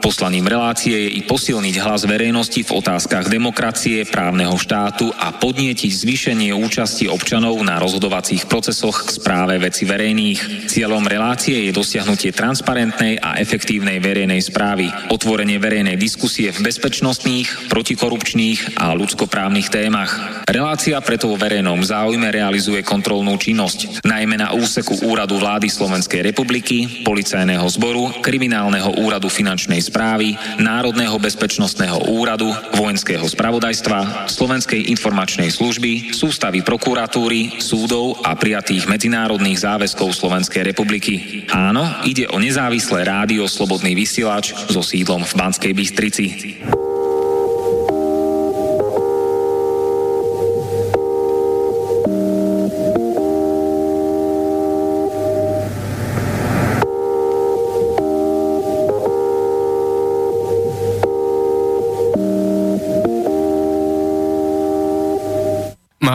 Poslaním relácie je i posilniť hlas verejnosti v otázkach demokracie, právneho štátu a podnietiť zvýšenie účasti občanov na rozhodovacích procesoch k správe veci verejných. Cieľom relácie je dosiahnutie transparentnej a efektívnej verejnej správy, otvorenie verejnej diskusie v bezpečnostných, protikorupčných a ľudskoprávnych témach. Relácia preto vo verejnom záujme realizuje kontrolnú činnosť, najmä na úseku Úradu vlády Slovenskej republiky, Policajného zboru, Kriminálneho úradu finančnej správy, Národného bezpečnostného úradu, Vojenského spravodajstva, Slovenskej informačnej služby, sústavy prokuratúry, súdov a prijatých medzinárodných záväzkov Slovenskej republiky. Áno, ide o nezávislé rádio Slobodný vysielač so sídlom v Banskej Bystrici.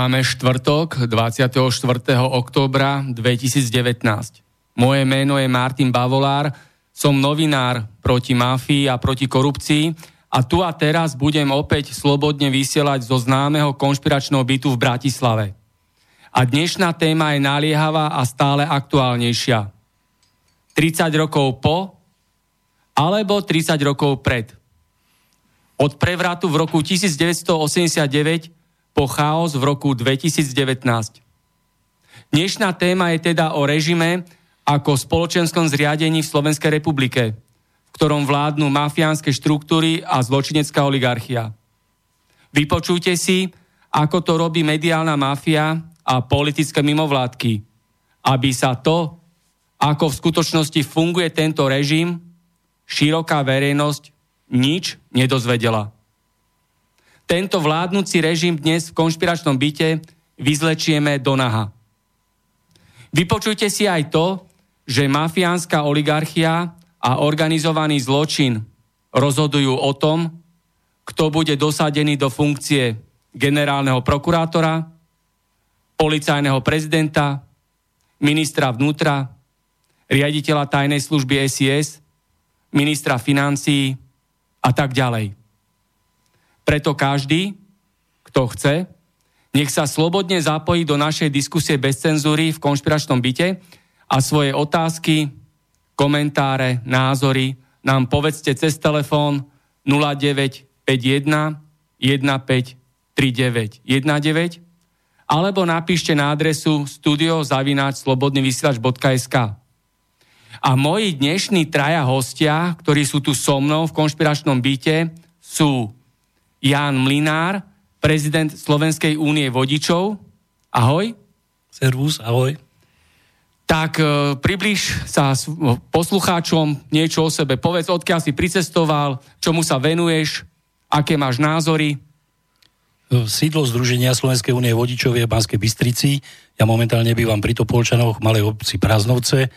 Máme štvrtok, 24. októbra 2019. Moje meno je Martin Bavolár, som novinár proti mafii a proti korupcii a tu a teraz budem opäť slobodne vysielať zo známeho konšpiračného bytu v Bratislave. A dnešná téma je naliehavá a stále aktuálnejšia. 30 rokov po alebo 30 rokov pred. Od prevratu v roku 1989 po chaos v roku 2019. Dnešná téma je teda o režime ako spoločenskom zriadení v Slovenskej republike, v ktorom vládnu mafiánske štruktúry a zločinecká oligarchia. Vypočujte si, ako to robí mediálna mafia a politické mimovládky, aby sa to, ako v skutočnosti funguje tento režim, široká verejnosť nič nedozvedela. Tento vládnúci režim dnes v konšpiračnom byte vyzlečieme do naha. Vypočujte si aj to, že mafiánska oligarchia a organizovaný zločin rozhodujú o tom, kto bude dosadený do funkcie generálneho prokurátora, policajného prezidenta, ministra vnútra, riaditeľa tajnej služby SIS, ministra financií a tak ďalej. Preto každý, kto chce, nech sa slobodne zapojí do našej diskusie bez cenzúry v konšpiračnom byte a svoje otázky, komentáre, názory nám povedzte cez telefón 0951 1539 19 alebo napíšte na adresu studiozavináčslobodnyvysielač.sk A moji dnešní traja hostia, ktorí sú tu so mnou v konšpiračnom byte, sú Ján Mlinár, prezident Slovenskej únie vodičov. Ahoj. Servus, ahoj. Tak e, približ sa poslucháčom niečo o sebe. Povedz, odkiaľ si pricestoval, čomu sa venuješ, aké máš názory. E, sídlo Združenia Slovenskej únie vodičov je v Banskej Bystrici. Ja momentálne bývam pri Topolčanoch, malej obci Praznovce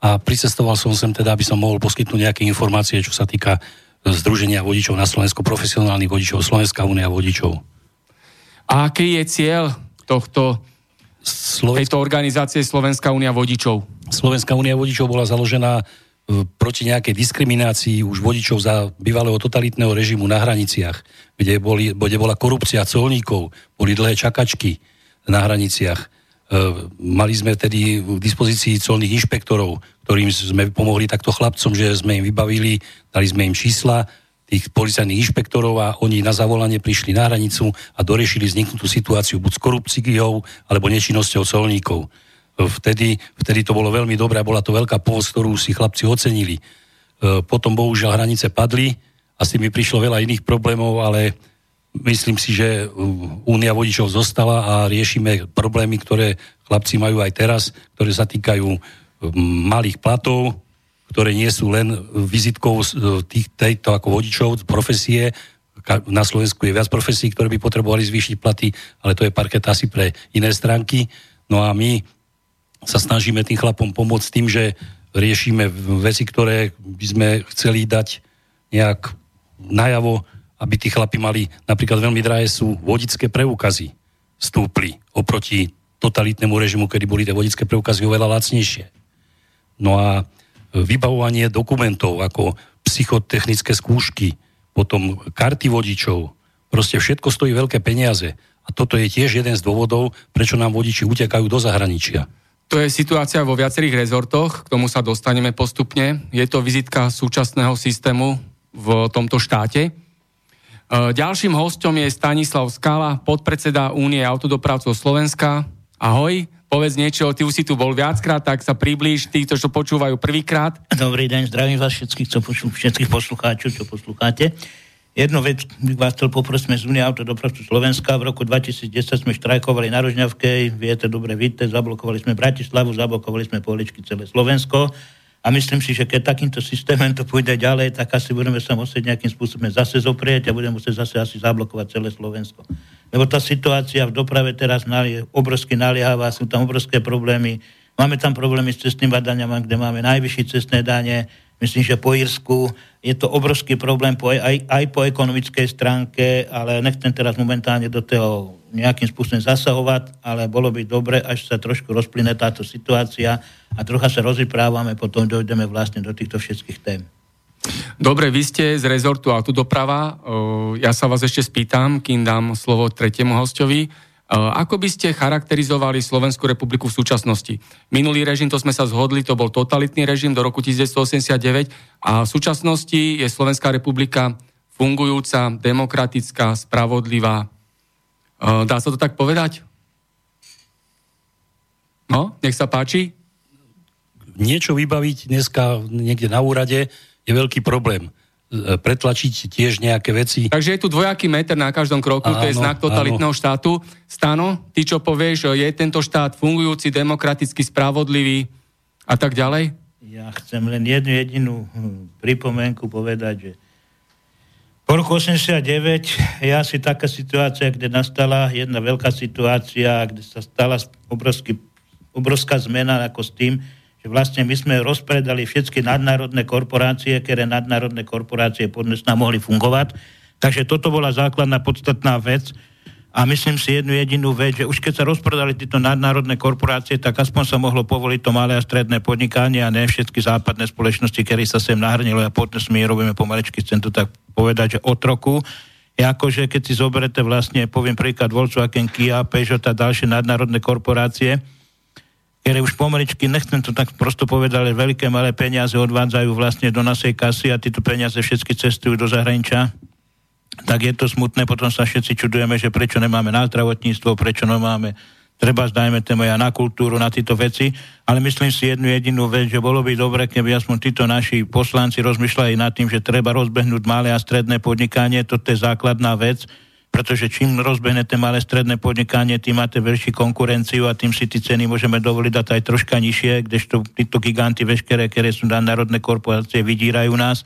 a pricestoval som sem teda, aby som mohol poskytnúť nejaké informácie, čo sa týka Združenia vodičov na Slovensku, profesionálnych vodičov, Slovenská únia vodičov. A aký je cieľ tohto, Slovensk... tejto organizácie Slovenská únia vodičov? Slovenská únia vodičov bola založená e, proti nejakej diskriminácii už vodičov za bývalého totalitného režimu na hraniciach, kde, boli, kde bola korupcia colníkov, boli dlhé čakačky na hraniciach. E, mali sme tedy v dispozícii colných inšpektorov, ktorým sme pomohli takto chlapcom, že sme im vybavili, dali sme im čísla tých policajných inšpektorov a oni na zavolanie prišli na hranicu a doriešili vzniknutú situáciu buď s korupciou alebo nečinnosťou colníkov. Vtedy, vtedy to bolo veľmi dobré a bola to veľká pomoc, ktorú si chlapci ocenili. E, potom bohužiaľ hranice padli a s tým prišlo veľa iných problémov, ale myslím si, že Únia vodičov zostala a riešime problémy, ktoré chlapci majú aj teraz, ktoré sa týkajú malých platov, ktoré nie sú len vizitkou tých, tejto ako vodičov, profesie. Na Slovensku je viac profesí, ktoré by potrebovali zvýšiť platy, ale to je parket asi pre iné stránky. No a my sa snažíme tým chlapom pomôcť tým, že riešime veci, ktoré by sme chceli dať nejak najavo, aby tí chlapi mali, napríklad veľmi drahé sú vodické preukazy stúpli oproti totalitnému režimu, kedy boli tie vodické preukazy oveľa lacnejšie. No a vybavovanie dokumentov ako psychotechnické skúšky, potom karty vodičov, proste všetko stojí veľké peniaze. A toto je tiež jeden z dôvodov, prečo nám vodiči utekajú do zahraničia. To je situácia vo viacerých rezortoch, k tomu sa dostaneme postupne. Je to vizitka súčasného systému v tomto štáte. E, ďalším hostom je Stanislav Skala, podpredseda Únie autodopravcov Slovenska. Ahoj, povedz niečo, ty už si tu bol viackrát, tak sa priblíž týchto, čo počúvajú prvýkrát. Dobrý deň, zdravím vás všetkých, čo počú, všetkých poslucháčov, čo poslúcháte. Jednu vec vás chcel poprosiť, sme z Unie autodopravcu Slovenska. V roku 2010 sme štrajkovali na Rožňavkej, viete, dobre víte, zablokovali sme Bratislavu, zablokovali sme poličky celé Slovensko. A myslím si, že keď takýmto systémom to pôjde ďalej, tak asi budeme sa musieť nejakým spôsobom zase zoprieť a budeme musieť zase asi zablokovať celé Slovensko. Lebo tá situácia v doprave teraz je obrovsky naliehavá, sú tam obrovské problémy. Máme tam problémy s cestným badaniami, kde máme najvyššie cestné dane, Myslím, že po Írsku je to obrovský problém po, aj, aj po ekonomickej stránke, ale nechcem teraz momentálne do toho nejakým spôsobom zasahovať, ale bolo by dobre, až sa trošku rozplyne táto situácia a trocha sa rozprávame, potom dojdeme vlastne do týchto všetkých tém. Dobre, vy ste z rezortu autodoprava. Ja sa vás ešte spýtam, kým dám slovo tretiemu hostovi. Eh, ako by ste charakterizovali Slovenskú republiku v súčasnosti? Minulý režim, to sme sa zhodli, to bol totalitný režim do roku 1989 a v súčasnosti je Slovenská republika fungujúca, demokratická, spravodlivá. Eh, dá sa to tak povedať? No, nech sa páči. Niečo vybaviť dneska niekde na úrade je veľký problém E, pretlačiť tiež nejaké veci. Takže je tu dvojaký meter na každom kroku, áno, to je znak totalitného áno. štátu. Stano, ty čo povieš, je tento štát fungujúci, demokraticky spravodlivý a tak ďalej? Ja chcem len jednu jedinú hm, pripomienku povedať, že po roku 89 je asi taká situácia, kde nastala jedna veľká situácia, kde sa stala obrovský, obrovská zmena ako s tým, vlastne my sme rozpredali všetky nadnárodné korporácie, ktoré nadnárodné korporácie podnes nám mohli fungovať. Takže toto bola základná podstatná vec. A myslím si jednu jedinú vec, že už keď sa rozpredali tieto nadnárodné korporácie, tak aspoň sa mohlo povoliť to malé a stredné podnikanie a ne všetky západné spoločnosti, ktoré sa sem nahrnili a podnes my robíme pomaličky, chcem to tak povedať, že od roku. Je akože keď si zoberete vlastne, poviem príklad Volkswagen, Kia, Peugeot a ďalšie nadnárodné korporácie, ktoré už pomaličky, nechcem to tak prosto povedať, ale veľké malé peniaze odvádzajú vlastne do našej kasy a tieto peniaze všetky cestujú do zahraničia, tak je to smutné, potom sa všetci čudujeme, že prečo nemáme na zdravotníctvo, prečo nemáme treba zdajme téma ja na kultúru, na tieto veci, ale myslím si jednu jedinú vec, že bolo by dobre, keby aspoň títo naši poslanci rozmýšľali nad tým, že treba rozbehnúť malé a stredné podnikanie, toto je základná vec, pretože čím rozbehnete malé stredné podnikanie, tým máte väčší konkurenciu a tým si tie ceny môžeme dovoliť dať aj troška nižšie, kdežto títo giganty veškeré, ktoré sú na národné korporácie, vydírajú nás.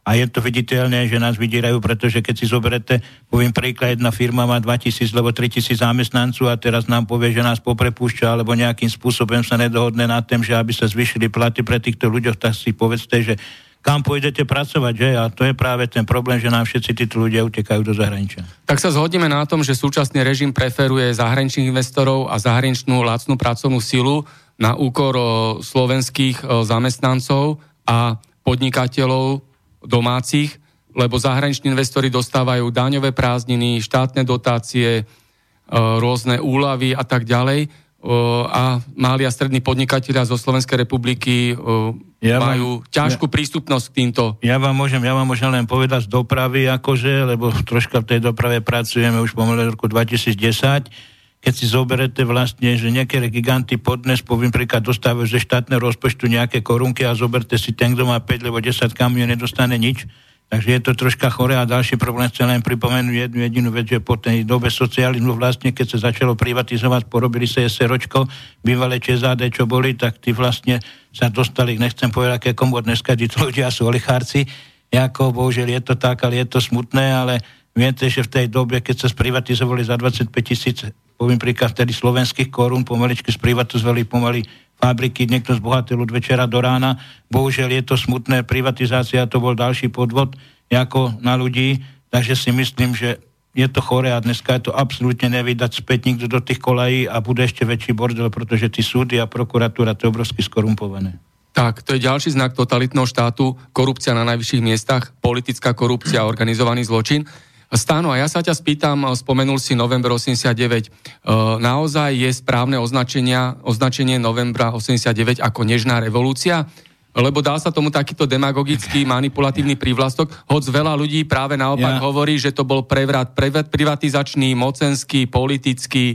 A je to viditeľné, že nás vydírajú, pretože keď si zoberete, poviem príklad, jedna firma má 2000 alebo 3000 zamestnancov a teraz nám povie, že nás poprepúšťa alebo nejakým spôsobom sa nedohodne na tým, že aby sa zvyšili platy pre týchto ľuďoch, tak si povedzte, že kam pôjdete pracovať, že? A to je práve ten problém, že nám všetci títo ľudia utekajú do zahraničia. Tak sa zhodneme na tom, že súčasný režim preferuje zahraničných investorov a zahraničnú lacnú pracovnú silu na úkor slovenských zamestnancov a podnikateľov domácich, lebo zahraniční investori dostávajú daňové prázdniny, štátne dotácie, rôzne úlavy a tak ďalej a mali a strední podnikatelia zo Slovenskej republiky ja majú vám, ťažkú ja, prístupnosť k týmto. Ja vám môžem, ja vám môžem len povedať z dopravy, akože, lebo troška v tej doprave pracujeme už pomaly roku 2010. Keď si zoberete vlastne, že niektoré giganty podnes, poviem príklad, dostávajú ze štátneho rozpočtu nejaké korunky a zoberte si ten, kto má 5 alebo 10 kamión, nedostane nič Takže je to troška chore a ďalší problém chcem len pripomenúť jednu jedinú vec, že po tej dobe socializmu vlastne, keď sa začalo privatizovať, porobili sa SROčko, bývalé ČSAD, čo boli, tak tí vlastne sa dostali, nechcem povedať, aké komu dneska, tí ľudia sú olichárci, ako bohužiaľ je to tak, ale je to smutné, ale viete, že v tej dobe, keď sa sprivatizovali za 25 tisíc, poviem príklad vtedy slovenských korún, pomaličky sprivatizovali pomaly fabriky, niekto zbohatil od večera do rána. Bohužiaľ je to smutné, privatizácia to bol ďalší podvod ako na ľudí, takže si myslím, že je to chore a dneska je to absolútne nevydať späť nikto do tých kolají a bude ešte väčší bordel, pretože tí súdy a prokuratúra to je obrovsky skorumpované. Tak, to je ďalší znak totalitného štátu, korupcia na najvyšších miestach, politická korupcia, organizovaný zločin. Stáno, a ja sa ťa spýtam, spomenul si november 89, e, naozaj je správne označenia, označenie novembra 89 ako nežná revolúcia? Lebo dá sa tomu takýto demagogický, manipulatívny prívlastok, hoď veľa ľudí práve naopak ja. hovorí, že to bol prevrat, prevrat privatizačný, mocenský, politický,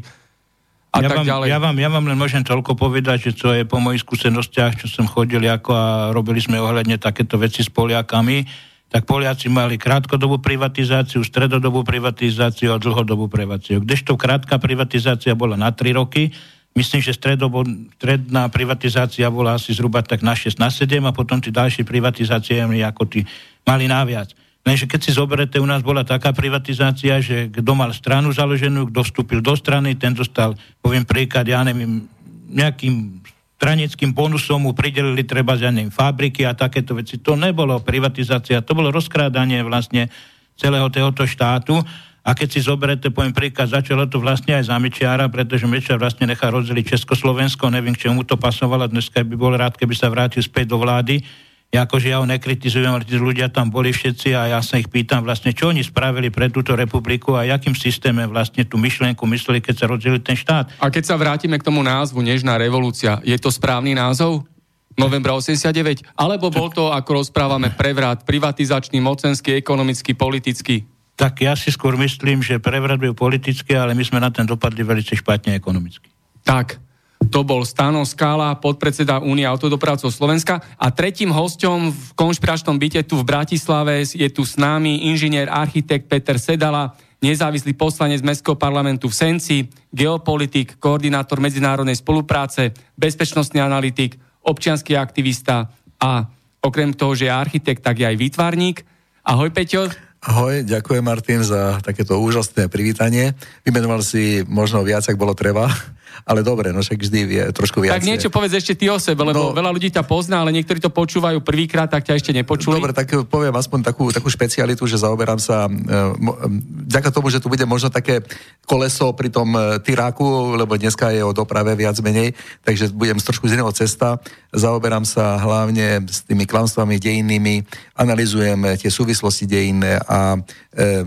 a ja tak vám, ďalej. Ja vám, ja vám len môžem toľko povedať, že to je po mojich skúsenostiach, čo som chodil ako a robili sme ohľadne takéto veci s Poliakami, tak Poliaci mali krátkodobú privatizáciu, stredodobú privatizáciu a dlhodobú privatizáciu. Kdežto krátka privatizácia bola na 3 roky, myslím, že stredobo, stredná privatizácia bola asi zhruba tak na 6, na 7 a potom tí ďalšie privatizácie ako tí mali naviac. Lenže keď si zoberete, u nás bola taká privatizácia, že kto mal stranu založenú, kto vstúpil do strany, ten dostal, poviem príklad, ja neviem, nejakým stranickým bonusom mu pridelili treba neviem, fabriky a takéto veci. To nebolo privatizácia, to bolo rozkrádanie vlastne celého tohoto štátu. A keď si zoberete, poviem príklad, začalo to vlastne aj za Mečiara, pretože Mečiar vlastne nechá rozdeliť Československo, neviem, k čemu to pasovalo, dneska by bol rád, keby sa vrátil späť do vlády ja akože ja ho nekritizujem, ale tí ľudia tam boli všetci a ja sa ich pýtam vlastne, čo oni spravili pre túto republiku a jakým systémem vlastne tú myšlienku mysleli, keď sa rozdelil ten štát. A keď sa vrátime k tomu názvu Nežná revolúcia, je to správny názov? Novembra 89? Alebo bol to, ako rozprávame, prevrat privatizačný, mocenský, ekonomický, politický? Tak ja si skôr myslím, že prevrat byl politický, ale my sme na ten dopadli veľmi špatne ekonomicky. Tak, to bol Stano Skála, podpredseda Únie autodopravcov Slovenska. A tretím hostom v konšpiračnom byte tu v Bratislave je tu s nami inžinier, architekt Peter Sedala, nezávislý poslanec Mestského parlamentu v Senci, geopolitik, koordinátor medzinárodnej spolupráce, bezpečnostný analytik, občianský aktivista a okrem toho, že je architekt, tak je aj výtvarník. Ahoj Peťo. Ahoj, ďakujem Martin za takéto úžasné privítanie. Vymenoval si možno viac, ak bolo treba ale dobre, no však vždy vie trošku viac. Tak niečo povedz ešte ty o sebe, lebo no, veľa ľudí ťa pozná, ale niektorí to počúvajú prvýkrát, tak ťa ešte nepočuli. Dobre, tak poviem aspoň takú, takú špecialitu, že zaoberám sa, vďaka tomu, že tu bude možno také koleso pri tom e, tyráku, lebo dneska je o doprave viac menej, takže budem z trošku z iného cesta. Zaoberám sa hlavne s tými klamstvami dejinnými, analizujem tie súvislosti dejinné a e,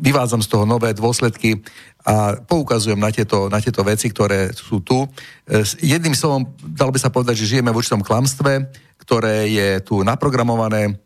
vyvádzam z toho nové dôsledky a poukazujem na tieto, na tieto veci, ktoré sú tu. E, jedným slovom, dalo by sa povedať, že žijeme v určitom klamstve, ktoré je tu naprogramované,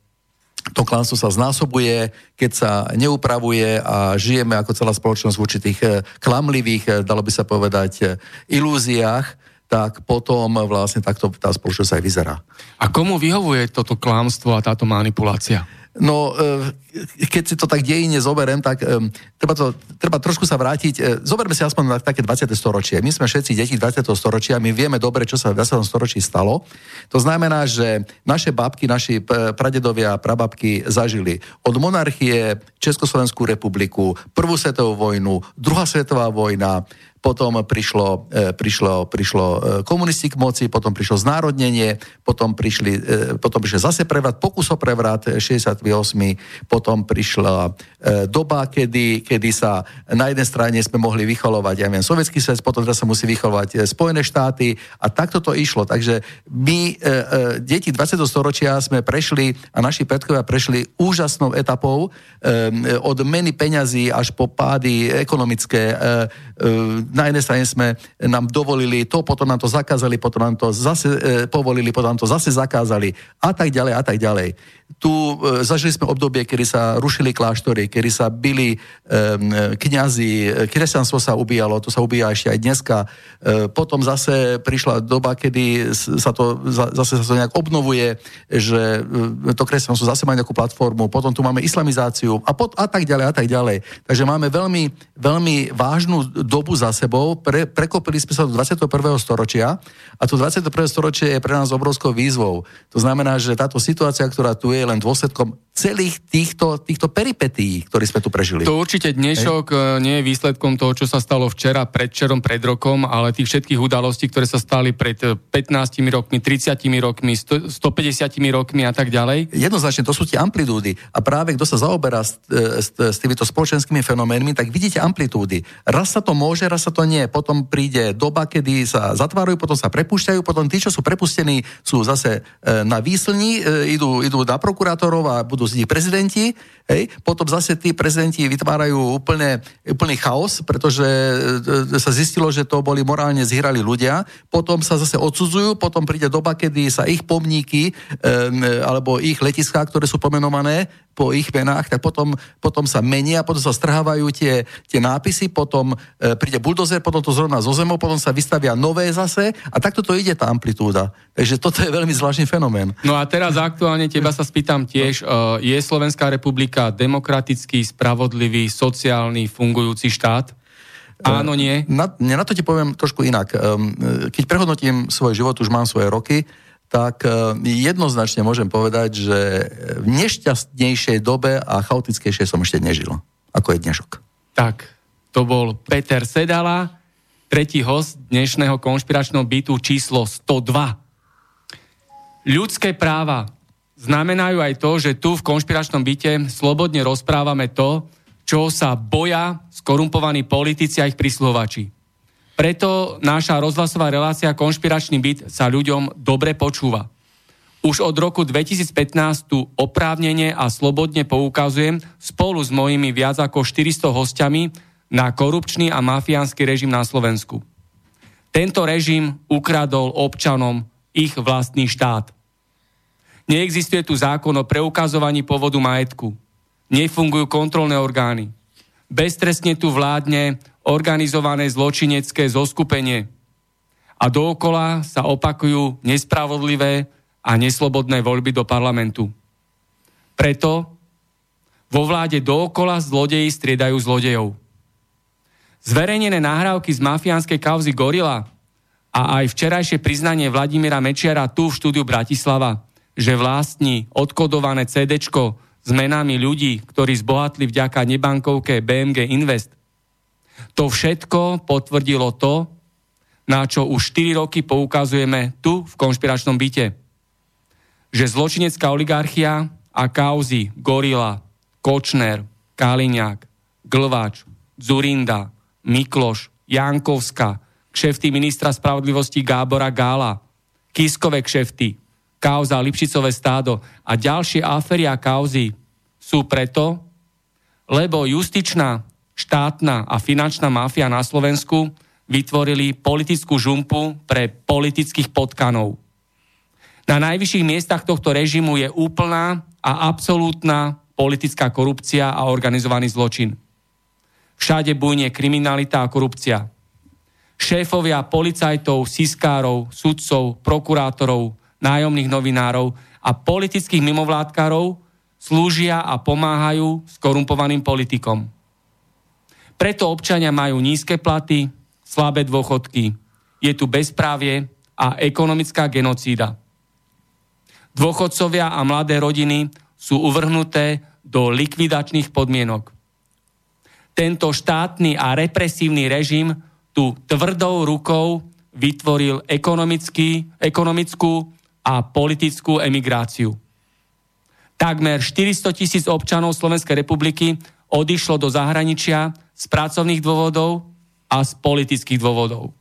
to klamstvo sa znásobuje, keď sa neupravuje a žijeme ako celá spoločnosť v určitých e, klamlivých, e, dalo by sa povedať, ilúziách, tak potom vlastne takto tá spoločnosť aj vyzerá. A komu vyhovuje toto klamstvo a táto manipulácia? No, e, keď si to tak dejine zoberiem, tak e, treba, to, treba trošku sa vrátiť. E, zoberme si aspoň na také 20. storočie. My sme všetci deti 20. storočia, my vieme dobre, čo sa v 20. storočí stalo. To znamená, že naše babky, naši pradedovia a prababky zažili od monarchie Československú republiku, prvú svetovú vojnu, druhá svetová vojna, potom prišlo, e, prišlo, prišlo e, komunisti k moci, potom prišlo znárodnenie, potom, prišli, e, potom prišiel zase prevrat, pokus o prevrat 68. Potom prišla doba, kedy, kedy sa na jednej strane sme mohli vycholovať, ja viem, sovietský svet, potom sa musí vycholovať Spojené štáty a takto to išlo. Takže my, deti 20. storočia, sme prešli a naši predkovia prešli úžasnou etapou od meny peňazí až po pády ekonomické na jednej strane sme nám dovolili to, potom nám to zakázali, potom nám to zase e, povolili, potom nám to zase zakázali a tak ďalej a tak ďalej. Tu e, zažili sme obdobie, kedy sa rušili kláštory, kedy sa byli e, kňazi, kresťanstvo sa ubíjalo, to sa ubíja ešte aj dneska. E, potom zase prišla doba, kedy sa to zase sa to nejak obnovuje, že e, to kresťanstvo zase má nejakú platformu, potom tu máme islamizáciu a, pot, a tak ďalej a tak ďalej. Takže máme veľmi, veľmi vážnu dobu za sebou, pre, prekopili sme sa do 21. storočia a to 21. storočie je pre nás obrovskou výzvou. To znamená, že táto situácia, ktorá tu je, len dôsledkom celých týchto, týchto peripetí, ktoré sme tu prežili. To určite dnešok Hej. E, nie je výsledkom toho, čo sa stalo včera, predčerom, pred rokom, ale tých všetkých udalostí, ktoré sa stali pred 15 e, rokmi, 30 rokmi, 150 rokmi a tak ďalej. Jednoznačne to sú tie amplitúdy. A práve kto sa zaoberá s, e, s, s týmito spoločenskými fenoménmi, tak vidíte amplitúdy. Raz sa to môže, raz sa to nie. Potom príde doba, kedy sa zatvárajú, potom sa prepúšťajú, potom tí, čo sú prepustení, sú zase na výslni, idú, idú na prokurátorov a budú z nich prezidenti, hej, potom zase tí prezidenti vytvárajú úplne, úplný chaos, pretože e, sa zistilo, že to boli morálne zhrali ľudia, potom sa zase odsudzujú, potom príde doba, kedy sa ich pomníky alebo ich letiská, ktoré sú pomenované po ich menách, tak potom, potom sa menia, potom sa strhávajú tie, tie nápisy, potom e, príde buldozer, potom to zrovna zo zemou, potom sa vystavia nové zase a takto to ide tá amplitúda. Takže toto je veľmi zvláštny fenomén. No a teraz aktuálne teba sa spýtam tiež, no. je Slovenská republika demokratický, spravodlivý, sociálny, fungujúci štát? Áno, nie? Na, na to ti poviem trošku inak. Keď prehodnotím svoj život, už mám svoje roky, tak jednoznačne môžem povedať, že v nešťastnejšej dobe a chaotickejšej som ešte nežil, ako je dnešok. Tak, to bol Peter Sedala, tretí host dnešného konšpiračného bytu číslo 102. Ľudské práva znamenajú aj to, že tu v konšpiračnom byte slobodne rozprávame to, čo sa boja skorumpovaní politici a ich prisluhovači. Preto naša rozhlasová relácia Konšpiračný byt sa ľuďom dobre počúva. Už od roku 2015 tu oprávnene a slobodne poukazujem spolu s mojimi viac ako 400 hostiami na korupčný a mafiánsky režim na Slovensku. Tento režim ukradol občanom ich vlastný štát. Neexistuje tu zákon o preukazovaní povodu majetku. Nefungujú kontrolné orgány. Beztrestne tu vládne organizované zločinecké zoskupenie. A dookola sa opakujú nespravodlivé a neslobodné voľby do parlamentu. Preto vo vláde dookola zlodeji striedajú zlodejov. Zverejnené nahrávky z mafiánskej kauzy Gorila a aj včerajšie priznanie Vladimíra Mečiara tu v štúdiu Bratislava že vlastní odkodované CD s menami ľudí, ktorí zbohatli vďaka nebankovke BMG Invest. To všetko potvrdilo to, na čo už 4 roky poukazujeme tu v konšpiračnom byte. Že zločinecká oligarchia a kauzy Gorila, Kočner, Kaliňák, Glvač, Zurinda, Mikloš, Jankovska, kšefty ministra spravodlivosti Gábora Gála, Kiskové kšefty, kauza Lipšicové stádo a ďalšie afery a kauzy sú preto, lebo justičná, štátna a finančná mafia na Slovensku vytvorili politickú žumpu pre politických potkanov. Na najvyšších miestach tohto režimu je úplná a absolútna politická korupcia a organizovaný zločin. Všade bujne kriminalita a korupcia. Šéfovia policajtov, siskárov, sudcov, prokurátorov, nájomných novinárov a politických mimovládkarov slúžia a pomáhajú skorumpovaným politikom. Preto občania majú nízke platy, slabé dôchodky, je tu bezprávie a ekonomická genocída. Dôchodcovia a mladé rodiny sú uvrhnuté do likvidačných podmienok. Tento štátny a represívny režim tu tvrdou rukou vytvoril ekonomickú a politickú emigráciu. Takmer 400 tisíc občanov Slovenskej republiky odišlo do zahraničia z pracovných dôvodov a z politických dôvodov.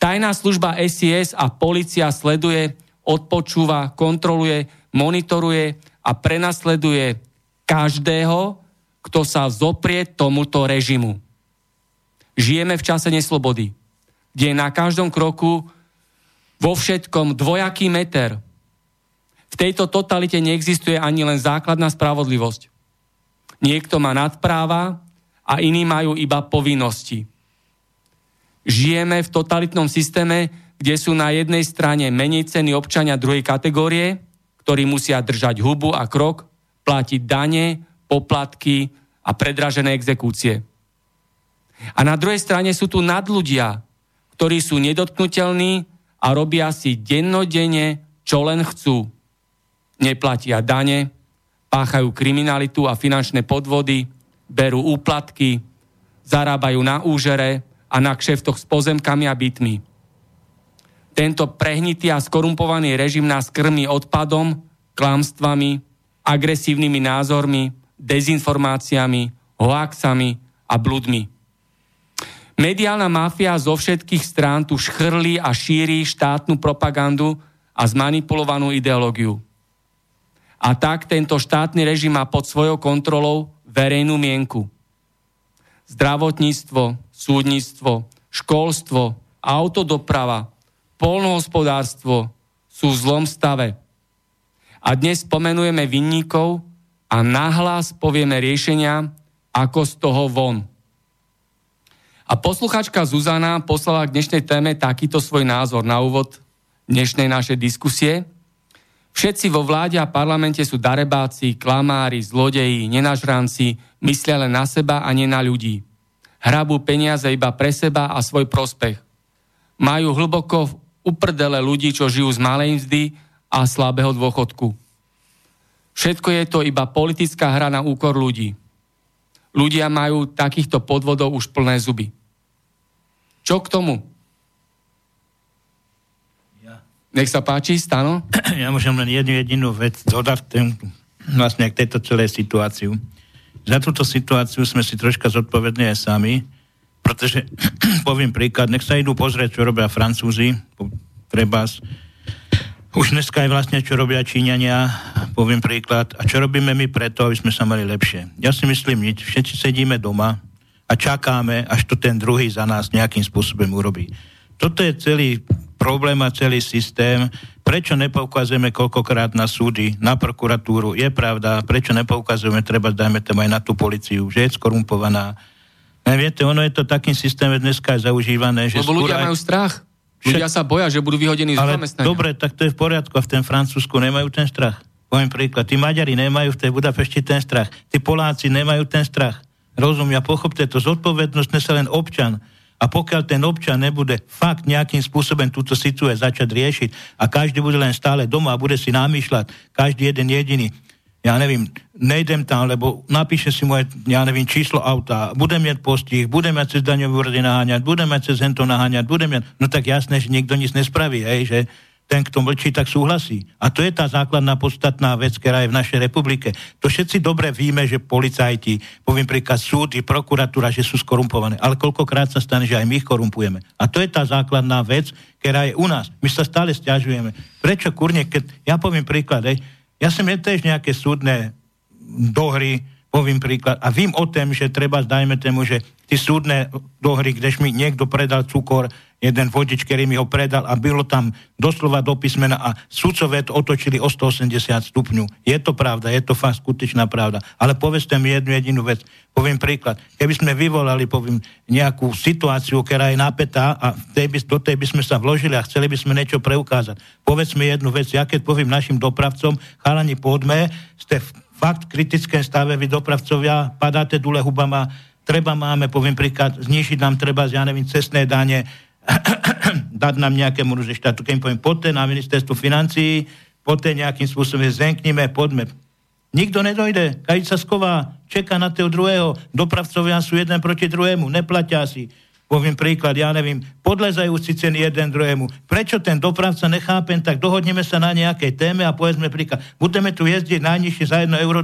Tajná služba SIS a policia sleduje, odpočúva, kontroluje, monitoruje a prenasleduje každého, kto sa zoprie tomuto režimu. Žijeme v čase neslobody, kde na každom kroku vo všetkom dvojaký meter. V tejto totalite neexistuje ani len základná spravodlivosť. Niekto má nadpráva a iní majú iba povinnosti. Žijeme v totalitnom systéme, kde sú na jednej strane menej ceny občania druhej kategórie, ktorí musia držať hubu a krok, platiť dane, poplatky a predražené exekúcie. A na druhej strane sú tu nadľudia, ktorí sú nedotknutelní a robia si dennodenne, čo len chcú. Neplatia dane, páchajú kriminalitu a finančné podvody, berú úplatky, zarábajú na úžere a na kšeftoch s pozemkami a bytmi. Tento prehnitý a skorumpovaný režim nás krmí odpadom, klamstvami, agresívnymi názormi, dezinformáciami, hoaxami a bludmi. Mediálna mafia zo všetkých strán tu šchrlí a šíri štátnu propagandu a zmanipulovanú ideológiu. A tak tento štátny režim má pod svojou kontrolou verejnú mienku. Zdravotníctvo, súdnictvo, školstvo, autodoprava, polnohospodárstvo sú v zlom stave. A dnes spomenujeme vinníkov a nahlas povieme riešenia, ako z toho von. A posluchačka Zuzana poslala k dnešnej téme takýto svoj názor na úvod dnešnej našej diskusie. Všetci vo vláde a parlamente sú darebáci, klamári, zlodeji, nenažranci, myslia len na seba a nie na ľudí. Hrabú peniaze iba pre seba a svoj prospech. Majú hlboko uprdele ľudí, čo žijú z malej mzdy a slabého dôchodku. Všetko je to iba politická hra na úkor ľudí. Ľudia majú takýchto podvodov už plné zuby. Čo k tomu? Ja. Nech sa páči, Stano. Ja môžem len jednu jedinú vec dodať tým, vlastne k tejto celej situáciu. Za túto situáciu sme si troška zodpovední aj sami, pretože, poviem príklad, nech sa idú pozrieť, čo robia Francúzi, treba už dneska je vlastne, čo robia Číňania, poviem príklad, a čo robíme my preto, aby sme sa mali lepšie. Ja si myslím nič, všetci sedíme doma a čakáme, až to ten druhý za nás nejakým spôsobom urobí. Toto je celý problém a celý systém. Prečo nepoukazujeme koľkokrát na súdy, na prokuratúru? Je pravda, prečo nepoukazujeme, treba dajme tam aj na tú policiu, že je skorumpovaná. Ne, viete, ono je to takým systémom dneska zaužívané, že... Lebo ľudia aj... majú strach. Ľudia sa boja, že budú vyhodení z zamestnania. Dobre, tak to je v poriadku a v ten Francúzsku nemajú ten strach. Poviem príklad, tí Maďari nemajú v tej Budapešti ten strach, tí Poláci nemajú ten strach. Rozumia, pochopte to, zodpovednosť nese len občan. A pokiaľ ten občan nebude fakt nejakým spôsobom túto situáciu začať riešiť a každý bude len stále doma a bude si namýšľať, každý jeden jediný, ja neviem, nejdem tam, lebo napíše si moje, ja neviem, číslo auta, budem mať postih, budem mať cez daňové úrady naháňať, budem mať cez hento naháňať, budem mať, no tak jasné, že nikto nic nespraví, hej, že ten, kto mlčí, tak súhlasí. A to je tá základná podstatná vec, ktorá je v našej republike. To všetci dobre víme, že policajti, poviem príklad súdy, prokuratúra, že sú skorumpované. Ale koľkokrát sa stane, že aj my ich korumpujeme. A to je tá základná vec, ktorá je u nás. My sa stále stiažujeme. Prečo kurne, keď, ja poviem príklad, hej, ja som tiež nejaké súdne dohry, poviem príklad, a vím o tom, že treba, dajme tomu, že tí súdne dohry, kdež mi niekto predal cukor, jeden vodič, ktorý mi ho predal a bylo tam doslova do písmena a sudcové to otočili o 180 stupňov. Je to pravda, je to fakt skutečná pravda. Ale povedzte mi jednu jedinú vec. Poviem príklad. Keby sme vyvolali, poviem, nejakú situáciu, ktorá je napätá a tej by, do tej by sme sa vložili a chceli by sme niečo preukázať. Povedzme jednu vec. Ja keď poviem našim dopravcom, chalani, poďme, ste fakt v kritickom stave, vy dopravcovia, padáte dole hubama, treba máme, poviem príklad, znižiť nám treba, ja neviem, cestné dane, dať nám nejakému že štátu, keď poviem, poďte na ministerstvo financií, poďte nejakým spôsobom, zenknime, poďme. Nikto nedojde, sa sková, čaká na toho druhého, dopravcovia sú jeden proti druhému, neplatia si poviem príklad, ja neviem, podlezajúci ceny jeden druhému. Prečo ten dopravca nechápem, tak dohodneme sa na nejakej téme a povedzme príklad, budeme tu jezdiť najnižšie za 1,10 euro.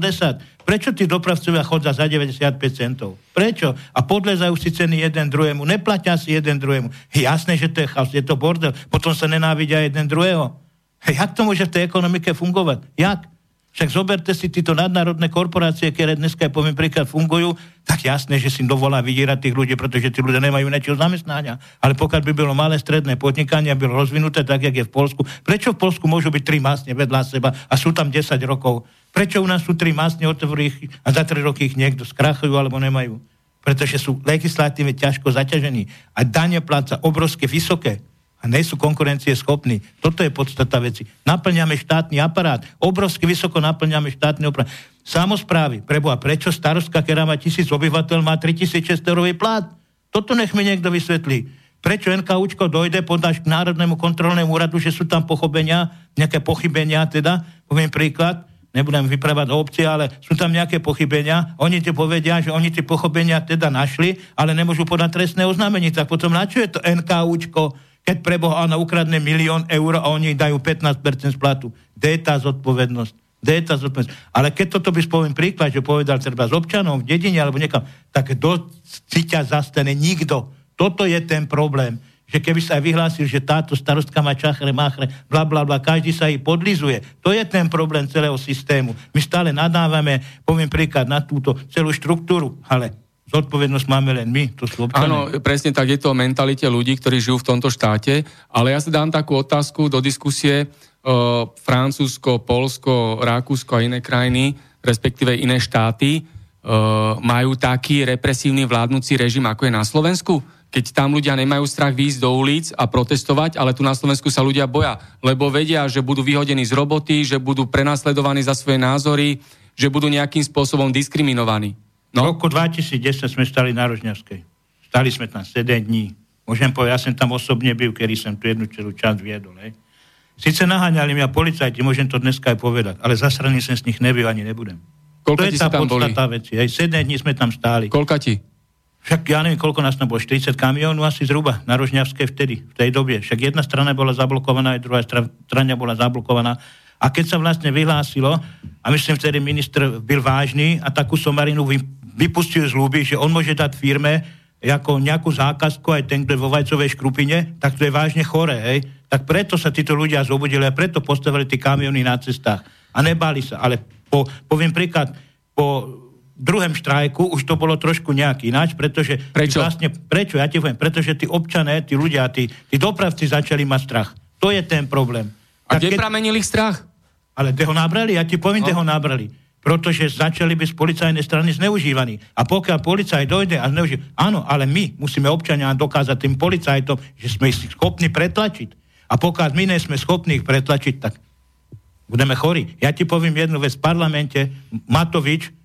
Prečo tí dopravcovia chodia za 95 centov? Prečo? A podlezajú si ceny jeden druhému, neplatia si jeden druhému. Jasné, že to je chaos, je to bordel, potom sa nenávidia jeden druhého. Jak to môže v tej ekonomike fungovať? Jak? Však zoberte si títo nadnárodné korporácie, ktoré dneska, poviem príklad, fungujú, tak jasné, že si dovolá vydierať tých ľudí, pretože tí ľudia nemajú niečo zamestnania. Ale pokiaľ by bylo malé stredné podnikanie, bylo rozvinuté tak, jak je v Polsku, prečo v Polsku môžu byť tri masne vedľa seba a sú tam 10 rokov? Prečo u nás sú tri masne otvorí a za tri roky ich niekto skrachujú alebo nemajú? Pretože sú legislatívne ťažko zaťažení a dane pláca obrovské vysoké a nie sú konkurencie schopní. Toto je podstata veci. Naplňame štátny aparát, obrovsky vysoko naplňame štátny aparát. Samozprávy, preboha, prečo starostka, ktorá má tisíc obyvateľ, má 3600 eurový plát? Toto nech mi niekto vysvetlí. Prečo NKUčko dojde, podáš k Národnému kontrolnému úradu, že sú tam pochopenia, nejaké pochybenia teda, poviem príklad, nebudem vypravať o obci, ale sú tam nejaké pochybenia, oni ti povedia, že oni tie pochybenia teda našli, ale nemôžu podať trestné oznámenie, tak potom na čo je to NKUčko, keď preboha ona ukradne milión eur a oni dajú 15% splatu. Kde je tá zodpovednosť? Kde je tá zodpovednosť? Ale keď toto by spoviem príklad, že povedal treba s občanom v dedine alebo niekam, tak do cíťa zastane nikto. Toto je ten problém že keby sa aj vyhlásil, že táto starostka má čachre, máchre, bla, bla, bla, každý sa jej podlizuje. To je ten problém celého systému. My stále nadávame, poviem príklad, na túto celú štruktúru, ale zodpovednosť máme len my, to sú občania. Áno, presne tak je to o mentalite ľudí, ktorí žijú v tomto štáte, ale ja si dám takú otázku do diskusie. E, Francúzsko, Polsko, Rakúsko a iné krajiny, respektíve iné štáty, e, majú taký represívny vládnúci režim, ako je na Slovensku? keď tam ľudia nemajú strach výjsť do ulic a protestovať, ale tu na Slovensku sa ľudia boja, lebo vedia, že budú vyhodení z roboty, že budú prenasledovaní za svoje názory, že budú nejakým spôsobom diskriminovaní. No? V roku 2010 sme stali na Rožňavskej. Stali sme tam 7 dní. Môžem povedať, ja som tam osobne byl, kedy som tu jednu celú časť viedol. Hej. Sice naháňali mňa policajti, môžem to dneska aj povedať, ale zasraný som z nich nebyl ani nebudem. Koľko to je tá podstata veci. Hej. 7 dní sme tam stáli. Koľka ti? Však ja neviem, koľko nás tam bolo, 40 kamionov asi zhruba na Rožňavské vtedy, v tej dobe. Však jedna strana bola zablokovaná, aj druhá strana bola zablokovaná. A keď sa vlastne vyhlásilo, a myslím, vtedy minister byl vážny a takú somarinu vypustil z ľuby, že on môže dať firme ako nejakú zákazku aj ten, kto je vo vajcovej škrupine, tak to je vážne chore, hej. Tak preto sa títo ľudia zobudili a preto postavili tie kamiony na cestách. A nebali sa. Ale po, poviem príklad, po druhém štrajku už to bolo trošku nejak ináč, pretože... Prečo? Vlastne, prečo? Ja ti poviem, pretože tí občané, tí ľudia, tí, tí dopravci začali mať strach. To je ten problém. A kde keď... pramenil ich strach? Ale kde ho nabrali? Ja ti poviem, no. kde ho nabrali. Pretože začali byť z policajnej strany zneužívaní. A pokiaľ policaj dojde a zneuží... Áno, ale my musíme občania dokázať tým policajtom, že sme ich schopní pretlačiť. A pokiaľ my nie sme schopní ich pretlačiť, tak budeme chorí. Ja ti poviem jednu vec. V parlamente Matovič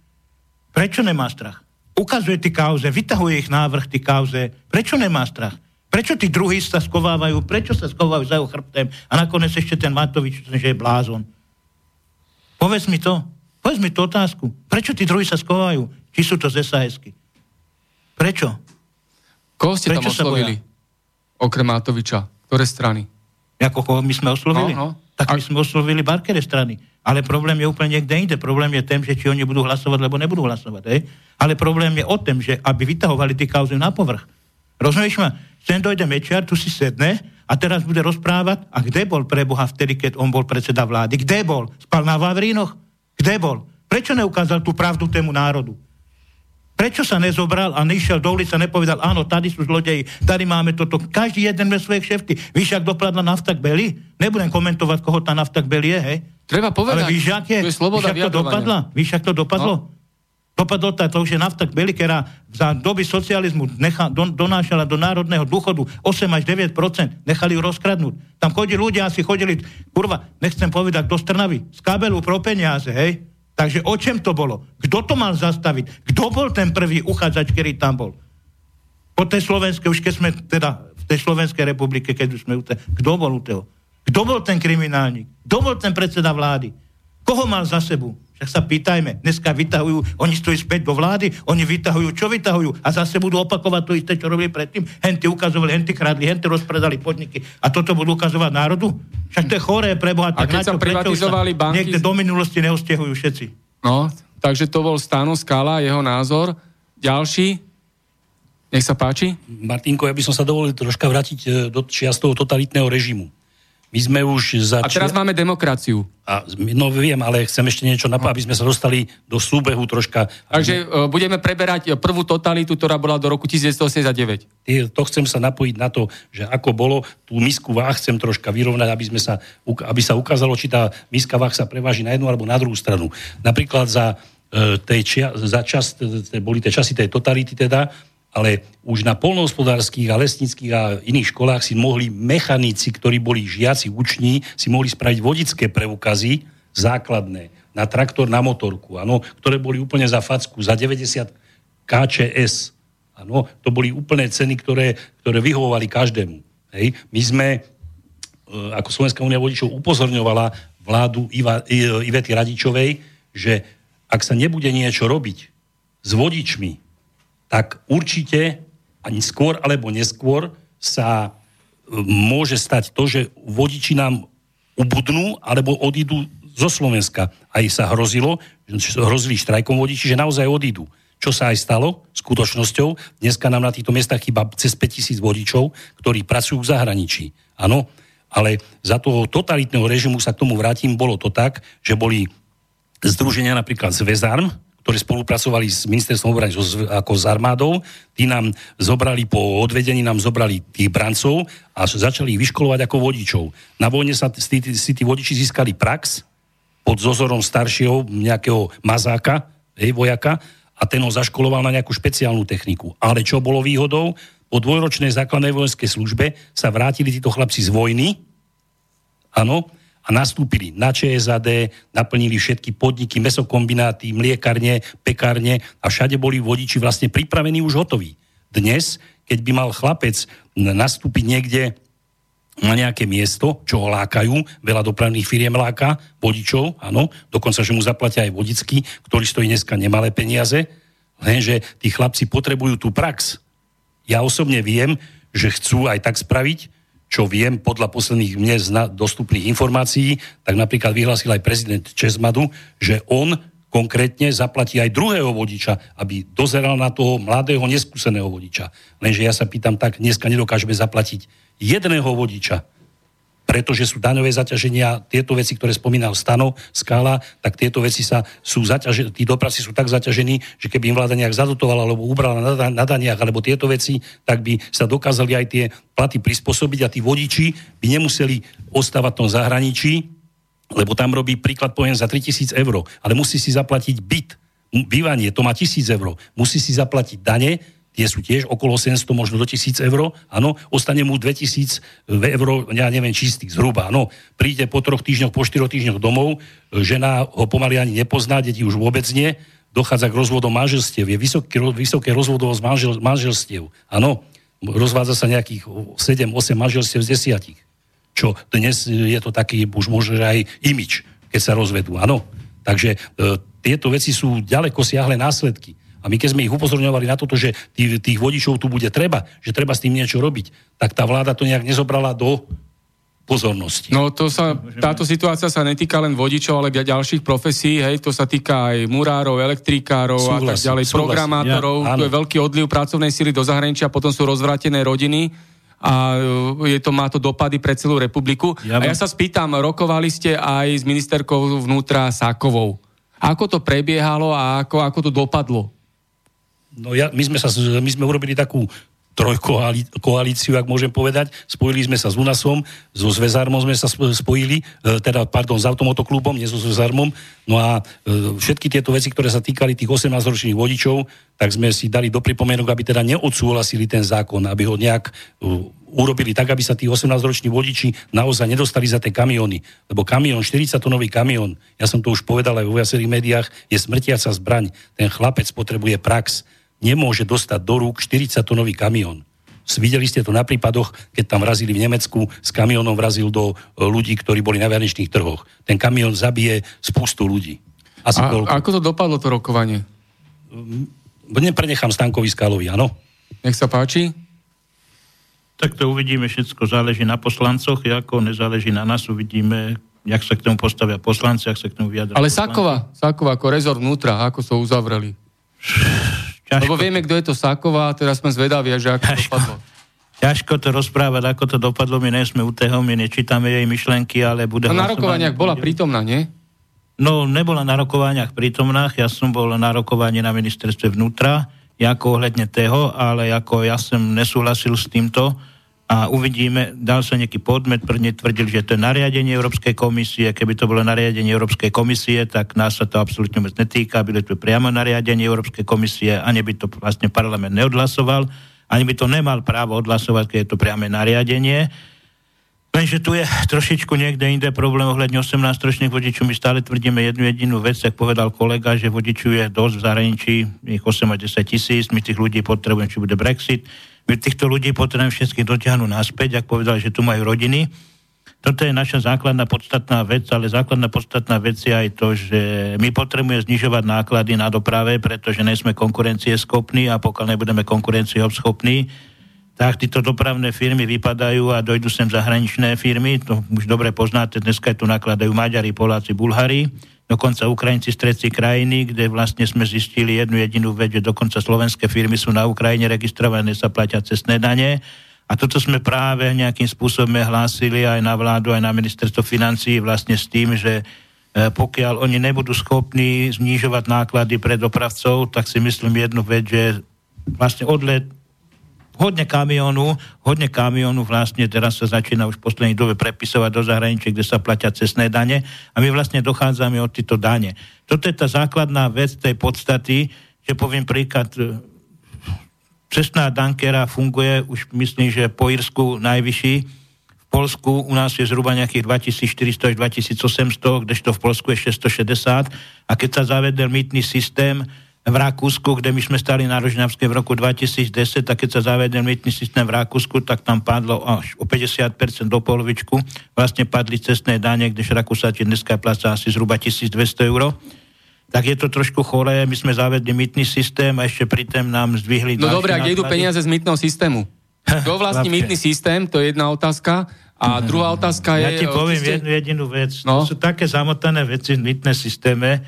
Prečo nemá strach? Ukazuje ty kauze, vytahuje ich návrh ty kauze. Prečo nemá strach? Prečo tí druhí sa skovávajú? Prečo sa skovávajú za chrbtem? A nakoniec ešte ten Matovič, že je blázon. Povedz mi to. Povedz mi tú otázku. Prečo tí druhí sa skovajú? Či sú to z SAS-ky? Prečo? Koho ste Prečo tam oslovili? Okrem Matoviča. Ktoré strany? Ako koho my sme oslovili? No, no. Tak my sme oslovili Barkere strany. Ale problém je úplne niekde inde. Problém je ten, že či oni budú hlasovať, lebo nebudú hlasovať. Hej? Ale problém je o tom, že aby vytahovali tie kauzy na povrch. Rozumieš ma? Sem dojde Mečiar, tu si sedne a teraz bude rozprávať, a kde bol pre Boha vtedy, keď on bol predseda vlády? Kde bol? Spal na Vavrínoch? Kde bol? Prečo neukázal tú pravdu tému národu? Prečo sa nezobral a nešiel do ulice a nepovedal, áno, tady sú zlodeji, tady máme toto. Každý jeden ve svoje kšefty. Víš, ak dopadla nafta k Beli? Nebudem komentovať, koho tá nafta k Beli je, hej? Treba povedať. Ale víš, ak je, to je sloboda víš, ak to dopadlo? Víš, ak to dopadlo? No. Dopadlo to, to, že nafta k Beli, za doby socializmu necha, don, donášala do národného dôchodu 8 až 9% nechali ju rozkradnúť. Tam chodili ľudia, asi chodili, kurva, nechcem povedať, do Strnavy, z kabelu pro peniaze, hej? Takže o čem to bolo? Kto to mal zastaviť? Kto bol ten prvý uchádzač, ktorý tam bol? Po tej Slovenskej, už keď sme teda v tej Slovenskej republike, keď už sme u tej, kto bol u toho? Kto bol ten kriminálnik? Kto bol ten predseda vlády? Koho mal za sebu? Však sa pýtajme. Dneska vytahujú, oni stojí späť do vlády, oni vytahujú, čo vytahujú? A zase budú opakovať to isté, čo robili predtým. Henty ukazovali, henty kradli, henty rozpredali podniky. A toto budú ukazovať národu? Však to je choré preboha. Tak a keď sa privatizovali banky... Niekde do minulosti neostiehujú všetci. No, takže to bol Stano Skala, jeho názor. Ďalší? Nech sa páči. Martinko, ja by som sa dovolil troška vrátiť e, do čiast toho totalitného režimu. My sme už začali... A teraz máme demokraciu. A, no viem, ale chcem ešte niečo napadať, aby sme sa dostali do súbehu troška. Takže uh, budeme preberať prvú totalitu, ktorá bola do roku 1989. To chcem sa napojiť na to, že ako bolo, tú misku váh chcem troška vyrovnať, aby, sme sa, aby sa ukázalo, či tá miska váh sa preváži na jednu alebo na druhú stranu. Napríklad za, uh, tej čia, za čas, boli tie časy tej totality teda, ale už na polnohospodárských a lesnických a iných školách si mohli mechanici, ktorí boli žiaci uční, si mohli spraviť vodické preukazy základné na traktor, na motorku, ano, ktoré boli úplne za facku, za 90 KČS. Áno, to boli úplné ceny, ktoré, ktoré vyhovovali každému. Hej. My sme, e, ako Slovenská únia vodičov, upozorňovala vládu Iva, Ivety Radičovej, že ak sa nebude niečo robiť s vodičmi, tak určite ani skôr alebo neskôr sa e, môže stať to, že vodiči nám ubudnú alebo odídu zo Slovenska. Aj sa hrozilo, hrozili štrajkom vodiči, že naozaj odídu čo sa aj stalo skutočnosťou. Dneska nám na týchto miestach chýba cez 5000 vodičov, ktorí pracujú v zahraničí. Áno, ale za toho totalitného režimu sa k tomu vrátim, bolo to tak, že boli združenia napríklad z Vezarm, ktorí spolupracovali s ministerstvom obrany ako s armádou, tí nám zobrali po odvedení, nám zobrali tých brancov a začali ich vyškolovať ako vodičov. Na vojne sa si tí vodiči získali prax pod zozorom staršieho nejakého mazáka, hej, vojaka, a ten ho zaškoloval na nejakú špeciálnu techniku. Ale čo bolo výhodou? Po dvojročnej základnej vojenskej službe sa vrátili títo chlapci z vojny, áno, a nastúpili na ČSAD, naplnili všetky podniky, mesokombináty, mliekarne, pekárne a všade boli vodiči vlastne pripravení už hotoví. Dnes, keď by mal chlapec nastúpiť niekde na nejaké miesto, čo ho lákajú, veľa dopravných firiem láka, vodičov, áno, dokonca, že mu zaplatia aj vodicky, ktorý stojí dneska nemalé peniaze, lenže tí chlapci potrebujú tú prax. Ja osobne viem, že chcú aj tak spraviť, čo viem podľa posledných mne dostupných informácií, tak napríklad vyhlásil aj prezident Česmadu, že on konkrétne zaplatí aj druhého vodiča, aby dozeral na toho mladého, neskúseného vodiča. Lenže ja sa pýtam tak, dneska nedokážeme zaplatiť jedného vodiča, pretože sú daňové zaťaženia, tieto veci, ktoré spomínal Stano, Skala, tak tieto veci sa sú zaťažení, tí dopravci sú tak zaťažení, že keby im vláda nejak zadotovala alebo ubrala na, na daniach alebo tieto veci, tak by sa dokázali aj tie platy prispôsobiť a tí vodiči by nemuseli ostávať v tom zahraničí, lebo tam robí príklad poviem za 3000 eur, ale musí si zaplatiť byt, bývanie, to má 1000 eur, musí si zaplatiť dane, tie sú tiež okolo 700, možno do 1000 eur, áno, ostane mu 2000 eur, ja neviem, čistých zhruba, áno. Príde po troch týždňoch, po štyroch týždňoch domov, žena ho pomaly ani nepozná, deti už vôbec nie, dochádza k rozvodom manželstiev, je vysoké, vysoké rozvodovosť manžel, manželstiev, áno, rozvádza sa nejakých 7-8 manželstiev z desiatich, čo dnes je to taký už možno aj imič, keď sa rozvedú, áno. Takže e, tieto veci sú ďaleko siahle následky. A my keď sme ich upozorňovali na toto, že tých, tých vodičov tu bude treba, že treba s tým niečo robiť, tak tá vláda to nejak nezobrala do pozornosti. No to sa, táto situácia sa netýka len vodičov, ale aj ďalších profesí, hej, to sa týka aj murárov, elektrikárov súhlasím, a tak ďalej, súhlasím. programátorov, ja, tu je veľký odliv pracovnej síly do zahraničia, potom sú rozvrátené rodiny a je to, má to dopady pre celú republiku. Ja a ja sa spýtam, rokovali ste aj s ministerkou vnútra Sákovou. Ako to prebiehalo a ako, ako to dopadlo? No ja, my, sme sa, my sme urobili takú trojkoalíciu, ak môžem povedať. Spojili sme sa s UNASom, so Zvezarmom sme sa spojili, e, teda, pardon, s automotoklubom, nie so Zvezarmom. No a e, všetky tieto veci, ktoré sa týkali tých 18-ročných vodičov, tak sme si dali do pripomienok, aby teda neodsúhlasili ten zákon, aby ho nejak e, urobili tak, aby sa tí 18-roční vodiči naozaj nedostali za tie kamiony. Lebo kamión, 40-tonový kamión, ja som to už povedal aj vo viacerých médiách, je smrtiaca zbraň. Ten chlapec potrebuje prax nemôže dostať do rúk 40-tonový kamión. Videli ste to na prípadoch, keď tam vrazili v Nemecku, s kamionom vrazil do e, ľudí, ktorí boli na verejných trhoch. Ten kamión zabije spustu ľudí. Asi A toľko. ako to dopadlo, to rokovanie? Mm, neprenechám Stankovi Skalovi, áno. Nech sa páči. Tak to uvidíme, všetko záleží na poslancoch, ako nezáleží na nás, uvidíme, jak sa k tomu postavia poslanci, jak sa k tomu vyjadria. Ale Sakova, Sakova ako rezort vnútra, ako sa uzavreli? Ťažko. Lebo vieme, kto je to Sáková, teraz sme zvedaví, že ako ťažko. dopadlo. Ťažko to rozprávať, ako to dopadlo, my nie sme u toho, my nečítame jej myšlenky, ale bude... No na rokovaniach bola prítomná, nie? No, nebola na rokovaniach prítomná, ja som bol na rokovaní na ministerstve vnútra, ako ohľadne toho, ale ako ja som nesúhlasil s týmto, a uvidíme, dal sa nejaký podmet, prvne tvrdil, že to je nariadenie Európskej komisie, keby to bolo nariadenie Európskej komisie, tak nás sa to absolútne vôbec netýka, bylo to priamo nariadenie Európskej komisie, ani by to vlastne parlament neodhlasoval, ani by to nemal právo odhlasovať, keď je to priame nariadenie. Lenže tu je trošičku niekde inde problém ohľadne 18-ročných vodičov. My stále tvrdíme jednu jedinú vec, tak povedal kolega, že vodičov je dosť v zahraničí, ich 8 a 10 tisíc, my tých ľudí potrebujeme, či bude Brexit. My týchto ľudí potrebujeme všetkých dotiahnuť naspäť, ak povedal, že tu majú rodiny. Toto je naša základná podstatná vec, ale základná podstatná vec je aj to, že my potrebujeme znižovať náklady na doprave, pretože nejsme konkurencieschopní a pokiaľ nebudeme konkurencieschopní, tak títo dopravné firmy vypadajú a dojdú sem zahraničné firmy, to už dobre poznáte, dneska tu nakladajú Maďari, Poláci, Bulhári, dokonca Ukrajinci z tretí krajiny, kde vlastne sme zistili jednu jedinú vec, že dokonca slovenské firmy sú na Ukrajine registrované, sa platia cestné dane. A toto sme práve nejakým spôsobom hlásili aj na vládu, aj na ministerstvo financií vlastne s tým, že e, pokiaľ oni nebudú schopní znižovať náklady pre dopravcov, tak si myslím jednu vec, že vlastne odlet hodne kamionu, hodne kamionu vlastne teraz sa začína už v poslednej dobe prepisovať do zahraničia, kde sa platia cestné dane a my vlastne dochádzame od týchto dane. Toto je tá základná vec tej podstaty, že poviem príklad, e, cestná dankera funguje už myslím, že po Irsku najvyšší, v Polsku u nás je zhruba nejakých 2400 až 2800, kdežto v Polsku je 660 a keď sa zavedel mýtny systém, v Rakúsku, kde my sme stali na Rožňavskej v roku 2010, tak keď sa zavedel mýtny systém v Rakúsku, tak tam padlo až o 50% do polovičku. Vlastne padli cestné dane, kdež Rakúsati dneska pláca asi zhruba 1200 eur tak je to trošku choré. My sme zavedli mýtny systém a ešte pri tém nám zdvihli... No dobre, a kde idú peniaze z mýtneho systému? Kto vlastní mýtny systém? To je jedna otázka. A druhá otázka je... Ja ti poviem ste... jednu jedinú vec. No? To sú také zamotané veci v mýtne systéme,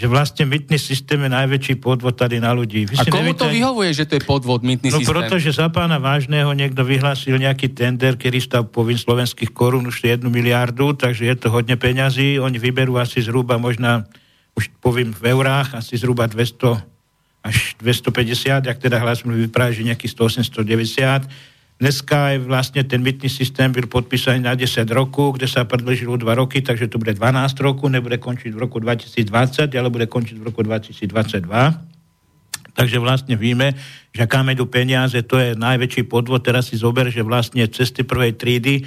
že vlastne mytný systém je najväčší podvod tady na ľudí. Vy a komu nevíte... to vyhovuje, že to je podvod, mytný no, systém? No pretože za pána Vážneho niekto vyhlásil nejaký tender, ktorý stav povin slovenských korún už jednu miliardu, takže je to hodne peňazí. Oni vyberú asi zhruba možná, už poviem v eurách, asi zhruba 200 až 250, ak teda hlas mi vypráva, že nejakých 180, 190 Dneska je vlastne ten mytný systém byl podpísaný na 10 rokov, kde sa predlžilo 2 roky, takže to bude 12 rokov, nebude končiť v roku 2020, ale bude končiť v roku 2022. Takže vlastne víme, že kam idú peniaze, to je najväčší podvod. Teraz si zober, že vlastne cesty prvej trídy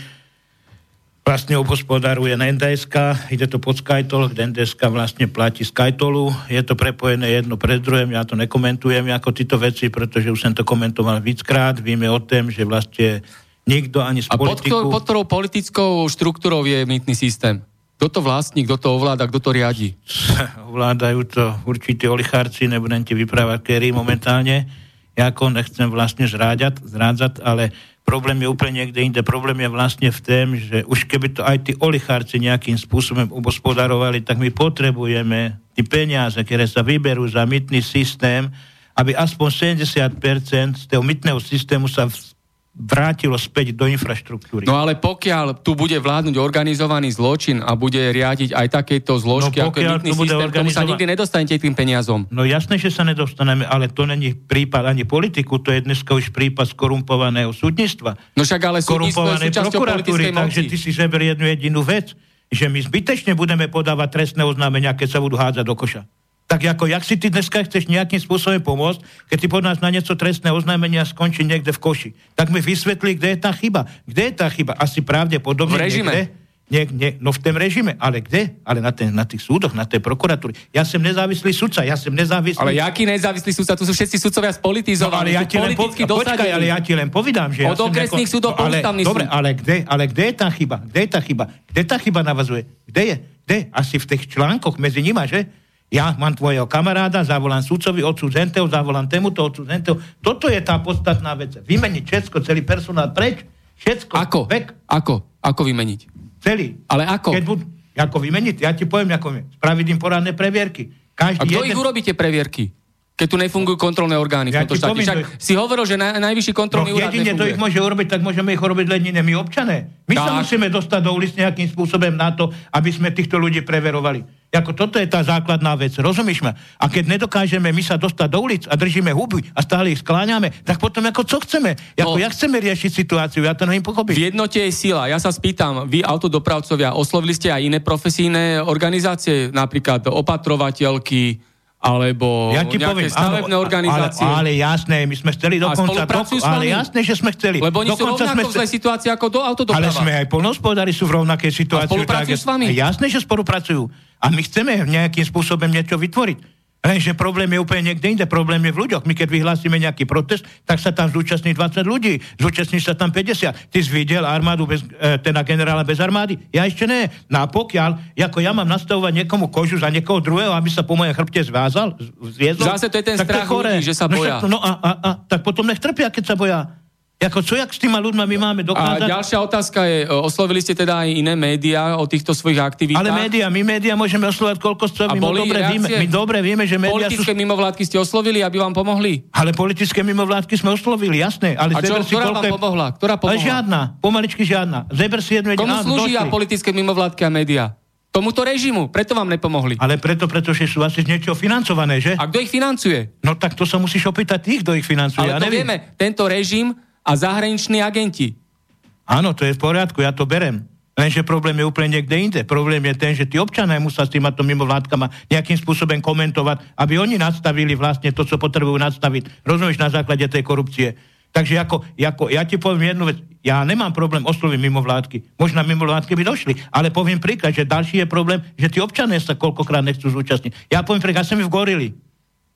vlastne obhospodáruje na NDSK, ide to pod Skytol, kde NDSK vlastne platí Skytolu, je to prepojené jedno pred druhým, ja to nekomentujem ako títo veci, pretože už som to komentoval víckrát, víme o tom, že vlastne nikto ani z A politiku... pod, pod ktorou politickou štruktúrou je mýtny systém? Kto to vlastní, kto to ovláda, kto to riadi? Ovládajú to určití olichárci, nebudem ti vyprávať, kerí momentálne. Ja nechcem vlastne zráďať, zrádzať, ale Problém je úplne niekde inde. Problém je vlastne v tom, že už keby to aj tí olichárci nejakým spôsobom obospodarovali, tak my potrebujeme tie peniaze, ktoré sa vyberú za mytný systém, aby aspoň 70% z toho mytného systému sa vrátilo späť do infraštruktúry. No ale pokiaľ tu bude vládnuť organizovaný zločin a bude riadiť aj takéto zložky, no, ako je mýtny systém, organizova... tomu sa nikdy nedostanete tým peniazom. No jasné, že sa nedostaneme, ale to není prípad ani politiku, to je dneska už prípad skorumpovaného súdnictva. No však ale súdnictvo je súčasťou politickej moci. Takže ty si zeber jednu jedinú vec, že my zbytečne budeme podávať trestné oznámenia, keď sa budú hádzať do koša. Tak ako, jak si ty dneska chceš nejakým spôsobom pomôcť, keď ty pod nás na niečo trestné oznámenie a skončí niekde v koši. Tak mi vysvetli, kde je tá chyba. Kde je tá chyba? Asi pravdepodobne v režime. Niekde, nie, nie, no v tom režime, ale kde? Ale na, ten, na tých súdoch, na tej prokuratúre. Ja som nezávislý sudca, ja som nezávislý... Ale jaký nezávislý sudca? Tu sú všetci sudcovia spolitizovaní, no, ale ja ti len, po, počkaj, ale ja ti len povídam, že... Od ja okresných neko... súdov no, ale, Dobre, ale kde, ale kde je tá chyba? Kde je tá chyba? Kde tá chyba navazuje? Kde je? Kde? Asi v tých článkoch medzi nimi, že? Ja mám tvojho kamaráda, zavolám sudcovi, odsud zenteo, zavolám temuto, odsud zenteo. Toto je tá podstatná vec. Vymeniť všetko, celý personál preč, všetko. Ako? Vek. Ako? Ako vymeniť? Celý. Ale ako? Keď bud- ako vymeniť? Ja ti poviem, ako vymeniť. Spraviť im poradné previerky. Každý A kto jeden... ich urobíte previerky? Keď tu nefungujú kontrolné orgány ja v tomto štáte. Však si hovoril, že na, najvyšší kontrolný no, úrad jedine nefunguje. to ich môže urobiť, tak môžeme ich urobiť len iné my občané. My tak. sa musíme dostať do ulic nejakým spôsobom na to, aby sme týchto ľudí preverovali. Ako toto je tá základná vec, rozumieš ma? A keď nedokážeme my sa dostať do ulic a držíme huby a stále ich skláňame, tak potom ako co chceme? Ako, no, jak chceme riešiť situáciu? Ja to neviem pochopiť. V jednote je sila. Ja sa spýtam, vy autodopravcovia, oslovili ste aj iné profesijné organizácie, napríklad opatrovateľky, alebo Ja ti poviem, stavebné áno, organizácie. Ale, ale jasné, my sme chceli A dokonca... s ale jasné, že sme chceli. Lebo oni sú dokonca rovnako v zlej situácii ako do autodoprava. Ale sme aj polnospodári sú v rovnakej situácii. spolupracujú s vami? A jasné, že spolupracujú. A my chceme nejakým spôsobom niečo vytvoriť. Lenže problém je úplne niekde inde, problém je v ľuďoch. My keď vyhlásime nejaký protest, tak sa tam zúčastní 20 ľudí, zúčastní sa tam 50. Ty si videl armádu bez, e, teda generála bez armády? Ja ešte ne. No a pokiaľ, ako ja mám nastavovať niekomu kožu za niekoho druhého, aby sa po mojej chrbte zvázal, zviezol, Zase to je ten strach ľudí, že sa No boja. však to- No a, a, a, tak potom nech trpia, keď sa boja. Ako čo, jak s týma ľuďmi my máme A dokázať? ďalšia otázka je, e, oslovili ste teda aj iné médiá o týchto svojich aktivitách? Ale média, my média môžeme oslovať koľko chceme. A My, dobre vieme, my dobre vieme, že média sú... Politické mimovládky ste oslovili, aby vám pomohli? Ale politické mimovládky sme oslovili, jasné. Ale A čo, si, ktorá koľko vám pomohla? Ktorá Ale pomohla? žiadna, pomaličky žiadna. Zeber si jednu Komu slúžia politické mimovládky a médiá? Tomuto režimu, preto vám nepomohli. Ale preto, pretože sú asi z niečoho financované, že? A kto ich financuje? No tak to sa musíš opýtať tých, kto ich financuje. Ale ja to neviem. vieme, tento režim a zahraniční agenti. Áno, to je v poriadku, ja to berem. Lenže problém je úplne niekde inde. Problém je ten, že tí občania musia s týmato mimovládkama nejakým spôsobom komentovať, aby oni nastavili vlastne to, čo potrebujú nastaviť. Rozumieš na základe tej korupcie. Takže ako, ako, ja ti poviem jednu vec. Ja nemám problém osloviť mimovládky. Možno mimovládky by došli, ale poviem príklad, že ďalší je problém, že tí občania sa koľkokrát nechcú zúčastniť. Ja poviem príklad, ja som v Gorili.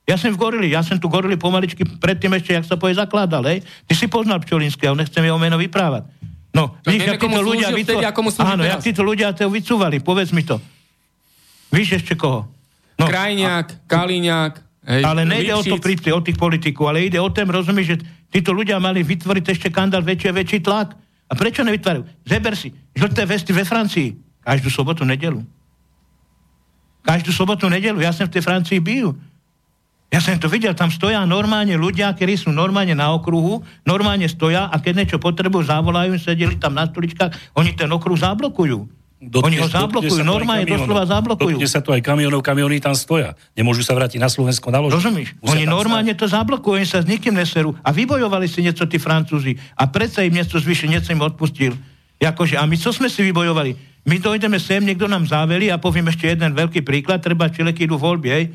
Ja som v Gorili, ja som tu Gorili pomaličky predtým ešte, jak sa poje zakladal, hej. Ty si poznal Pčolinského, nechcem jeho meno vyprávať. No, Tak víš, jak títo ľudia vtedy, slúži Áno, jak títo ľudia to vycúvali, povedz mi to. Víš ešte koho? No, Krajňák, Kaliňák, hej, ale nejde o to Lipšic. pri, o tých politikov, ale ide o tém, rozumieš, že títo ľudia mali vytvoriť ešte kandál väčší a väčší tlak. A prečo nevytvárajú? Zeber si, žlté vesty ve Francii. Každú sobotu, nedelu. Každú sobotu, nedelu. Ja som v tej Francii byl. Ja som to videl, tam stoja normálne ľudia, ktorí sú normálne na okruhu, normálne stoja a keď niečo potrebujú, zavolajú, sedeli tam na stoličkách, oni ten okruh zablokujú. oni ho Dotkne- zablokujú, dotkne normálne doslova zablokujú. Dotkne sa to aj kamionov, kamiony tam stoja. Nemôžu sa vrátiť na Slovensko na lož. Rozumieš? Oni normálne to zablokujú, oni sa s nikým neserú. A vybojovali si niečo tí Francúzi. A predsa im niečo zvyšil, niečo im odpustil. Jakože, a my co sme si vybojovali? My dojdeme sem, niekto nám záveli a poviem ešte jeden veľký príklad, treba človek idú voľby, hej.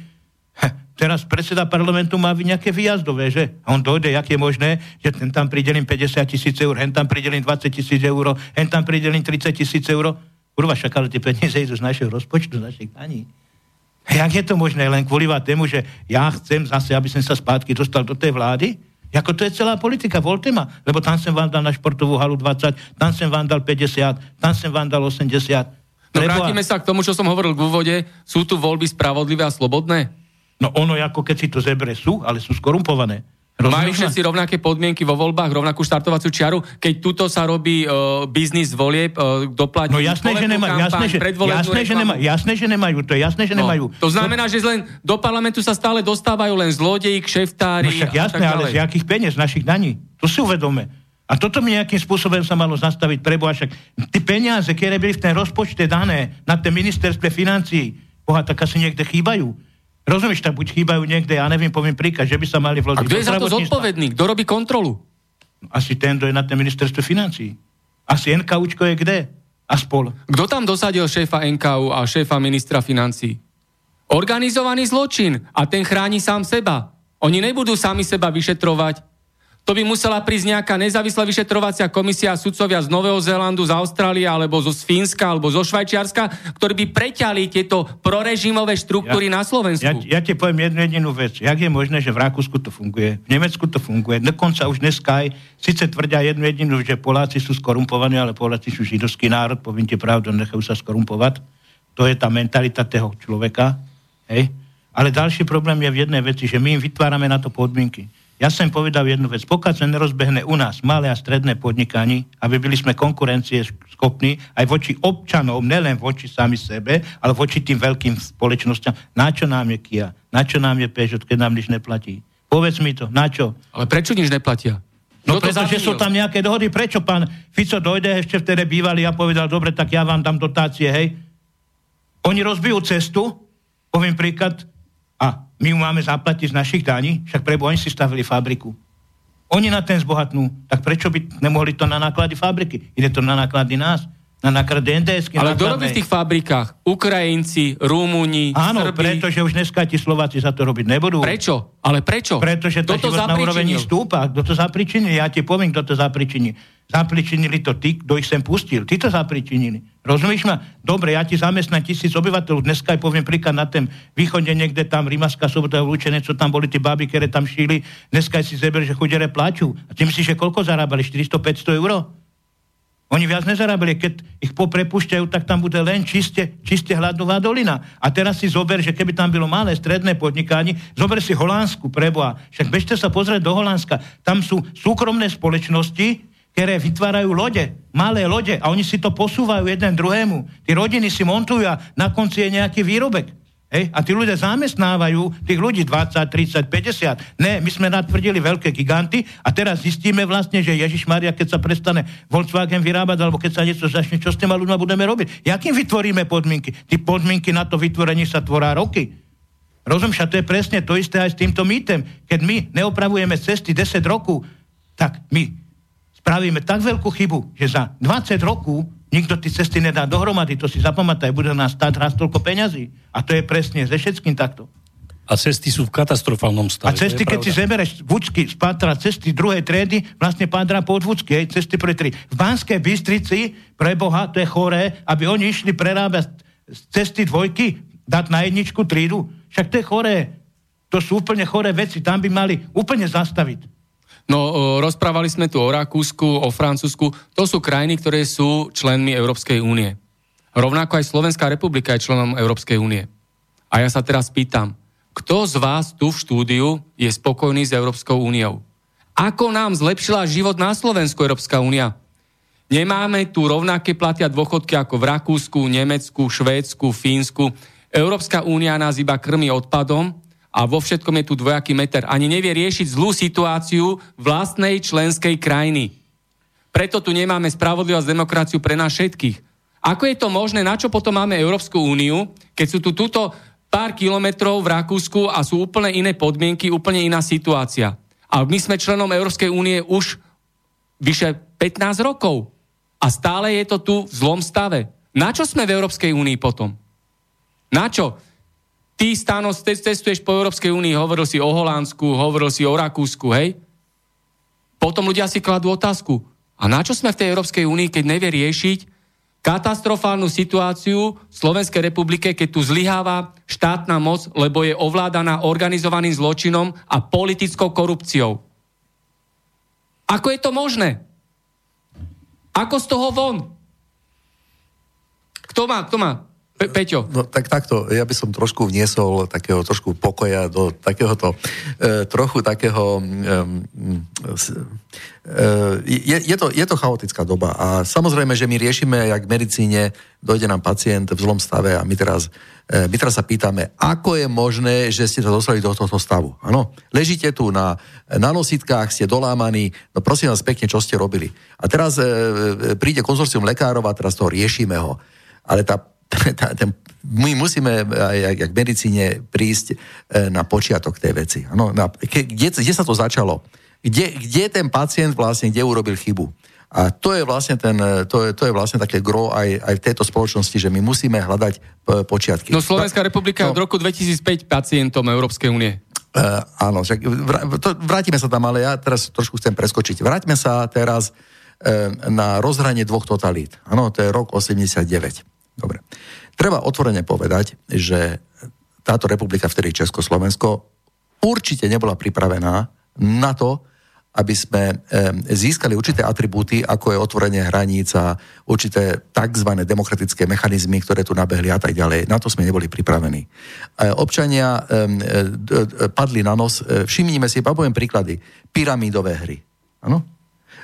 Teraz predseda parlamentu má nejaké výjazdové, že? A on dojde, jak je možné, že ten tam pridelím 50 tisíc eur, hen tam pridelím 20 tisíc eur, hen tam pridelím 30 tisíc eur. Kurva, však ale tie peniaze idú z našeho rozpočtu, z našich daní. Jak je to možné len kvôli tému, že ja chcem zase, aby som sa spátky dostal do tej vlády? Ako to je celá politika, voľte ma. Lebo tam som vám dal na športovú halu 20, tam som vám dal 50, tam som vám dal 80. No Preboha. vrátime sa k tomu, čo som hovoril v úvode. Sú tu voľby spravodlivé a slobodné? No ono, ako keď si to zebre, sú, ale sú skorumpované. Majú Rozumieš ma? všetci rovnaké podmienky vo voľbách, rovnakú štartovaciu čiaru. Keď tuto sa robí uh, biznis volieb, uh, doplatí No jasné, že nemajú, kampaň, jasné, že, jasné, že nemajú, jasné, že nemajú, to je jasné, že No, nemajú. To znamená, že len do parlamentu sa stále dostávajú len zlodeji, No kšeftári však a jasné, ale z jakých peniaz, našich daní. To si uvedome. A toto mi nejakým spôsobom sa malo zastaviť preboha, však ty peniaze, ktoré byli v ten rozpočte dané na ten ministerstve financií, boha, tak asi niekde chýbajú. Rozumieš, tak buď chýbajú niekde, ja neviem, poviem príklad, že by sa mali A vložiť kto do je za to zodpovedný? Kto robí kontrolu? Asi ten, kto je na ten ministerstve financií. Asi NKUčko je kde? A spol. Kto tam dosadil šéfa NKU a šéfa ministra financí? Organizovaný zločin a ten chráni sám seba. Oni nebudú sami seba vyšetrovať. To by musela prísť nejaká nezávislá vyšetrovacia komisia sudcovia z Nového Zélandu, z Austrálie, alebo zo Fínska, alebo zo Švajčiarska, ktorí by preťali tieto prorežimové štruktúry na Slovensku. Ja, ja ti poviem jednu jedinú vec. Jak je možné, že v Rakúsku to funguje, v Nemecku to funguje, dokonca už dneska aj, síce tvrdia jednu jedinú, že Poláci sú skorumpovaní, ale Poláci sú židovský národ, poviem ti pravdu, nechajú sa skorumpovať. To je tá mentalita toho človeka. Hej? Ale ďalší problém je v jednej veci, že my im vytvárame na to podmienky. Ja som povedal jednu vec. Pokiaľ sa nerozbehne u nás malé a stredné podnikanie, aby byli sme konkurencie schopní aj voči občanom, nelen voči sami sebe, ale voči tým veľkým spoločnosťam, na čo nám je Kia, na čo nám je Peugeot, keď nám nič neplatí. Povedz mi to, na čo? Ale prečo nič neplatia? No pretože sú tam nejaké dohody. Prečo pán Fico dojde ešte vtedy bývalý a povedal, dobre, tak ja vám dám dotácie, hej. Oni rozbijú cestu, poviem príklad, my ju máme zaplatiť z našich daní, však prebo oni si stavili fabriku. Oni na ten zbohatnú, tak prečo by nemohli to na náklady fabriky? Ide to na náklady nás. Na nakradé NDSky. Ale kto robí v tých fabrikách? Ukrajinci, Rumúni, Áno, Srbi. pretože už dneska ti Slováci za to robiť nebudú. Prečo? Ale prečo? Pretože tá životná úroveň stúpa. Kto to zapričinil? Ja ti poviem, kto to zapričinil. Zapričinili to tí, kto ich sem pustil. Tí to zapričinili. Rozumieš ma? Dobre, ja ti zamestnám tisíc obyvateľov. Dneska aj poviem príklad na tém východe niekde tam, Rimaská sobota, Lúčené, čo tam boli tí baby, ktoré tam šíli. Dneska si zeber, že chudere plačú. A ty myslíš, že koľko zarábali? 400-500 eur? Oni viac nezarábali. Keď ich poprepúšťajú, tak tam bude len čiste, čiste hladová dolina. A teraz si zober, že keby tam bylo malé stredné podnikanie, zober si Holandsku, preboha. Však bežte sa pozrieť do Holandska. Tam sú súkromné spoločnosti, ktoré vytvárajú lode, malé lode a oni si to posúvajú jeden druhému. Tí rodiny si montujú a na konci je nejaký výrobek. Hej? A tí ľudia zamestnávajú tých ľudí 20, 30, 50. Ne, my sme natvrdili veľké giganty a teraz zistíme vlastne, že Ježiš Maria, keď sa prestane Volkswagen vyrábať, alebo keď sa niečo začne, čo s tými ľuďmi budeme robiť? Jakým vytvoríme podmienky? Tí podmienky na to vytvorenie sa tvorá roky. Rozumieš, a to je presne to isté aj s týmto mýtem. Keď my neopravujeme cesty 10 rokov, tak my spravíme tak veľkú chybu, že za 20 rokov nikto tie cesty nedá dohromady, to si zapamätaj, bude nás stáť raz toľko peňazí. A to je presne ze všetkým takto. A cesty sú v katastrofálnom A stave. to cesty, keď si pravda. zebereš vúčky z pátra cesty druhej triedy, vlastne pádra pod vúčky, hej, cesty pre tri. V Banskej Bystrici, pre Boha, to je choré, aby oni išli prerábať cesty dvojky, dať na jedničku trídu. Však to je choré. To sú úplne choré veci, tam by mali úplne zastaviť. No, rozprávali sme tu o Rakúsku, o Francúzsku. To sú krajiny, ktoré sú členmi Európskej únie. Rovnako aj Slovenská republika je členom Európskej únie. A ja sa teraz pýtam, kto z vás tu v štúdiu je spokojný s Európskou úniou? Ako nám zlepšila život na Slovensku Európska únia? Nemáme tu rovnaké platia dôchodky ako v Rakúsku, Nemecku, Švédsku, Fínsku. Európska únia nás iba krmi odpadom a vo všetkom je tu dvojaký meter. Ani nevie riešiť zlú situáciu vlastnej členskej krajiny. Preto tu nemáme spravodlivosť demokraciu pre nás všetkých. Ako je to možné, na čo potom máme Európsku úniu, keď sú tu túto pár kilometrov v Rakúsku a sú úplne iné podmienky, úplne iná situácia. A my sme členom Európskej únie už vyše 15 rokov. A stále je to tu v zlom stave. Na čo sme v Európskej únii potom? Na čo? Ty, Stano, ce- cestuješ po Európskej únii, hovoril si o Holandsku, hovoril si o Rakúsku, hej? Potom ľudia si kladú otázku. A na čo sme v tej Európskej únii, keď nevie riešiť katastrofálnu situáciu v Slovenskej republike, keď tu zlyháva štátna moc, lebo je ovládaná organizovaným zločinom a politickou korupciou. Ako je to možné? Ako z toho von? Kto má? Kto má? Pe- Peťo. No tak takto, ja by som trošku vniesol takého trošku pokoja do takéhoto e, trochu takého e, je, je, to, je to chaotická doba a samozrejme, že my riešime, jak v medicíne dojde nám pacient v zlom stave a my teraz, e, my teraz sa pýtame, ako je možné, že ste sa dostali do tohto stavu. Áno, ležíte tu na, na nositkách, ste dolámaní, no prosím vás pekne, čo ste robili. A teraz e, e, príde konzorcium lekárov a teraz to riešime ho. Ale tá ten, my musíme aj, aj v medicíne prísť e, na počiatok tej veci. Ano, na, kde, kde sa to začalo? Kde, kde ten pacient vlastne, kde urobil chybu? A to je vlastne, ten, to je, to je vlastne také gro aj, aj v tejto spoločnosti, že my musíme hľadať počiatky. No Slovenská republika je No. od roku 2005 pacientom Európskej únie. Uh, áno, však to, vrátime sa tam, ale ja teraz trošku chcem preskočiť. Vráťme sa teraz uh, na rozhranie dvoch totalít. Áno, to je rok 89. Dobre. Treba otvorene povedať, že táto republika, vtedy Československo, určite nebola pripravená na to, aby sme získali určité atribúty, ako je otvorenie hraníc a určité tzv. demokratické mechanizmy, ktoré tu nabehli a tak ďalej. Na to sme neboli pripravení. E, Občania d- d- padli na nos. E, Všimnime si, poviem príklady. Pyramídové hry. Áno?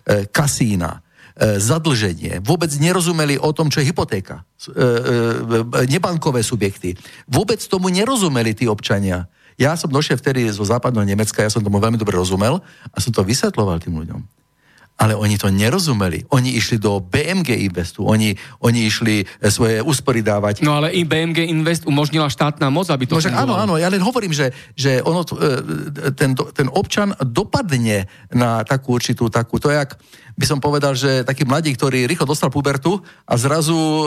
E, Kasína e, zadlženie, vôbec nerozumeli o tom, čo je hypotéka. E, e, Nebankové subjekty. Vôbec tomu nerozumeli tí občania. Ja som došiel vtedy zo západného Nemecka, ja som tomu veľmi dobre rozumel a som to vysvetloval tým ľuďom. ale oni to nerozumeli. Oni išli do BMG Investu, oni, oni išli e, svoje úspory dávať. No ale i BMG Invest umožnila štátna moc, aby to no, áno, áno, ja len hovorím, že, že ono, e, ten, ten občan dopadne na takú určitú takú, to jak, by som povedal, že taký mladík, ktorý rýchlo dostal pubertu a zrazu e,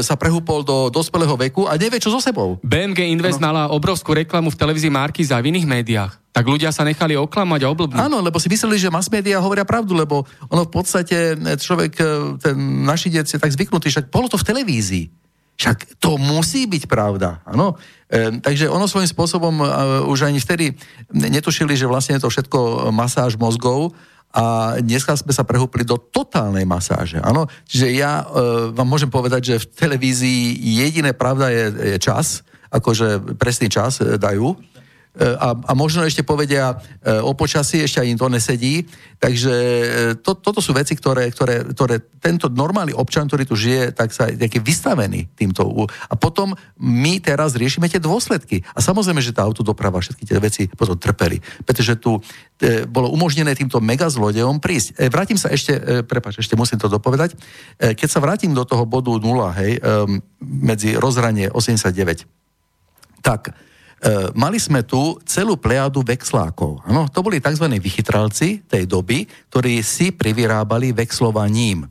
sa prehúpol do dospelého veku a nevie, čo so sebou. BMG Invest no. mala obrovskú reklamu v televízii Markiza a v iných médiách. Tak ľudia sa nechali oklamať a oblbnúť. Áno, lebo si mysleli, že mass media hovoria pravdu, lebo ono v podstate e, človek, e, ten našidec je tak zvyknutý, však bolo to v televízii. Však to musí byť pravda, áno. E, takže ono svojím spôsobom e, už ani vtedy netušili, že vlastne je to všetko masáž mozgov, a dneska sme sa prehúpli do totálnej masáže. Áno? Čiže ja e, vám môžem povedať, že v televízii jediné pravda je, je čas, akože presný čas e, dajú a, a možno ešte povedia e, o počasí, ešte aj im to nesedí. Takže e, to, toto sú veci, ktoré, ktoré, ktoré tento normálny občan, ktorý tu žije, tak sa je vystavený týmto. A potom my teraz riešime tie dôsledky. A samozrejme, že tá autodoprava, všetky tie veci potom trpeli. Pretože tu e, bolo umožnené týmto megazlodejom prísť. E, vrátim sa ešte, e, prepáč, ešte musím to dopovedať. E, keď sa vrátim do toho bodu 0, hej, e, medzi rozhranie 89, tak E, mali sme tu celú plejadu vexlákov. Ano, to boli tzv. vychytralci tej doby, ktorí si privyrábali vexlovaním.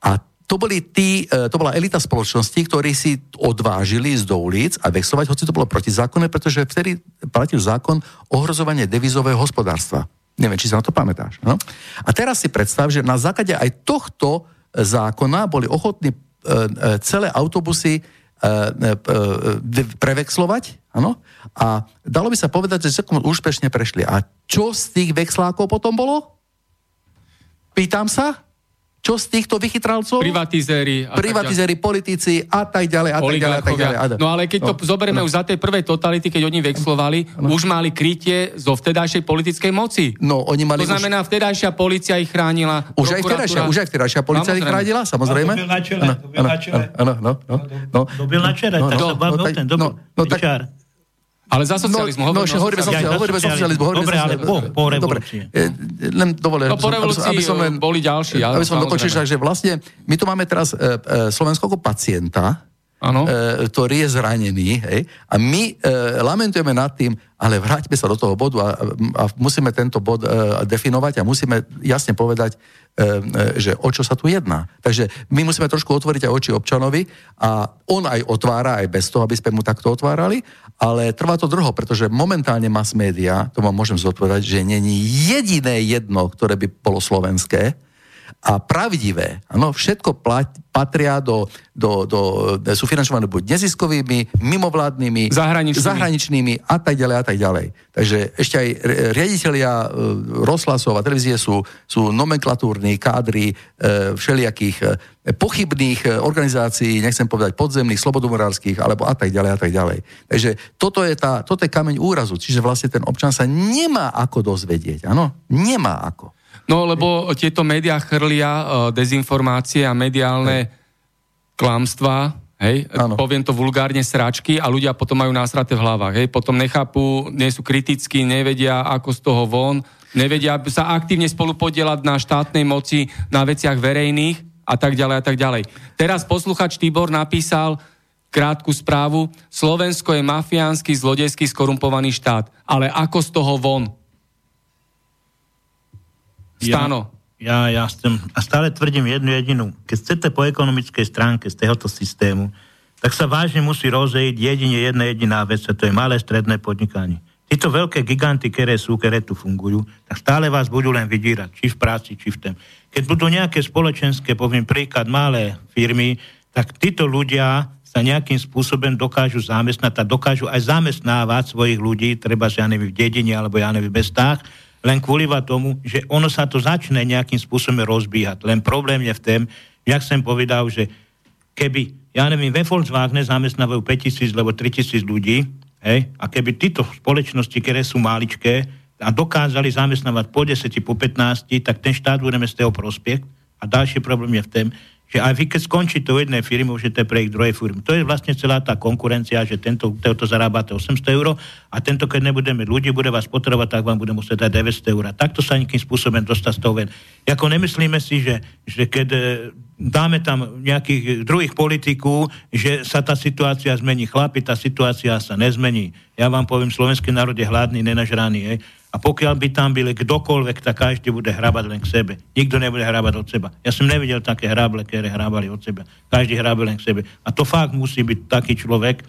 A to, boli tí, e, to bola elita spoločnosti, ktorí si odvážili do ulic a vexlovať, hoci to bolo protizákonné, pretože vtedy platil zákon ohrozovanie devizového hospodárstva. Neviem, či sa na to pamätáš. No? A teraz si predstav, že na základe aj tohto zákona boli ochotní e, celé autobusy prevexlovať Áno? A dalo by sa povedať, že celkom úspešne prešli. A čo z tých vexlákov potom bolo? Pýtam sa? Čo z týchto vychytralcov? Privatizéri. Privatizéri, politici a tak ďalej, a tak ďalej, a tak ďalej. No ale keď to no, zoberieme no. už za tej prvej totality, keď oni vexlovali, no. už mali krytie zo vtedajšej politickej moci. No, oni mali to znamená, už... vtedajšia policia ich chránila. Už aj vtedajšia, už aj vtedajšia policia ich chránila, samozrejme. To byl na čele, to byl na čele. Áno, no, no, no. To byl na čele, tak sa bavil ten, no, no, tak, ale za socializmu. No, no hovoríme, socializmu, hovoríme socializmu. Hovoríme dobre, ale po, po revolúcii. Dobre, len dovolím. No po revolúcii aby som len, boli ďalší. Aby som dokončil, že vlastne my tu máme teraz e, e, Slovensko ako pacienta, ano. E, ktorý je zranený. Hej? A my e, lamentujeme nad tým, ale vráťme sa do toho bodu a, a musíme tento bod e, definovať a musíme jasne povedať, e, e, že o čo sa tu jedná. Takže my musíme trošku otvoriť aj oči občanovi a on aj otvára, aj bez toho, aby sme mu takto otvárali, ale trvá to drho, pretože momentálne mass media, to vám môžem zodpovedať, že není jediné jedno, ktoré by bolo slovenské, a pravdivé. Ano, všetko plat, patria do, do, do, sú financované buď neziskovými, mimovládnymi, zahraničnými. zahraničnými a tak ďalej a tak ďalej. Takže ešte aj riaditeľia e, rozhlasov a televízie sú, sú nomenklatúrni kádry e, všelijakých e, pochybných organizácií, nechcem povedať podzemných, slobodomorárských, alebo a tak ďalej a tak ďalej. Takže toto je, tá, toto je kameň úrazu, čiže vlastne ten občan sa nemá ako dozvedieť, áno? Nemá ako. No, lebo tieto médiá chrlia uh, dezinformácie a mediálne klamstvá, hej, ano. poviem to vulgárne sračky a ľudia potom majú násrate v hlavách, hej, potom nechápu, nie sú kritickí, nevedia, ako z toho von, nevedia sa aktívne spolupodielať na štátnej moci, na veciach verejných a tak ďalej a tak ďalej. Teraz posluchač Tibor napísal krátku správu, Slovensko je mafiánsky, zlodejský, skorumpovaný štát, ale ako z toho von? Stano. Ja, ja, ja chcem, a stále tvrdím jednu jedinú. Keď chcete po ekonomickej stránke z tohoto systému, tak sa vážne musí rozejít jedine jedna jediná vec, a to je malé stredné podnikanie. Títo veľké giganty, ktoré sú, ktoré tu fungujú, tak stále vás budú len vydírať, či v práci, či v tém. Keď budú nejaké spoločenské, poviem príklad, malé firmy, tak títo ľudia sa nejakým spôsobom dokážu zamestnať a dokážu aj zamestnávať svojich ľudí, treba, že ja neviem, v dedine alebo ja neviem, v mestách, len kvôli tomu, že ono sa to začne nejakým spôsobom rozbíhať. Len problém je v tom, jak som povedal, že keby, ja neviem, ve Volkswagen zamestnávajú 5000 alebo 3000 ľudí, hej, a keby títo spoločnosti, ktoré sú maličké, a dokázali zamestnávať po 10, po 15, tak ten štát budeme z toho prospech. A ďalší problém je v tom, že aj vy keď skončíte u jednej firmy, už je to pre ich druhej firmy. To je vlastne celá tá konkurencia, že tento, tento zarábate 800 eur a tento, keď nebudeme ľudí, bude vás potrebovať, tak vám bude musieť dať 900 eur. Takto sa nejakým spôsobom dostať z toho ven. Ako nemyslíme si, že, že keď e, dáme tam nejakých druhých politikov, že sa tá situácia zmení. Chlapi, tá situácia sa nezmení. Ja vám poviem, slovenský národ je hladný, nenažraný. Je. A pokiaľ by tam byli kdokoľvek, tak každý bude hrabať len k sebe. Nikto nebude hrabať od seba. Ja som nevidel také hrable, ktoré hrabali od seba. Každý hrabe len k sebe. A to fakt musí byť taký človek,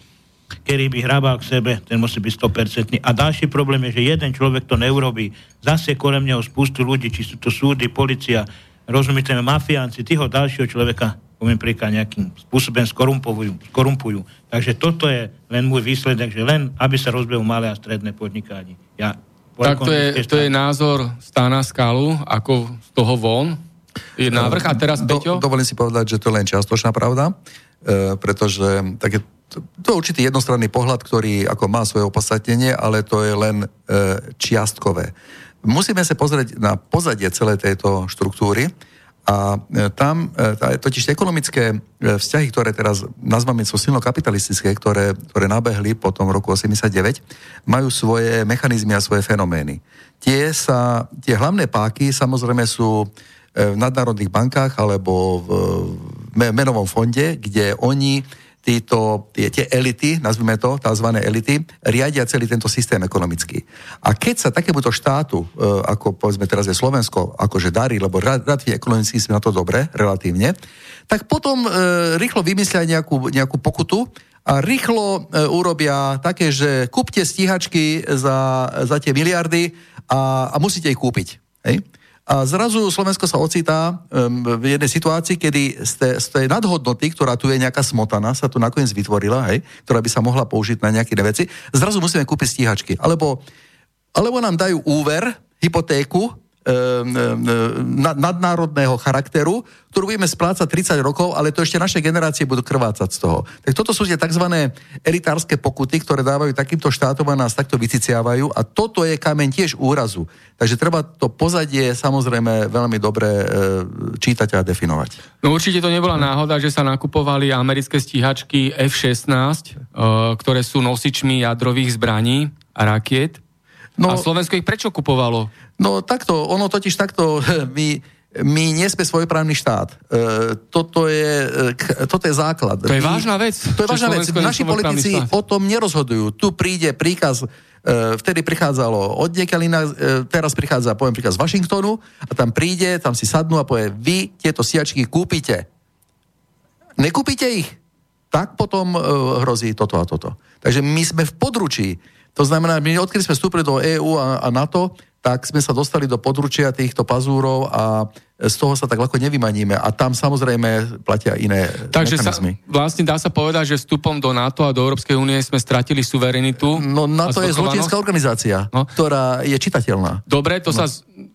ktorý by hrabal k sebe, ten musí byť 100%. A ďalší problém je, že jeden človek to neurobí. Zase kolem neho spustu ľudí, či sú to súdy, policia, rozumiete, mafiánci, týho ďalšieho človeka poviem príklad, nejakým spôsobom skorumpujú, skorumpujú. Takže toto je len môj výsledek, že len aby sa rozbehol malé a stredné podnikanie. Ja tak to je, to je názor Stána Skalu, ako z toho von. Je návrh a teraz Peťo? Do, dovolím si povedať, že to je len čiastočná pravda, e, pretože tak je, to, to je určitý jednostranný pohľad, ktorý ako má svoje opodstatnenie, ale to je len e, čiastkové. Musíme sa pozrieť na pozadie celej tejto štruktúry a e, tam e, totiž ekonomické e, vzťahy, ktoré teraz nazvame sú silno kapitalistické, ktoré, ktoré nabehli po tom roku 89, majú svoje mechanizmy a svoje fenomény. Tie, sa, tie hlavné páky samozrejme sú v nadnárodných bankách alebo v menovom fonde, kde oni títo, tie, tie elity, nazvime to, tzv. elity, riadia celý tento systém ekonomický. A keď sa takémuto štátu, e, ako povedzme teraz je Slovensko, akože darí, lebo relatívne ekonomicky sme na to dobre, relatívne, tak potom e, rýchlo vymyslia nejakú, nejakú pokutu a rýchlo e, urobia také, že kúpte stíhačky za, za tie miliardy a, a musíte ich kúpiť. Hej? A zrazu Slovensko sa ocitá v jednej situácii, kedy z tej, z tej nadhodnoty, ktorá tu je nejaká smotana, sa tu nakoniec vytvorila, hej, ktorá by sa mohla použiť na nejaké veci, zrazu musíme kúpiť stíhačky. Alebo, alebo nám dajú úver, hypotéku, nadnárodného charakteru, ktorú budeme splácať 30 rokov, ale to ešte naše generácie budú krvácať z toho. Tak toto sú tie tzv. elitárske pokuty, ktoré dávajú takýmto štátom a nás takto vyciciavajú a toto je kameň tiež úrazu. Takže treba to pozadie samozrejme veľmi dobre e, čítať a definovať. No určite to nebola náhoda, že sa nakupovali americké stíhačky F-16, e, ktoré sú nosičmi jadrových zbraní a rakiet. No, a Slovensko ich prečo kupovalo? No takto, ono totiž takto, my, my nie sme svojprávny štát. E, toto, je, e, toto je základ. To je my, vážna vec. To je vážna vec. Naši politici štát. o tom nerozhodujú. Tu príde príkaz, e, vtedy prichádzalo od Niekalina, e, teraz prichádza, poviem príkaz z Washingtonu a tam príde, tam si sadnú a povie, vy tieto siačky kúpite. Nekúpite ich? Tak potom e, hrozí toto a toto. Takže my sme v područí to znamená, my odkedy sme vstúpili do EÚ a, a NATO, tak sme sa dostali do područia týchto pazúrov a z toho sa tak ľahko nevymaníme. A tam samozrejme platia iné Takže sa, vlastne dá sa povedať, že vstupom do NATO a do Európskej únie sme stratili suverenitu. No NATO je zločinecká organizácia, no. ktorá je čitateľná. Dobre, to, no. sa,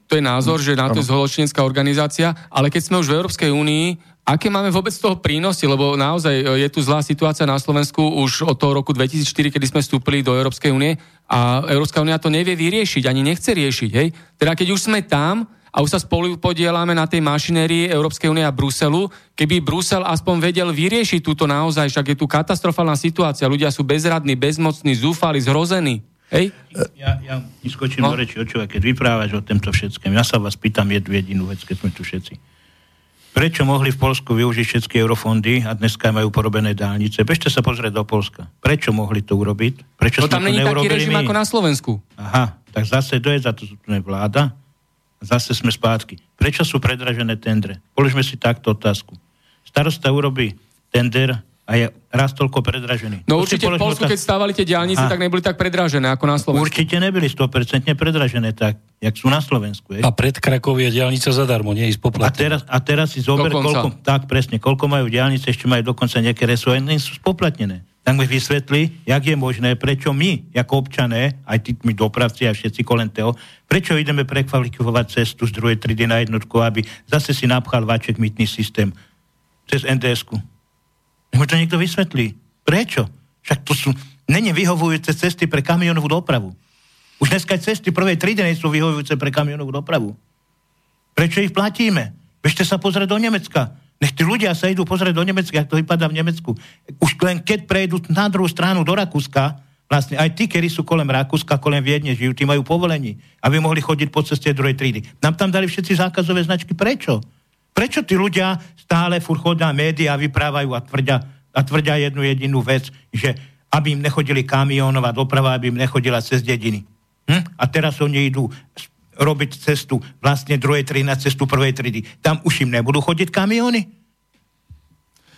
to je názor, že NATO ano. je zločinecká organizácia, ale keď sme už v Európskej únii, Aké máme vôbec z toho prínosy? Lebo naozaj e, je tu zlá situácia na Slovensku už od toho roku 2004, kedy sme vstúpili do Európskej únie a Európska únia to nevie vyriešiť, ani nechce riešiť. Hej? Teda keď už sme tam a už sa spolu podielame na tej mašinérii Európskej únie a Bruselu, keby Brusel aspoň vedel vyriešiť túto naozaj, však je tu katastrofálna situácia, ľudia sú bezradní, bezmocní, zúfali, zrození. Hej? Ja, ja skočím no? do reči, očova, keď vyprávaš o tomto všetkém. Ja sa vás pýtam jednu jedinú vec, keď sme tu všetci Prečo mohli v Polsku využiť všetky eurofondy a dneska majú porobené dálnice? Bežte sa pozrieť do Polska. Prečo mohli to urobiť? Prečo no tam není taký režim my? ako na Slovensku. Aha, tak zase to je za to, vláda. Zase sme spátky. Prečo sú predražené tendre? Položme si takto otázku. Starosta urobí tender a je raz toľko predražený. No určite v Polsku, keď stávali tie diálnice, tak neboli tak predražené ako na Slovensku. Určite neboli 100% predražené tak, jak sú na Slovensku. Je. A pred Krakou je diálnica zadarmo, nie ísť poplatne. A teraz, a teraz si zober, koľko, tak presne, koľko majú diálnice, ešte majú dokonca nejaké nie sú spoplatnené. Tak mi vysvetli, jak je možné, prečo my, ako občané, aj tí my dopravci a všetci kolem toho, prečo ideme prekvalifikovať cestu z druhej triedy na jednotku, aby zase si napchal vaček mytný systém cez NDS-ku nech to niekto vysvetlí. Prečo? Však to sú není vyhovujúce cesty pre kamionovú dopravu. Už dneska cesty prvej triedy sú vyhovujúce pre kamionovú dopravu. Prečo ich platíme? Bežte sa pozrieť do Nemecka. Nech tí ľudia sa idú pozrieť do Nemecka, ako to vypadá v Nemecku. Už len keď prejdú na druhú stranu do Rakúska, vlastne aj tí, ktorí sú kolem Rakúska, kolem Viedne žijú, tí majú povolení, aby mohli chodiť po ceste druhej trídy. Nám tam dali všetci zákazové značky. Prečo? Prečo tí ľudia stále furt chodia médiá, vyprávajú a tvrdia, a tvrdia jednu jedinú vec, že aby im nechodili kamionová doprava, aby im nechodila cez dediny. Hm? A teraz oni idú robiť cestu vlastne druhej triedy na cestu prvej triedy. Tam už im nebudú chodiť kamiony?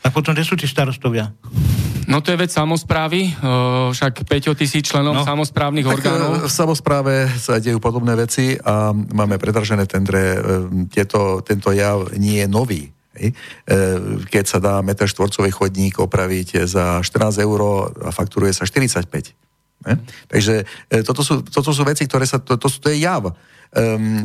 A potom, kde sú tí starostovia? No to je vec samozprávy, však 5 tisíc členov no. samozprávnych tak orgánov. V samozpráve sa dejú podobné veci a máme predražené tendre. E, tieto, tento jav nie je nový. Keď sa dá meter štvorcový chodník opraviť za 14 eur a fakturuje sa 45. Ne? Takže toto sú, toto sú veci, ktoré sa, to, to, to je jav. Um,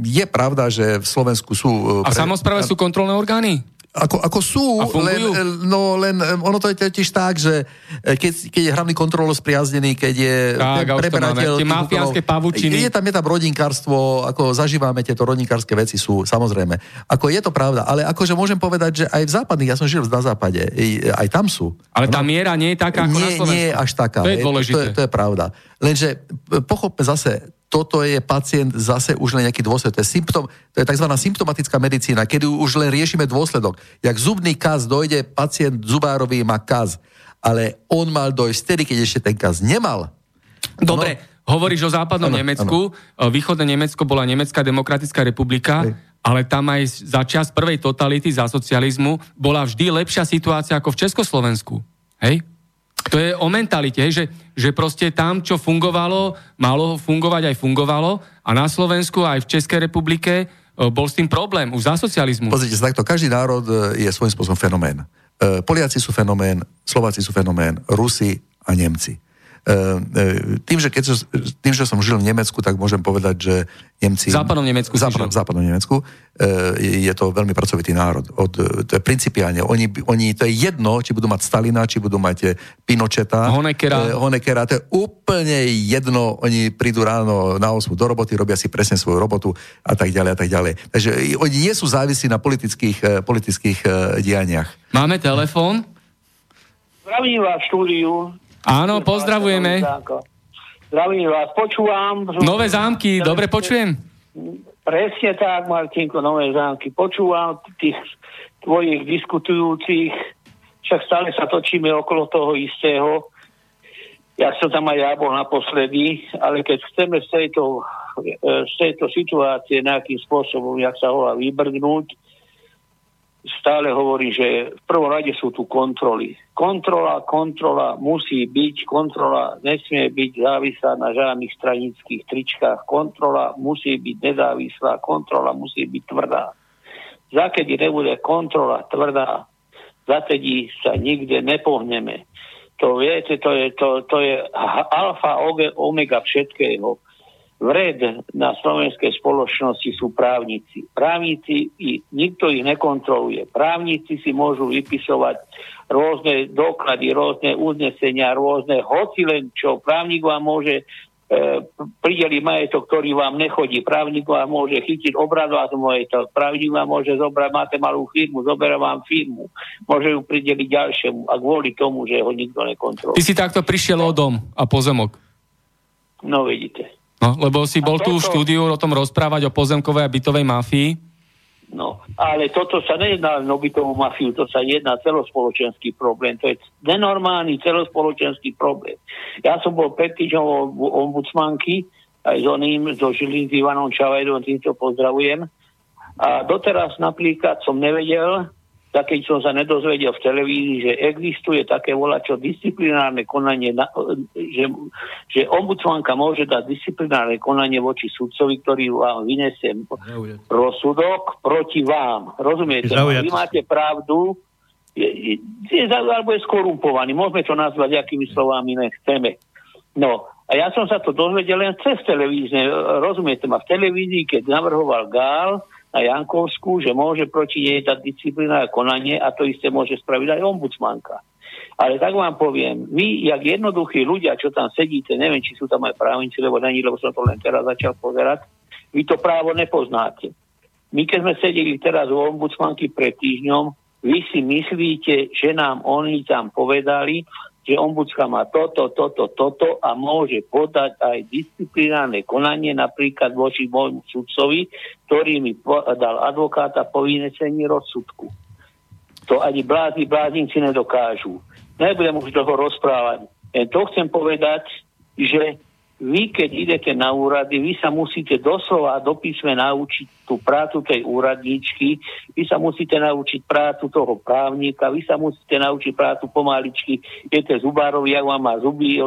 je pravda, že v Slovensku sú... A v samozpráve sú kontrolné orgány? Ako, ako sú, len, no len ono to je tiež tak, že e, keď, keď je hlavný kontrolor spriaznený, keď je tak, preberateľ... Tie mafiánske pavučiny. Je tam, je tam rodinkárstvo, ako zažívame tieto rodinkárske veci sú, samozrejme. Ako je to pravda, ale akože môžem povedať, že aj v západných, ja som žil na západe, aj tam sú. Ale tá miera nie je taká ako nie, na Slovensku. Nie je až taká. To je dôležité. To je, to je pravda. Lenže pochopme zase, toto je pacient zase už len nejaký dôsledok. To je, symptom, to je tzv. symptomatická medicína, kedy už len riešime dôsledok. Jak zubný kaz dojde, pacient zubárový má kaz, ale on mal dojsť vtedy, keď ešte ten kaz nemal. Dobre, no, hovoríš o západnom ano, Nemecku. Ano. Východné Nemecko bola Nemecká demokratická republika, Hej. ale tam aj za čas prvej totality, za socializmu, bola vždy lepšia situácia ako v Československu. Hej? To je o mentalite, že, že proste tam, čo fungovalo, malo fungovať aj fungovalo a na Slovensku aj v Českej republike e, bol s tým problém, už za socializmu. Pozrite sa takto, každý národ e, je svojím spôsobom fenomén. E, Poliaci sú fenomén, Slováci sú fenomén, Rusi a Nemci. Ehm, ehm, tým, že, keď, tým, že som žil v Nemecku, tak môžem povedať, že Nemci... V západnom Nemecku západnom, západnom Nemecku je to veľmi pracovitý národ. Od, to je principiálne. Oni, oni, to je jedno, či budú mať Stalina, či budú mať Pinocheta. Honekera. Honekera. To je úplne jedno. Oni prídu ráno na 8 do roboty, robia si presne svoju robotu a tak ďalej a tak ďalej. Takže oni nie sú závislí na politických, politických dianiach. Máme telefón? Zdravím vás štúdiu. Áno, pozdravujeme. Zdravím vás, počúvam. Nové zámky, dobre počujem? Presne tak, Martinko, nové zámky. Počúvam tých tvojich diskutujúcich, však stále sa točíme okolo toho istého. Ja som tam aj ja bol naposledy, ale keď chceme z tejto, z tejto situácie nejakým spôsobom, jak sa volá, vybrgnúť, stále hovorí, že v prvom rade sú tu kontroly. Kontrola, kontrola musí byť, kontrola nesmie byť závislá na žiadnych stranických tričkách, kontrola musí byť nezávislá, kontrola musí byť tvrdá. Zakedy nebude kontrola tvrdá, zatedy sa nikde nepohneme. To viete, to je, to, to je alfa, omega všetkého vred na slovenskej spoločnosti sú právnici. Právnici, i, nikto ich nekontroluje. Právnici si môžu vypisovať rôzne doklady, rôzne uznesenia, rôzne, hoci len čo. Právnik vám môže e, prideli majetok, ktorý vám nechodí. Právnik vám môže chytiť obradovať majetok. Právnik vám môže zobrať, máte malú firmu, zoberá vám firmu. Môže ju prideliť ďalšiemu a kvôli tomu, že ho nikto nekontroluje. Ty si takto prišiel o dom a pozemok. No vidíte. No, lebo si bol toto... tu v štúdiu o tom rozprávať o pozemkovej a bytovej mafii. No, ale toto sa nejedná len o bytovú mafiu, to sa jedná celospoločenský problém. To je nenormálny celospoločenský problém. Ja som bol pred týždňom ombudsmanky, aj s oným, so Žilín, s Ivanom Čavajdom, týmto pozdravujem. A doteraz napríklad som nevedel, tak keď som sa nedozvedel v televízii, že existuje také volačo disciplinárne konanie, že, že ombudsmanka môže dať disciplinárne konanie voči sudcovi, ktorý vám vyniesie rozsudok proti vám. Rozumiete? Vy máte pravdu, je, je, alebo je skorumpovaný. Môžeme to nazvať, akými slovami nechceme. No, a ja som sa to dozvedel len cez televízne. Rozumiete ma, v televízii, keď navrhoval Gál, na Jankovskú, že môže proti nej dať disciplinárne konanie a to isté môže spraviť aj ombudsmanka. Ale tak vám poviem, vy, jak jednoduchí ľudia, čo tam sedíte, neviem, či sú tam aj právnici, lebo není, lebo som to len teraz začal pozerať, vy to právo nepoznáte. My keď sme sedeli teraz u ombudsmanky pred týždňom, vy si myslíte, že nám oni tam povedali, že ombudsman má toto, toto, toto a môže podať aj disciplinárne konanie napríklad voči môjmu sudcovi, ktorý mi dal advokáta po vynesení rozsudku. To ani blázni, blázinci nedokážu. Nebudem už toho rozprávať. E, to chcem povedať, že vy, keď idete na úrady, vy sa musíte doslova do písme naučiť tú prácu tej úradničky, vy sa musíte naučiť prácu toho právnika, vy sa musíte naučiť prácu pomaličky, idete zubárovi, jak vám má zuby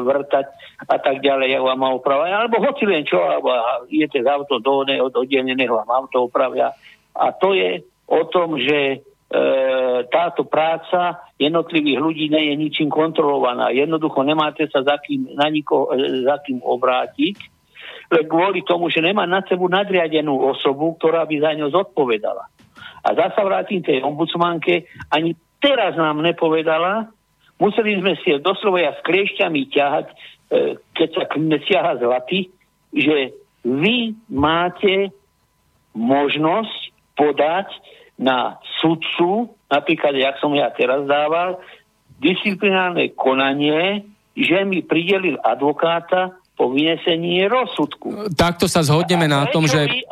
vrtať a tak ďalej, jak vám má opravať, alebo hoci len čo, alebo idete z auto do od oddelenia, vám auto opravia. A to je o tom, že E, táto práca jednotlivých ľudí nie je ničím kontrolovaná. Jednoducho nemáte sa za kým, na nikoho, e, za kým obrátiť, kvôli tomu, že nemá na sebu nadriadenú osobu, ktorá by za ňo zodpovedala. A zasa vrátim tej ombudsmanke, ani teraz nám nepovedala, museli sme si doslova s kliešťami ťahať, e, keď sa siaha zlaty, že vy máte možnosť podať na sudcu, napríklad, jak som ja teraz dával, disciplinárne konanie, že mi pridelil advokáta po vynesení rozsudku. Takto sa zhodneme a na tom, že... Vy,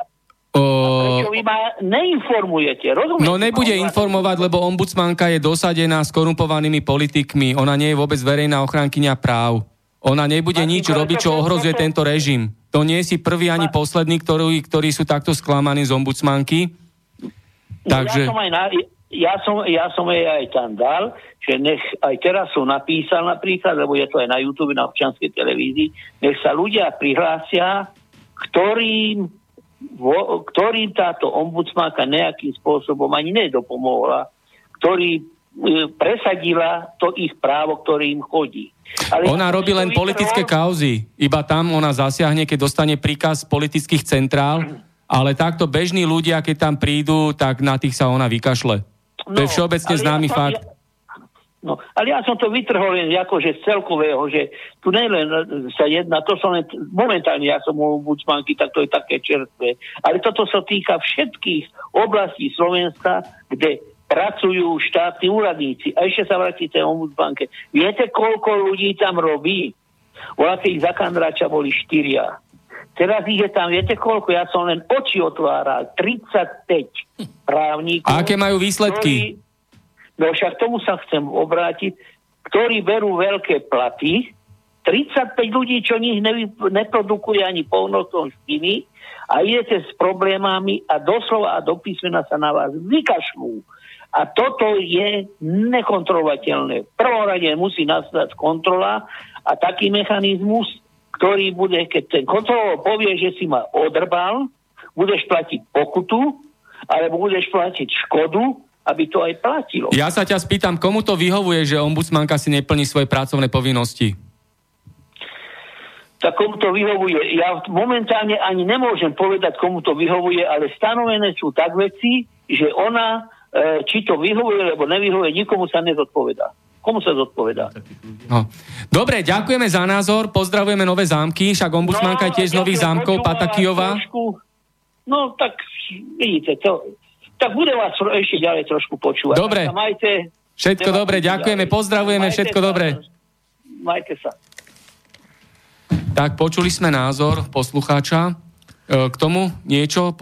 o... Vy ma neinformujete? Rozumiete? No nebude informovať, lebo ombudsmanka je dosadená s korumpovanými politikmi. Ona nie je vôbec verejná ochrankyňa práv. Ona nebude nič robiť, čo ohrozuje tento režim. To nie si prvý ani posledný, ktorí, ktorí sú takto sklamaní z ombudsmanky. Takže... Ja som aj na, ja som, ja som jej aj tam dal, že nech aj teraz som napísal napríklad, lebo je to aj na YouTube, na občianskej televízii, nech sa ľudia prihlásia, ktorým, vo, ktorým táto ombudsmanka nejakým spôsobom ani nedopomohla, ktorý e, presadila to ich právo, ktoré im chodí. Ale ona robí len politické kauzy. Iba tam ona zasiahne, keď dostane príkaz politických centrál ale takto bežní ľudia, keď tam prídu, tak na tých sa ona vykašle. No, to je no, všeobecne známy ja fakt. Ja, no, ale ja som to vytrhol len akože z celkového, že tu len sa jedna, to som len, momentálne ja som u budsmanky, tak to je také čerstvé, ale toto sa týka všetkých oblastí Slovenska, kde pracujú štátni úradníci. A ešte sa vrátite o ombudsmanke. Viete, koľko ľudí tam robí? Voláte ich za kandrača boli štyria. Teraz ich je tam, viete koľko? Ja som len oči otváral. 35 právnikov. A aké majú výsledky? Ktorí, no však tomu sa chcem obrátiť, ktorí berú veľké platy, 35 ľudí, čo nich nevy, neprodukuje ani polnotom špiny a idete s problémami a doslova a do písmena sa na vás vykašľú. A toto je nekontrolovateľné. V prvom rade musí nastať kontrola a taký mechanizmus, ktorý bude, keď ten kontrolor povie, že si ma odrbal, budeš platiť pokutu, alebo budeš platiť škodu, aby to aj platilo. Ja sa ťa spýtam, komu to vyhovuje, že ombudsmanka si neplní svoje pracovné povinnosti? tak komu to vyhovuje. Ja momentálne ani nemôžem povedať, komu to vyhovuje, ale stanovené sú tak veci, že ona, e, či to vyhovuje, alebo nevyhovuje, nikomu sa nezodpovedá. Komu sa zodpovedá? No. Dobre, ďakujeme za názor, pozdravujeme Nové zámky, však ombudsmanka no, je tiež z Nových zámkov, Patakijová. Trošku, no tak vidíte, to, tak bude vás ešte ďalej trošku počúvať. Dobre, majte, všetko dobre, ďakujeme, pozdravujeme, majte všetko sa, dobre. Majte sa. Tak počuli sme názor poslucháča. E, k tomu niečo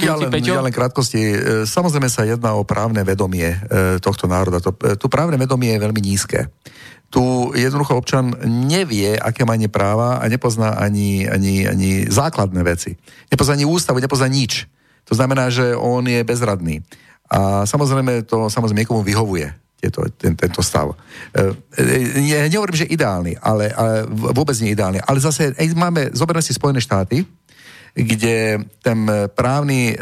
ja len, Peťo? Ja len krátkosti. E, samozrejme sa jedná o právne vedomie e, tohto národa. To, e, tu právne vedomie je veľmi nízke. Tu jednoducho občan nevie, aké má práva a nepozná ani, ani, ani základné veci. Nepozná ani ústavu, nepozná nič. To znamená, že on je bezradný. A samozrejme to samozrejme niekomu vyhovuje tieto, ten, tento stav. Ja nehovorím, že ideálny, ale, ale vôbec nie ideálny. Ale zase máme, zoberme si Spojené štáty, kde ten právny e,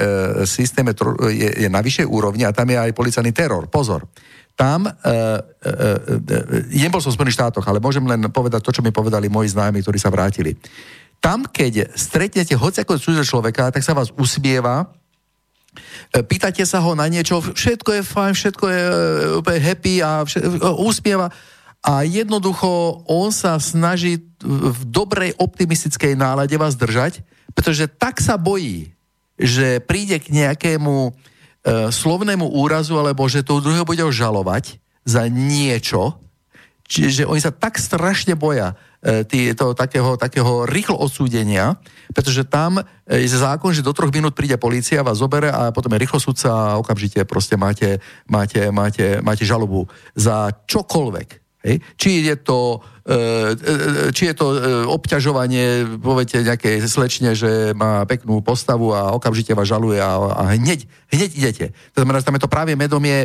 systém je, je, na vyššej úrovni a tam je aj policajný teror. Pozor. Tam, e, e, e, som v Spojených štátoch, ale môžem len povedať to, čo mi povedali moji známi, ktorí sa vrátili. Tam, keď stretnete hociako cudzie človeka, tak sa vás usmieva, e, pýtate sa ho na niečo, všetko je fajn, všetko je e, úplne happy a všetko, usmieva a jednoducho on sa snaží v dobrej optimistickej nálade vás držať, pretože tak sa bojí, že príde k nejakému e, slovnému úrazu, alebo že toho druhého bude žalovať za niečo, čiže oni sa tak strašne boja e, takého, takého rýchlo odsúdenia, pretože tam e, je zákon, že do troch minút príde policia, vás zobere a potom je rýchlo sudca a okamžite proste máte, máte, máte, máte žalobu za čokoľvek. Hej? Či je to, e, e, či je to e, obťažovanie, poviete nejakej slečne, že má peknú postavu a okamžite vás žaluje a, a hneď, hneď idete. To znamená, že tam je to práve medomie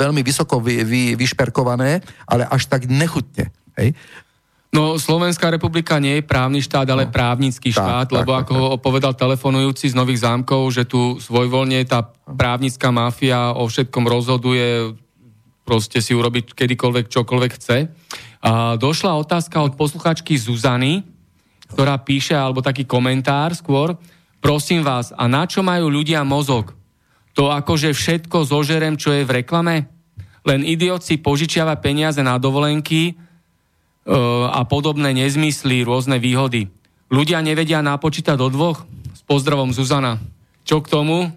veľmi vysoko vy, vy, vyšperkované, ale až tak nechutne. Hej? No, Slovenská republika nie je právny štát, ale no. právnický štát, tak, lebo tak, ako tak. povedal telefonujúci z Nových zámkov, že tu svojvoľne tá právnická mafia o všetkom rozhoduje, proste si urobiť kedykoľvek, čokoľvek chce. A došla otázka od posluchačky Zuzany, ktorá píše, alebo taký komentár skôr, prosím vás, a na čo majú ľudia mozog? To akože všetko zožerem, čo je v reklame? Len idiot si požičiava peniaze na dovolenky e, a podobné nezmysly, rôzne výhody. Ľudia nevedia napočítať do dvoch? S pozdravom Zuzana. Čo k tomu?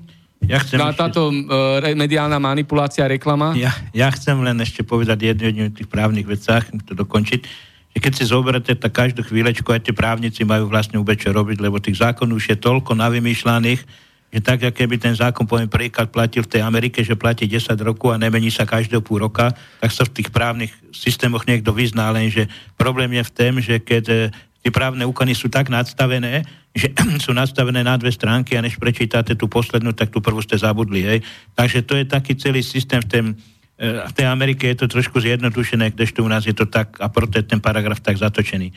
Ja chcem Na ešte... táto uh, mediálna manipulácia, reklama? Ja, ja chcem len ešte povedať jednu, jednu tých právnych vecách, to dokončiť, že keď si zoberete, tak každú chvíľečku aj tie právnici majú vlastne vôbec čo robiť, lebo tých zákonov už je toľko navymýšľaných, že tak, ako keby ten zákon, poviem príklad, platil v tej Amerike, že platí 10 rokov a nemení sa každého pôl roka, tak sa v tých právnych systémoch niekto vyzná, lenže problém je v tom, že keď eh, tie právne úkony sú tak nadstavené, že sú nastavené na dve stránky a než prečítate tú poslednú, tak tú prvú ste zabudli. Hej. Takže to je taký celý systém v, tém, e, v tej Amerike je to trošku zjednodušené, kdežto u nás je to tak, a proto je ten paragraf tak zatočený.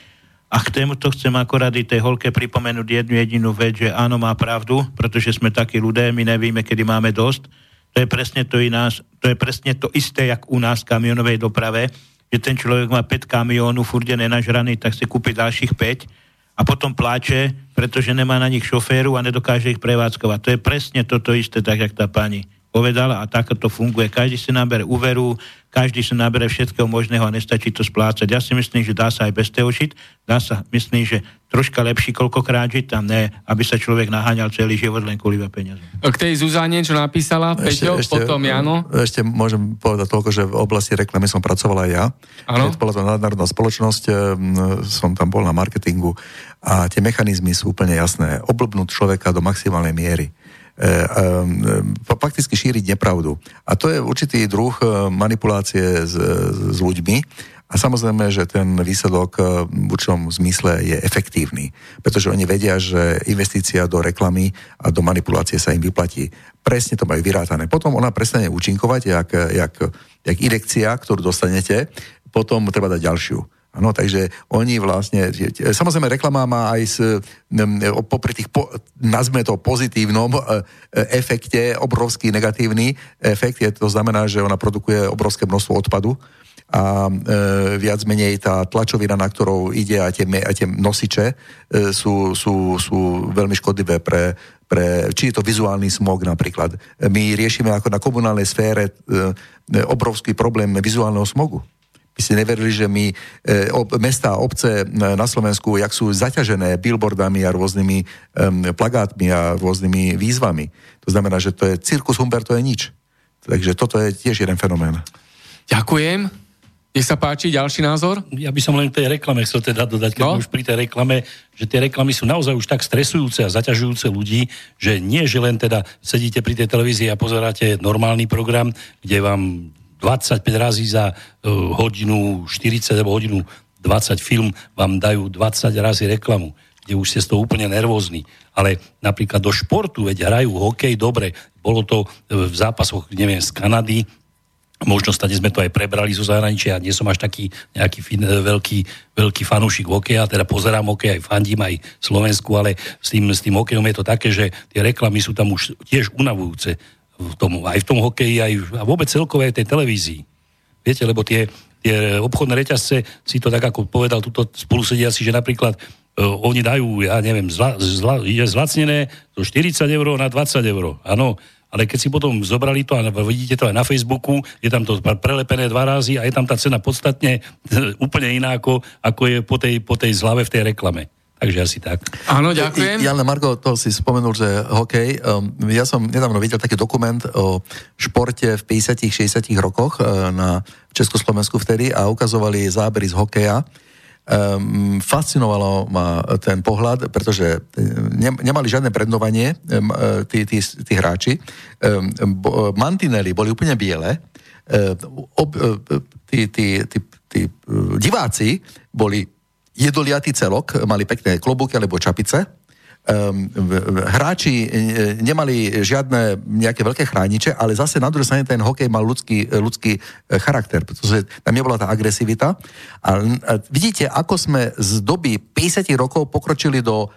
A k tomuto chcem akorát i tej holke pripomenúť jednu jedinú vec, že áno, má pravdu, pretože sme takí ľudé, my nevieme, kedy máme dosť. To je presne to, i nás, to, je presne to isté, jak u nás v kamionovej doprave, že ten človek má 5 kamiónov furde nenažraný, tak si kúpi ďalších 5 a potom pláče, pretože nemá na nich šoféru a nedokáže ich prevádzkovať. To je presne toto isté, tak jak tá pani povedala a takto to funguje. Každý si nabere úveru, každý si nabere všetkého možného a nestačí to splácať. Ja si myslím, že dá sa aj bez toho žiť, dá sa, myslím, že troška lepší koľkokrát žiť tam, ne, aby sa človek naháňal celý život len kvôli peniaze. K tej Zuzane, čo napísala, Peťo, ešte, potom Jano? Ešte môžem povedať toľko, že v oblasti reklamy som pracoval aj ja. Ano? Keď bola to nadnárodná spoločnosť, som tam bol na marketingu a tie mechanizmy sú úplne jasné. Oblbnúť človeka do maximálnej miery E, e, fakticky šíriť nepravdu. A to je určitý druh manipulácie s, s ľuďmi a samozrejme, že ten výsledok v určitom zmysle je efektívny, pretože oni vedia, že investícia do reklamy a do manipulácie sa im vyplatí. Presne to majú vyrátané. Potom ona prestane účinkovať, jak, jak, jak inekcia, ktorú dostanete, potom treba dať ďalšiu. Ano, takže oni vlastne, samozrejme reklama má aj s, popri tých, po, nazme to pozitívnom e, efekte, obrovský negatívny efekt, je, to znamená, že ona produkuje obrovské množstvo odpadu a e, viac menej tá tlačovina, na ktorou ide a tie, a tie nosiče e, sú, sú, sú veľmi škodlivé pre, pre, či je to vizuálny smog napríklad. My riešime ako na komunálnej sfére e, obrovský problém vizuálneho smogu by ste neverili, že my, e, ob, mesta a obce na Slovensku, jak sú zaťažené billboardami a rôznymi e, plagátmi a rôznymi výzvami. To znamená, že to je cirkus Humber, to je nič. Takže toto je tiež jeden fenomén. Ďakujem. Nech sa páči, ďalší názor? Ja by som len k tej reklame chcel teda dodať, keď no? už pri tej reklame, že tie reklamy sú naozaj už tak stresujúce a zaťažujúce ľudí, že nie, že len teda sedíte pri tej televízii a pozeráte normálny program, kde vám 25 razy za uh, hodinu 40 alebo hodinu 20 film vám dajú 20 razy reklamu, kde už ste z toho úplne nervózni. Ale napríklad do športu, veď hrajú hokej, dobre, bolo to v zápasoch, neviem, z Kanady, možno stade sme to aj prebrali zo zahraničia, nie som až taký nejaký fin, veľký, veľký fanúšik hokeja, teda pozerám hokej, aj fandím aj Slovensku, ale s tým, s tým hokejom je to také, že tie reklamy sú tam už tiež unavujúce v tom, aj v tom hokeji, aj a vôbec celkové tej televízii. Viete, lebo tie, tie obchodné reťazce si to tak ako povedal tuto spolusediaci, že napríklad uh, oni dajú, ja neviem, zla, zla, je zlacnené zo 40 eur na 20 eur. Áno, ale keď si potom zobrali to a vidíte to aj na Facebooku, je tam to prelepené dva razy a je tam tá cena podstatne úplne iná ako, ako je po tej, po tej zlave v tej reklame. Takže asi tak. Áno, ďakujem. Jan Margo, to si spomenul, že hokej. Um, ja som nedávno videl taký dokument o športe v 50 60 rokoch uh, na Československu vtedy a ukazovali zábery z hokeja. Um, fascinovalo ma ten pohľad, pretože ne, nemali žiadne brandovanie um, tí, tí, tí hráči. Um, bo, mantinely boli úplne biele. Um, ob, tí, tí, tí, tí diváci boli jedoliatý celok, mali pekné klobúky alebo čapice. Um, hráči e, nemali žiadne nejaké veľké chrániče, ale zase na druhej strane ten hokej mal ľudský, ľudský e, charakter, pretože tam nebola tá agresivita. A vidíte, ako sme z doby 50 rokov pokročili do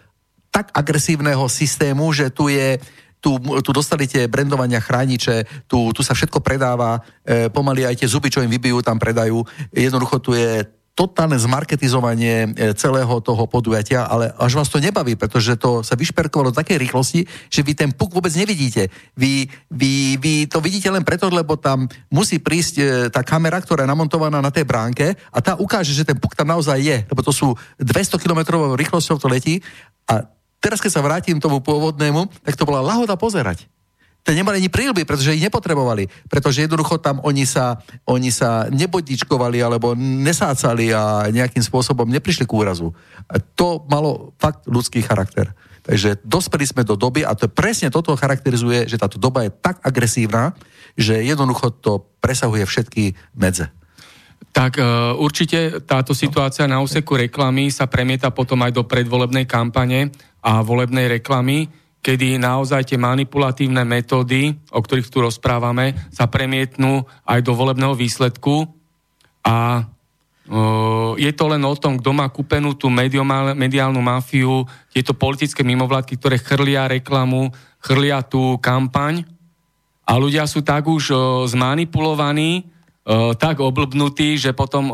tak agresívneho systému, že tu je tu, tu dostali tie brandovania chrániče, tu, tu sa všetko predáva, e, pomaly aj tie zuby, čo im vybijú, tam predajú. Jednoducho tu je totálne zmarketizovanie e, celého toho podujatia, ale až vás to nebaví, pretože to sa vyšperkovalo do takej rýchlosti, že vy ten puk vôbec nevidíte. Vy, vy, vy to vidíte len preto, lebo tam musí prísť e, tá kamera, ktorá je namontovaná na tej bránke a tá ukáže, že ten puk tam naozaj je, lebo to sú 200 km rýchlosťou to letí a teraz keď sa vrátim tomu pôvodnému, tak to bola lahoda pozerať to nemali ani prílby, pretože ich nepotrebovali. Pretože jednoducho tam oni sa, oni sa nebodičkovali alebo nesácali a nejakým spôsobom neprišli k úrazu. To malo fakt ľudský charakter. Takže dospeli sme do doby a to presne toto charakterizuje, že táto doba je tak agresívna, že jednoducho to presahuje všetky medze. Tak e, určite táto situácia na úseku reklamy sa premieta potom aj do predvolebnej kampane a volebnej reklamy kedy naozaj tie manipulatívne metódy, o ktorých tu rozprávame, sa premietnú aj do volebného výsledku. A je to len o tom, kto má kúpenú tú mediálnu mafiu, tieto politické mimovládky, ktoré chrlia reklamu, chrlia tú kampaň. A ľudia sú tak už zmanipulovaní, tak oblbnutí, že potom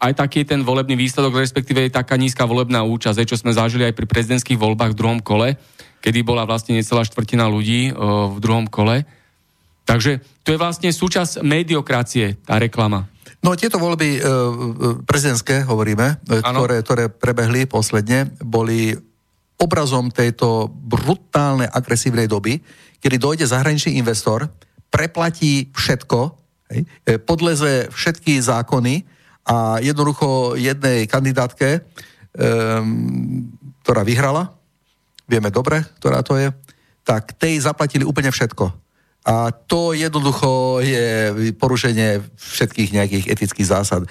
aj taký ten volebný výsledok, respektíve je taká nízka volebná účasť, čo sme zažili aj pri prezidentských voľbách v druhom kole, kedy bola vlastne necelá štvrtina ľudí v druhom kole. Takže to je vlastne súčasť mediokracie, tá reklama. No tieto voľby e, prezidentské, hovoríme, e, ktoré, ktoré prebehli posledne, boli obrazom tejto brutálnej agresívnej doby, kedy dojde zahraničný investor, preplatí všetko, hej, e, podleze všetky zákony a jednoducho jednej kandidátke, e, ktorá vyhrala, vieme dobre, ktorá to je, tak tej zaplatili úplne všetko. A to jednoducho je porušenie všetkých nejakých etických zásad, e,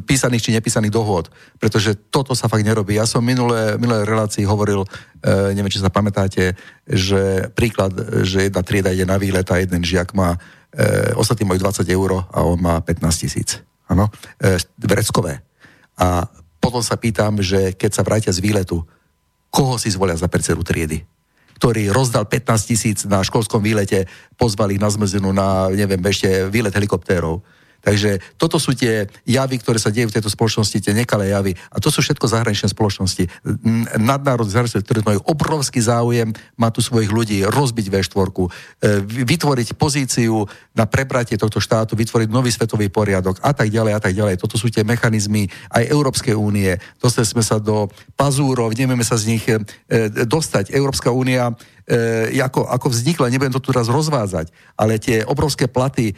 písaných či nepísaných dohôd, pretože toto sa fakt nerobí. Ja som minulé, minulé relácii hovoril, e, neviem, či sa pamätáte, že príklad, že jedna trieda ide na výlet a jeden žiak má, e, ostatní majú 20 eur a on má 15 tisíc. Áno, e, vreckové. A potom sa pýtam, že keď sa vrátia z výletu, koho si zvolia za predsedu triedy ktorý rozdal 15 tisíc na školskom výlete, pozvali ich na zmrzinu na, neviem, ešte výlet helikoptérov. Takže toto sú tie javy, ktoré sa dejú v tejto spoločnosti, tie nekalé javy. A to sú všetko zahraničné spoločnosti. Nadnárodné zahraničné, ktoré majú obrovský záujem, má tu svojich ľudí, rozbiť V4, e, vytvoriť pozíciu na prebratie tohto štátu, vytvoriť nový svetový poriadok a tak ďalej a tak ďalej. Toto sú tie mechanizmy aj Európskej únie. Dostali sme sa do pazúrov, nevieme sa z nich e, dostať. Európska únia e, ako, ako vznikla, nebudem to tu raz rozvázať, ale tie obrovské platy e,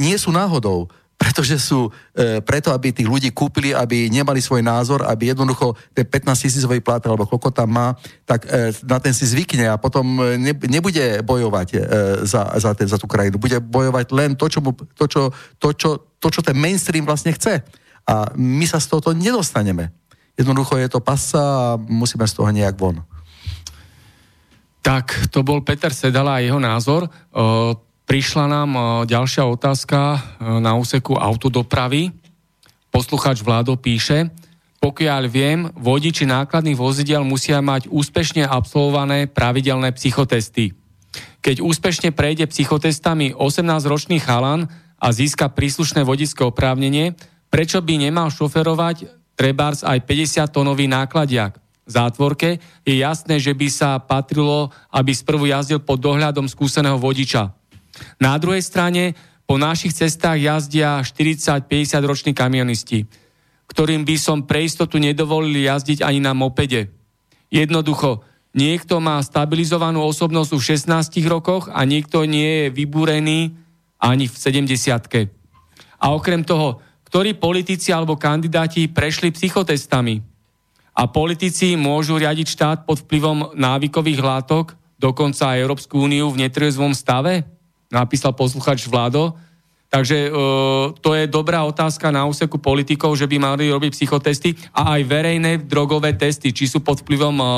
nie sú náhodou pretože sú e, preto, aby tých ľudí kúpili, aby nemali svoj názor, aby jednoducho ten 15 tisícový plat, alebo koľko tam má, tak e, na ten si zvykne a potom e, ne, nebude bojovať e, za, za, ten, za tú krajinu. Bude bojovať len to čo, mu, to, čo, to, čo, to, čo ten mainstream vlastne chce. A my sa z tohoto nedostaneme. Jednoducho je to pasa a musíme z toho nejak von. Tak, to bol Peter Sedala a jeho názor. Prišla nám ďalšia otázka na úseku autodopravy. Poslucháč Vládo píše, pokiaľ viem, vodiči nákladných vozidel musia mať úspešne absolvované pravidelné psychotesty. Keď úspešne prejde psychotestami 18-ročný chalan a získa príslušné vodické oprávnenie, prečo by nemal šoferovať trebárs aj 50-tonový nákladiak? Zátvorke, je jasné, že by sa patrilo, aby sprvu jazdil pod dohľadom skúseného vodiča. Na druhej strane po našich cestách jazdia 40-50 roční kamionisti, ktorým by som pre istotu nedovolil jazdiť ani na mopede. Jednoducho, niekto má stabilizovanú osobnosť v 16 rokoch a niekto nie je vybúrený ani v 70 A okrem toho, ktorí politici alebo kandidáti prešli psychotestami a politici môžu riadiť štát pod vplyvom návykových látok, dokonca aj Európsku úniu v netrezvom stave? Napísal posluchač Vlado. Takže e, to je dobrá otázka na úseku politikov, že by mali robiť psychotesty a aj verejné drogové testy, či sú pod vplyvom e, e,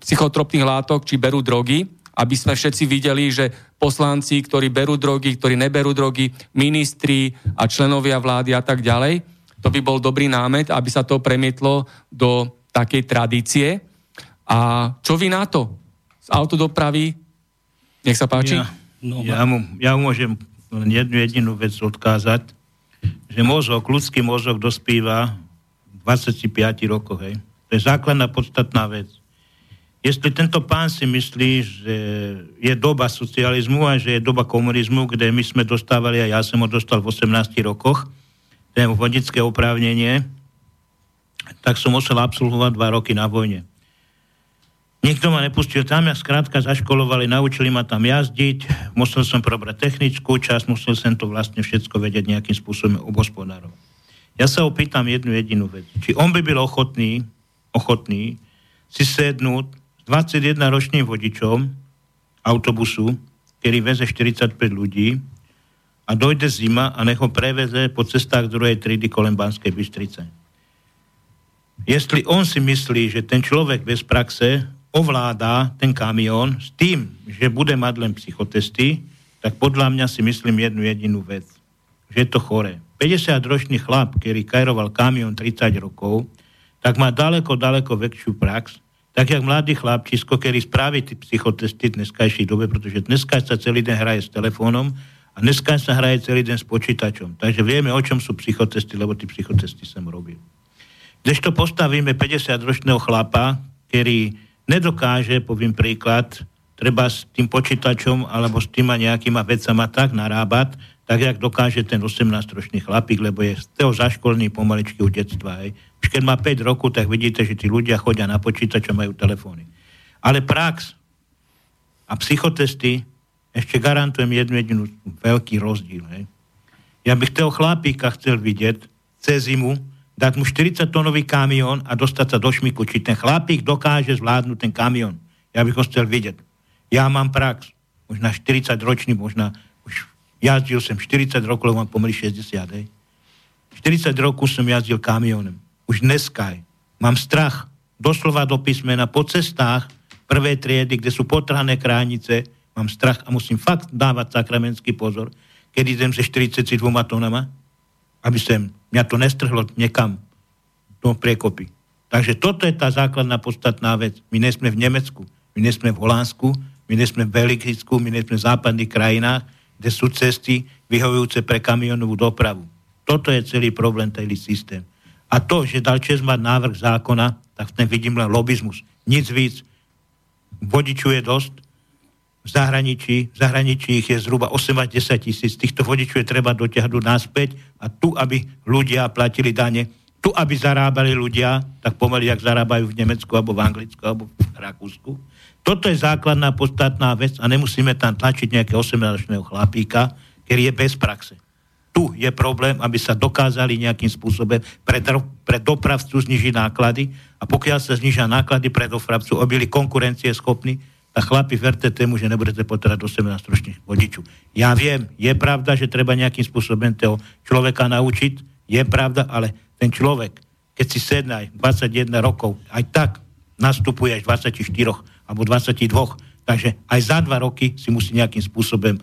psychotropných látok, či berú drogy, aby sme všetci videli, že poslanci, ktorí berú drogy, ktorí neberú drogy, ministri a členovia vlády a tak ďalej, to by bol dobrý námet, aby sa to premietlo do takej tradície. A čo vy na to? Z autodopravy? Nech sa páči. Ja, no, ja, mu, ja môžem jednu jedinú vec odkázať, že mozog, ľudský mozog dospíva v 25 rokoch. Hej. To je základná podstatná vec. Jestli tento pán si myslí, že je doba socializmu a že je doba komunizmu, kde my sme dostávali, a ja som ho dostal v 18 rokoch, ten vodické oprávnenie, tak som musel absolvovať dva roky na vojne. Nikto ma nepustil tam, ja skrátka zaškolovali, naučili ma tam jazdiť, musel som probrať technickú časť, musel som to vlastne všetko vedieť nejakým spôsobom obospodárovať. Ja sa opýtam jednu jedinú vec. Či on by byl ochotný, ochotný si sednúť s 21-ročným vodičom autobusu, ktorý veze 45 ľudí a dojde zima a nech ho preveze po cestách druhej triedy kolem Banskej Bystrice. Jestli on si myslí, že ten človek bez praxe ovládá ten kamión s tým, že bude mať len psychotesty, tak podľa mňa si myslím jednu jedinú vec. Že je to chore. 50-ročný chlap, ktorý kajroval kamión 30 rokov, tak má daleko, daleko väčšiu prax, tak jak mladý chlapčisko, ktorý spraví tie psychotesty v dneskajšej dobe, pretože dneska sa celý deň hraje s telefónom a dneska sa hraje celý deň s počítačom. Takže vieme, o čom sú psychotesty, lebo tie psychotesty som robil. Kdežto postavíme 50-ročného chlapa, ktorý nedokáže, poviem príklad, treba s tým počítačom alebo s týma nejakýma vecama tak narábať, tak jak dokáže ten 18-ročný chlapík, lebo je z toho zaškolný pomaličky u detstva. Hej. Už keď má 5 rokov, tak vidíte, že tí ľudia chodia na počítač a majú telefóny. Ale prax a psychotesty ešte garantujem jednu jedinú veľký rozdiel. Hej. Ja bych toho chlapíka chcel vidieť cez zimu, dať mu 40-tonový kamión a dostať sa do šmiku. Či ten chlapík dokáže zvládnuť ten kamión. Ja bych ho chcel vidieť. Ja mám prax. Možná 40 ročný, možná už jazdil som 40 rokov, lebo mám pomaly 60. Hej. 40 rokov som jazdil kamionem. Už dneska mám strach doslova do písmena po cestách prvej triedy, kde sú potrhané kránice, mám strach a musím fakt dávať sakramentský pozor, keď idem se 42 tónama, aby sem mňa to nestrhlo niekam do priekopy. Takže toto je tá základná podstatná vec. My nesme v Nemecku, my nesme v Holandsku, my nesme v Belgicku, my nesme v západných krajinách, kde sú cesty vyhovujúce pre kamionovú dopravu. Toto je celý problém, celý systém. A to, že dal čes mať návrh zákona, tak v vidím len lobizmus. Nic víc. Vodiču je dosť, v zahraničí, v zahraničí ich je zhruba 8 až 10 tisíc. Týchto vodičov je treba dotiahnuť naspäť a tu, aby ľudia platili dane, tu, aby zarábali ľudia, tak pomaly, jak zarábajú v Nemecku, alebo v Anglicku, alebo v Rakúsku. Toto je základná, podstatná vec a nemusíme tam tlačiť nejaké 18-ročného chlapíka, ktorý je bez praxe. Tu je problém, aby sa dokázali nejakým spôsobom pre, pre dopravcu znižiť náklady a pokiaľ sa znižia náklady pre dopravcu, obili konkurencie schopní, a chlapi, verte tému, že nebudete potrebať 18 ročných vodičov. Ja viem, je pravda, že treba nejakým spôsobom toho človeka naučiť, je pravda, ale ten človek, keď si sedne aj 21 rokov, aj tak nastupuje až 24 alebo 22, takže aj za dva roky si musí nejakým spôsobom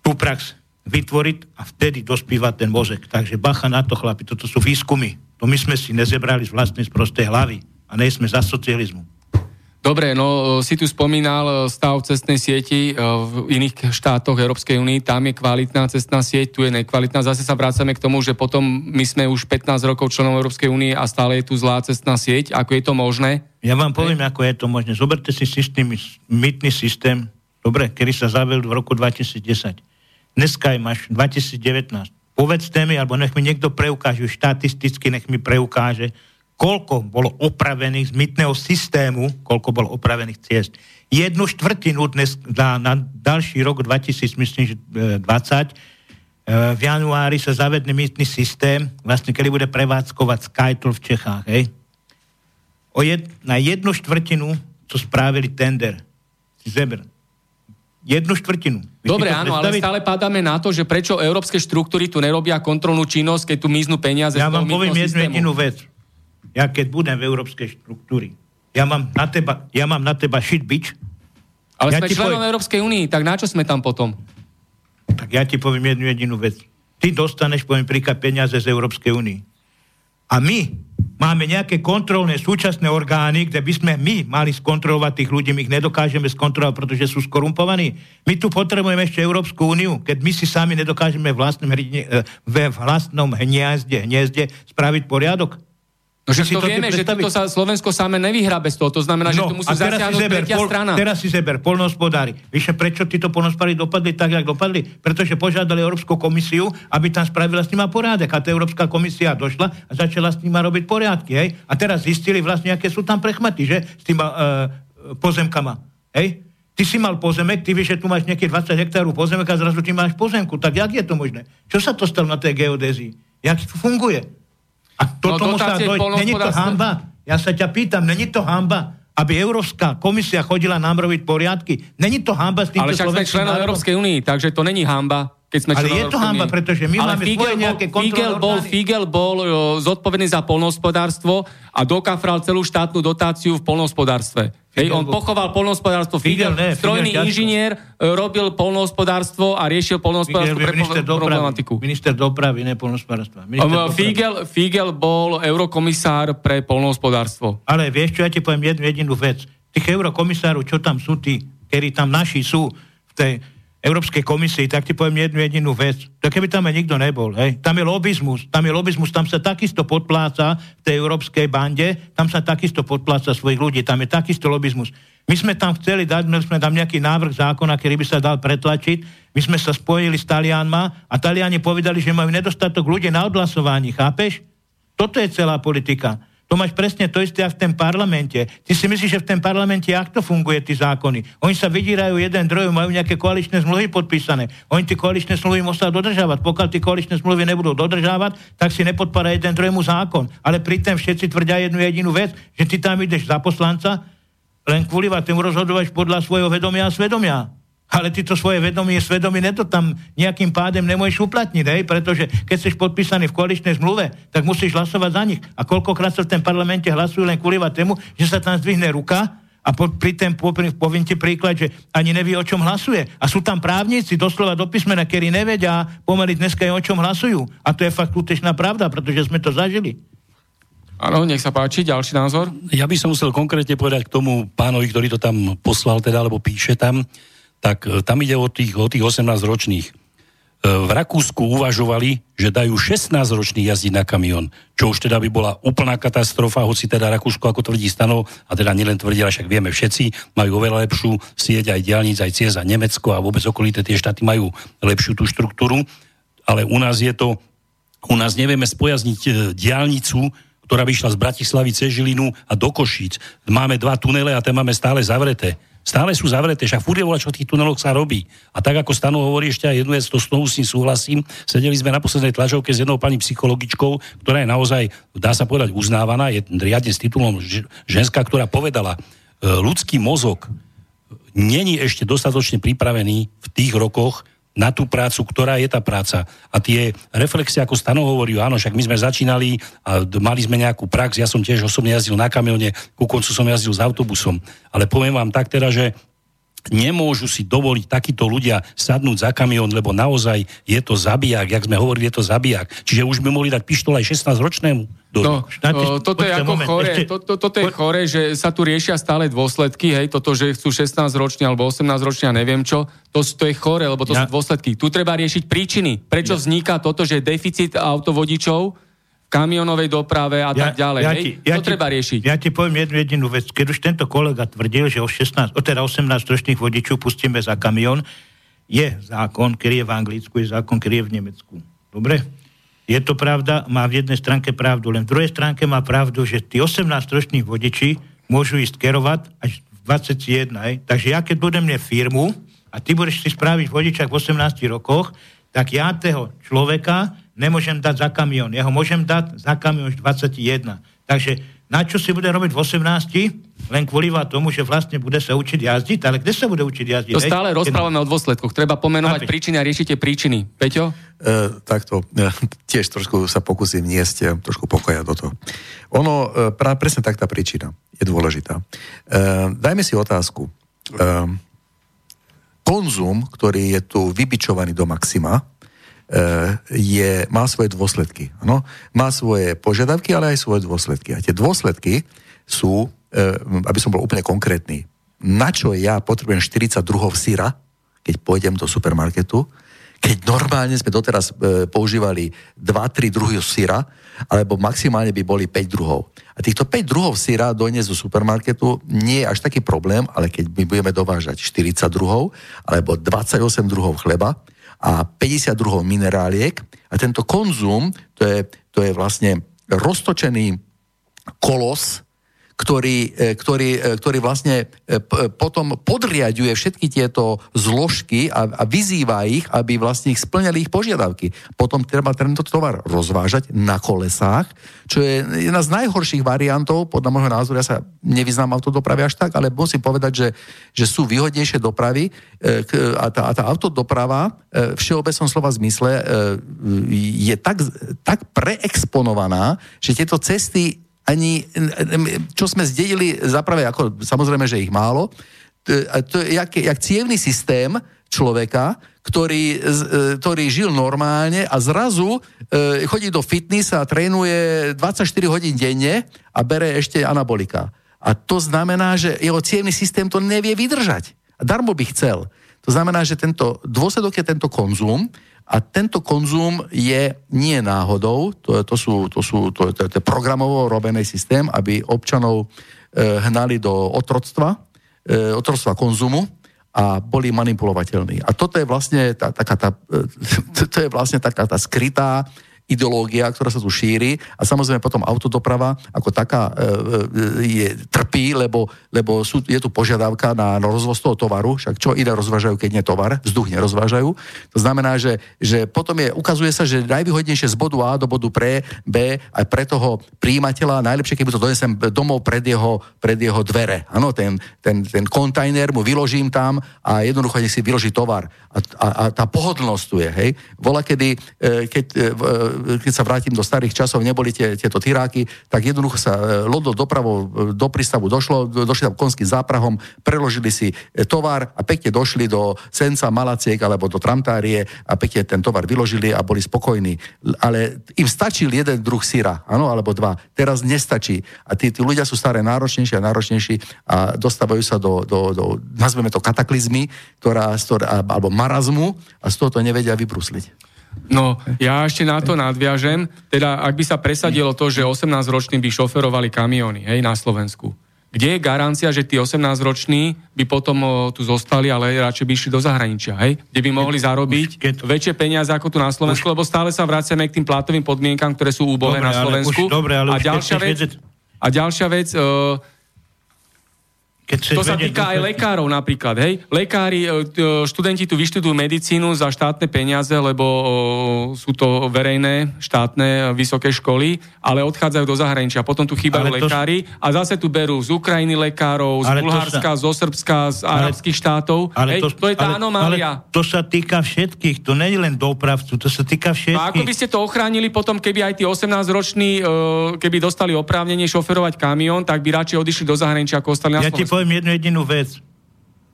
tú prax vytvoriť a vtedy dospíva ten mozek. Takže bacha na to, chlapi, toto sú výskumy. To my sme si nezebrali z vlastnej sprostej hlavy a nejsme za socializmu. Dobre, no si tu spomínal e, stav cestnej sieti e, v iných štátoch Európskej únie, tam je kvalitná cestná sieť, tu je nekvalitná. Zase sa vrácame k tomu, že potom my sme už 15 rokov členom Európskej únie a stále je tu zlá cestná sieť. Ako je to možné? Ja vám poviem, ako je to možné. Zoberte si systém, mytný systém, dobre, kedy sa zavedl v roku 2010. Dneska je máš 2019. Povedzte mi, alebo nech mi niekto preukáže, štatisticky nech mi preukáže, koľko bolo opravených z mytného systému, koľko bolo opravených ciest. Jednu štvrtinu dnes na, na další rok 2020 e, e, v januári sa zavedne mýtny systém, vlastne kedy bude prevádzkovať Skytl v Čechách. Hej? O jed, na jednu štvrtinu, co spravili tender. Zeber. Jednu štvrtinu. Dobre, áno, ale stále padáme na to, že prečo európske štruktúry tu nerobia kontrolnú činnosť, keď tu miznú peniaze ja vám poviem jednu jedinú vec ja keď budem v európskej štruktúry, ja mám na teba, ja mám na teba shit bitch. Ale ja sme členom poviem, Európskej únii, tak na čo sme tam potom? Tak ja ti poviem jednu jedinú vec. Ty dostaneš, poviem príklad, peniaze z Európskej únie. A my máme nejaké kontrolné súčasné orgány, kde by sme my mali skontrolovať tých ľudí, my ich nedokážeme skontrolovať, pretože sú skorumpovaní. My tu potrebujeme ešte Európsku úniu, keď my si sami nedokážeme vlastnom, v vlastnom hniezde, hniezde spraviť poriadok. No že to vieme, že to sa Slovensko samé nevyhrá bez toho. To znamená, no, že tu musí zasiahnuť tretia pol, strana. Teraz si zeber, polnohospodári. Víš, prečo títo polnohospodári dopadli tak, jak dopadli? Pretože požiadali Európsku komisiu, aby tam spravila s nima poriadek. A tá Európska komisia došla a začala s nima robiť poriadky. Hej? A teraz zistili vlastne, aké sú tam prechmaty, že? S tými uh, pozemkama. Hej? Ty si mal pozemek, ty vieš, že tu máš nejaké 20 hektárov pozemek a zrazu ty máš pozemku. Tak jak je to možné? Čo sa to stalo na tej geodézii? Jak to funguje? A to no, tomu sa. Není to hamba? Ja sa ťa pýtam, není to hamba? aby Európska komisia chodila nám robiť poriadky. Není to hamba s týmto Ale však sme členom Európskej únii, takže to není hamba. Keď sme Ale je to hamba, pretože my Ale máme Figel svoje nejaké Figel bol, Figel bol zodpovedný za polnohospodárstvo a dokafral celú štátnu dotáciu v polnohospodárstve. Hej, on pochoval polnohospodárstvo. Fidel, ne, strojný Fidel inžinier, e, robil polnohospodárstvo a riešil polnohospodárstvo pre minister problematiku. Dopravy, minister dopravy, ne polnohospodárstva. Figel, Figel bol eurokomisár pre polnohospodárstvo. Ale vieš čo, ja ti poviem jednu jedinú vec. Tých eurokomisárov, čo tam sú tí, ktorí tam naši sú v tej Európskej komisii, tak ti poviem jednu jedinú vec. To keby tam aj nikto nebol, hej. Tam je lobizmus, tam je lobizmus, tam sa takisto podpláca v tej európskej bande, tam sa takisto podpláca svojich ľudí, tam je takisto lobizmus. My sme tam chceli dať, my sme tam nejaký návrh zákona, ktorý by sa dal pretlačiť, my sme sa spojili s Talianma a Taliani povedali, že majú nedostatok ľudí na odhlasovaní, chápeš? Toto je celá politika. To máš presne to isté v tom parlamente. Ty si myslíš, že v tom parlamente, jak to funguje, tí zákony? Oni sa vydírajú jeden druhý, majú nejaké koaličné zmluvy podpísané. Oni tie koaličné zmluvy musia dodržávať. Pokiaľ tie koaličné zmluvy nebudú dodržávať, tak si nepodpára jeden druhému zákon. Ale pritom všetci tvrdia jednu jedinú vec, že ty tam ideš za poslanca, len kvôli tomu rozhodovať podľa svojho vedomia a svedomia ale ty to svoje vedomie, svedomie to tam nejakým pádem nemôžeš uplatniť, hej? pretože keď si podpísaný v koaličnej zmluve, tak musíš hlasovať za nich. A koľkokrát sa v tom parlamente hlasujú len kvôli tému, že sa tam zdvihne ruka a po, pri tém poviem ti príklad, že ani nevie, o čom hlasuje. A sú tam právnici, doslova do písmena, ktorí nevedia pomaly dneska je, o čom hlasujú. A to je fakt skutečná pravda, pretože sme to zažili. Áno, nech sa páči, ďalší názor. Ja by som musel konkrétne povedať k tomu pánovi, ktorý to tam poslal teda, alebo píše tam, tak e, tam ide o tých, o tých 18 ročných. E, v Rakúsku uvažovali, že dajú 16 ročných jazdiť na kamión, čo už teda by bola úplná katastrofa, hoci teda Rakúsko, ako tvrdí stanov, a teda nielen tvrdí, však vieme všetci, majú oveľa lepšiu sieť aj diálnic, aj ciest a Nemecko a vôbec okolité tie štáty majú lepšiu tú štruktúru, ale u nás je to, u nás nevieme spojazniť e, diálnicu, ktorá by išla z Bratislavy cez Žilinu a do Košíc. Máme dva tunele a tie máme stále zavreté Stále sú zavreté, však furt je čo v tých tuneloch sa robí. A tak ako Stano hovorí ešte aj jednu vec, to znovu s tým súhlasím, sedeli sme na poslednej tlačovke s jednou pani psychologičkou, ktorá je naozaj, dá sa povedať, uznávaná, je riadne s titulom ženská, ktorá povedala, e, ľudský mozog není ešte dostatočne pripravený v tých rokoch na tú prácu, ktorá je tá práca. A tie reflexie, ako Stano hovorí, áno, však my sme začínali a mali sme nejakú prax, ja som tiež osobne jazdil na kamione, ku koncu som jazdil s autobusom. Ale poviem vám tak teda, že nemôžu si dovoliť takíto ľudia sadnúť za kamión, lebo naozaj je to zabijak, jak sme hovorili, je to zabijak. Čiže už by mohli dať pištol aj 16-ročnému. Do... No, o, toto je ako moment, chore, ešte... to, to, toto je chore, že sa tu riešia stále dôsledky, hej, toto, že chcú 16 ročne alebo 18 ročne, neviem čo, to, to je chore, lebo to ja... sú dôsledky. Tu treba riešiť príčiny. Prečo ja... vzniká toto, že deficit autovodičov kamionovej doprave a ja, tak ďalej. Ja ti, ja to ti, treba riešiť. Ja ti poviem jednu jedinú vec. Keď už tento kolega tvrdil, že o 16, o teda 18 ročných vodičov pustíme za kamión, je zákon, ktorý je v Anglicku, je zákon, ktorý je v Nemecku. Dobre? je to pravda, má v jednej stránke pravdu, len v druhej stránke má pravdu, že tí 18-roční vodiči môžu ísť kerovať až v 21. Hej. Takže ja keď budem mne firmu a ty budeš si spraviť vodičak v 18 rokoch, tak ja toho človeka nemôžem dať za kamión. Ja ho môžem dať za kamión už 21. Takže na čo si bude robiť v 18, len kvôli tomu, že vlastne bude sa učiť jazdiť, ale kde sa bude učiť jazdiť? To stále rozprávame o dôsledkoch. Treba pomenovať príčiny a riešite príčiny. Peťo? E, takto, e, tiež trošku sa pokúsim niesť trošku pokoja do toho. Ono, e, pra, presne tak tá príčina je dôležitá. E, dajme si otázku. E, konzum, ktorý je tu vybičovaný do maxima, je, má svoje dôsledky. Ano? Má svoje požiadavky, ale aj svoje dôsledky. A tie dôsledky sú, eh, aby som bol úplne konkrétny, na čo ja potrebujem 42 syra, keď pôjdem do supermarketu, keď normálne sme doteraz e, používali 2-3 druhy syra, alebo maximálne by boli 5 druhov. A týchto 5 druhov syra doniesť do supermarketu nie je až taký problém, ale keď my budeme dovážať 40 druhov, alebo 28 druhov chleba, a 52 mineráliek a tento konzum, to je, to je vlastne roztočený kolos ktorý, e, ktorý, e, ktorý vlastne e, potom podriaduje všetky tieto zložky a, a vyzýva ich, aby vlastne ich splňali ich požiadavky. Potom treba tento tovar rozvážať na kolesách, čo je jedna z najhorších variantov, podľa môjho názoru, ja sa nevyznám autodopravy až tak, ale musím povedať, že, že sú výhodnejšie dopravy a tá, a tá autodoprava v všeobecnom slova zmysle je tak, tak preexponovaná, že tieto cesty ani, čo sme zdedili, zaprave, ako, samozrejme, že ich málo, to je jak, jak cievný systém človeka, ktorý, e, ktorý žil normálne a zrazu e, chodí do fitnessa a trénuje 24 hodín denne a bere ešte anabolika. A to znamená, že jeho cievný systém to nevie vydržať. Darmo by chcel. To znamená, že tento dôsledok je tento konzum, a tento konzum je nie náhodou, to, to sú, to sú to, to, to je programovo robený systém, aby občanov e, hnali do otroctva, e, otroctva konzumu a boli manipulovateľní. A toto je vlastne tá, taká tá, e, to je vlastne taká tá skrytá ideológia, ktorá sa tu šíri a samozrejme potom autodoprava ako taká e, e, je, trpí, lebo, lebo sú, je tu požiadavka na rozvoz toho tovaru, však čo iné rozvážajú, keď nie tovar, vzduch nerozvážajú. To znamená, že, že potom je, ukazuje sa, že najvýhodnejšie z bodu A do bodu pre B aj pre toho príjimateľa, najlepšie, keby to donesem domov pred jeho, pred jeho dvere. Áno, ten, ten, ten kontajner mu vyložím tam a jednoducho nech si vyloží tovar. A, a, a tá pohodlnosť tu je, hej. Vola, kedy, e, keď keď sa vrátim do starých časov, neboli tie, tieto tyráky, tak jednoducho sa e, lodo dopravo e, do prístavu došlo, došli tam konským záprahom, preložili si e, tovar a pekne došli do Senca, Malaciek alebo do Tramtárie a pekne ten tovar vyložili a boli spokojní. Ale im stačil jeden druh syra, áno, alebo dva. Teraz nestačí. A tí, tí ľudia sú staré náročnejší a náročnejší a dostávajú sa do, do, do nazveme to kataklizmy, ktorá, alebo marazmu a z toho to nevedia vybrusliť. No, ja ešte na to nadviažem. Teda, ak by sa presadilo to, že 18-roční by šoferovali kamiony hej, na Slovensku, kde je garancia, že tí 18-roční by potom o, tu zostali, ale radšej by išli do zahraničia, hej? Kde by mohli zarobiť keď... väčšie peniaze ako tu na Slovensku, už... lebo stále sa vraciame k tým platovým podmienkam, ktoré sú úbohé na Slovensku. Ale už, dobre, ale a, ďalšia vec, a ďalšia vec, uh, keď to sa týka aj lekárov napríklad, hej. Lekári, e, študenti tu vyštudujú medicínu za štátne peniaze, lebo sú to verejné, štátne, vysoké školy, ale odchádzajú do zahraničia. Potom tu chýbajú ale lekári to... a zase tu berú z Ukrajiny lekárov, z Bulharska, sa... zo Srbska, z ale... arabských štátov. Ale hej, to, to je tá ale, anomália. Ale to sa týka všetkých, to nie je len dopravcu, to sa týka všetkých. A ako by ste to ochránili potom, keby aj tí 18-roční, e, keby dostali oprávnenie šoferovať kamión, tak by radšej odišli do zahraničia, ako ostali na ja Slovensku poviem jednu jedinú vec.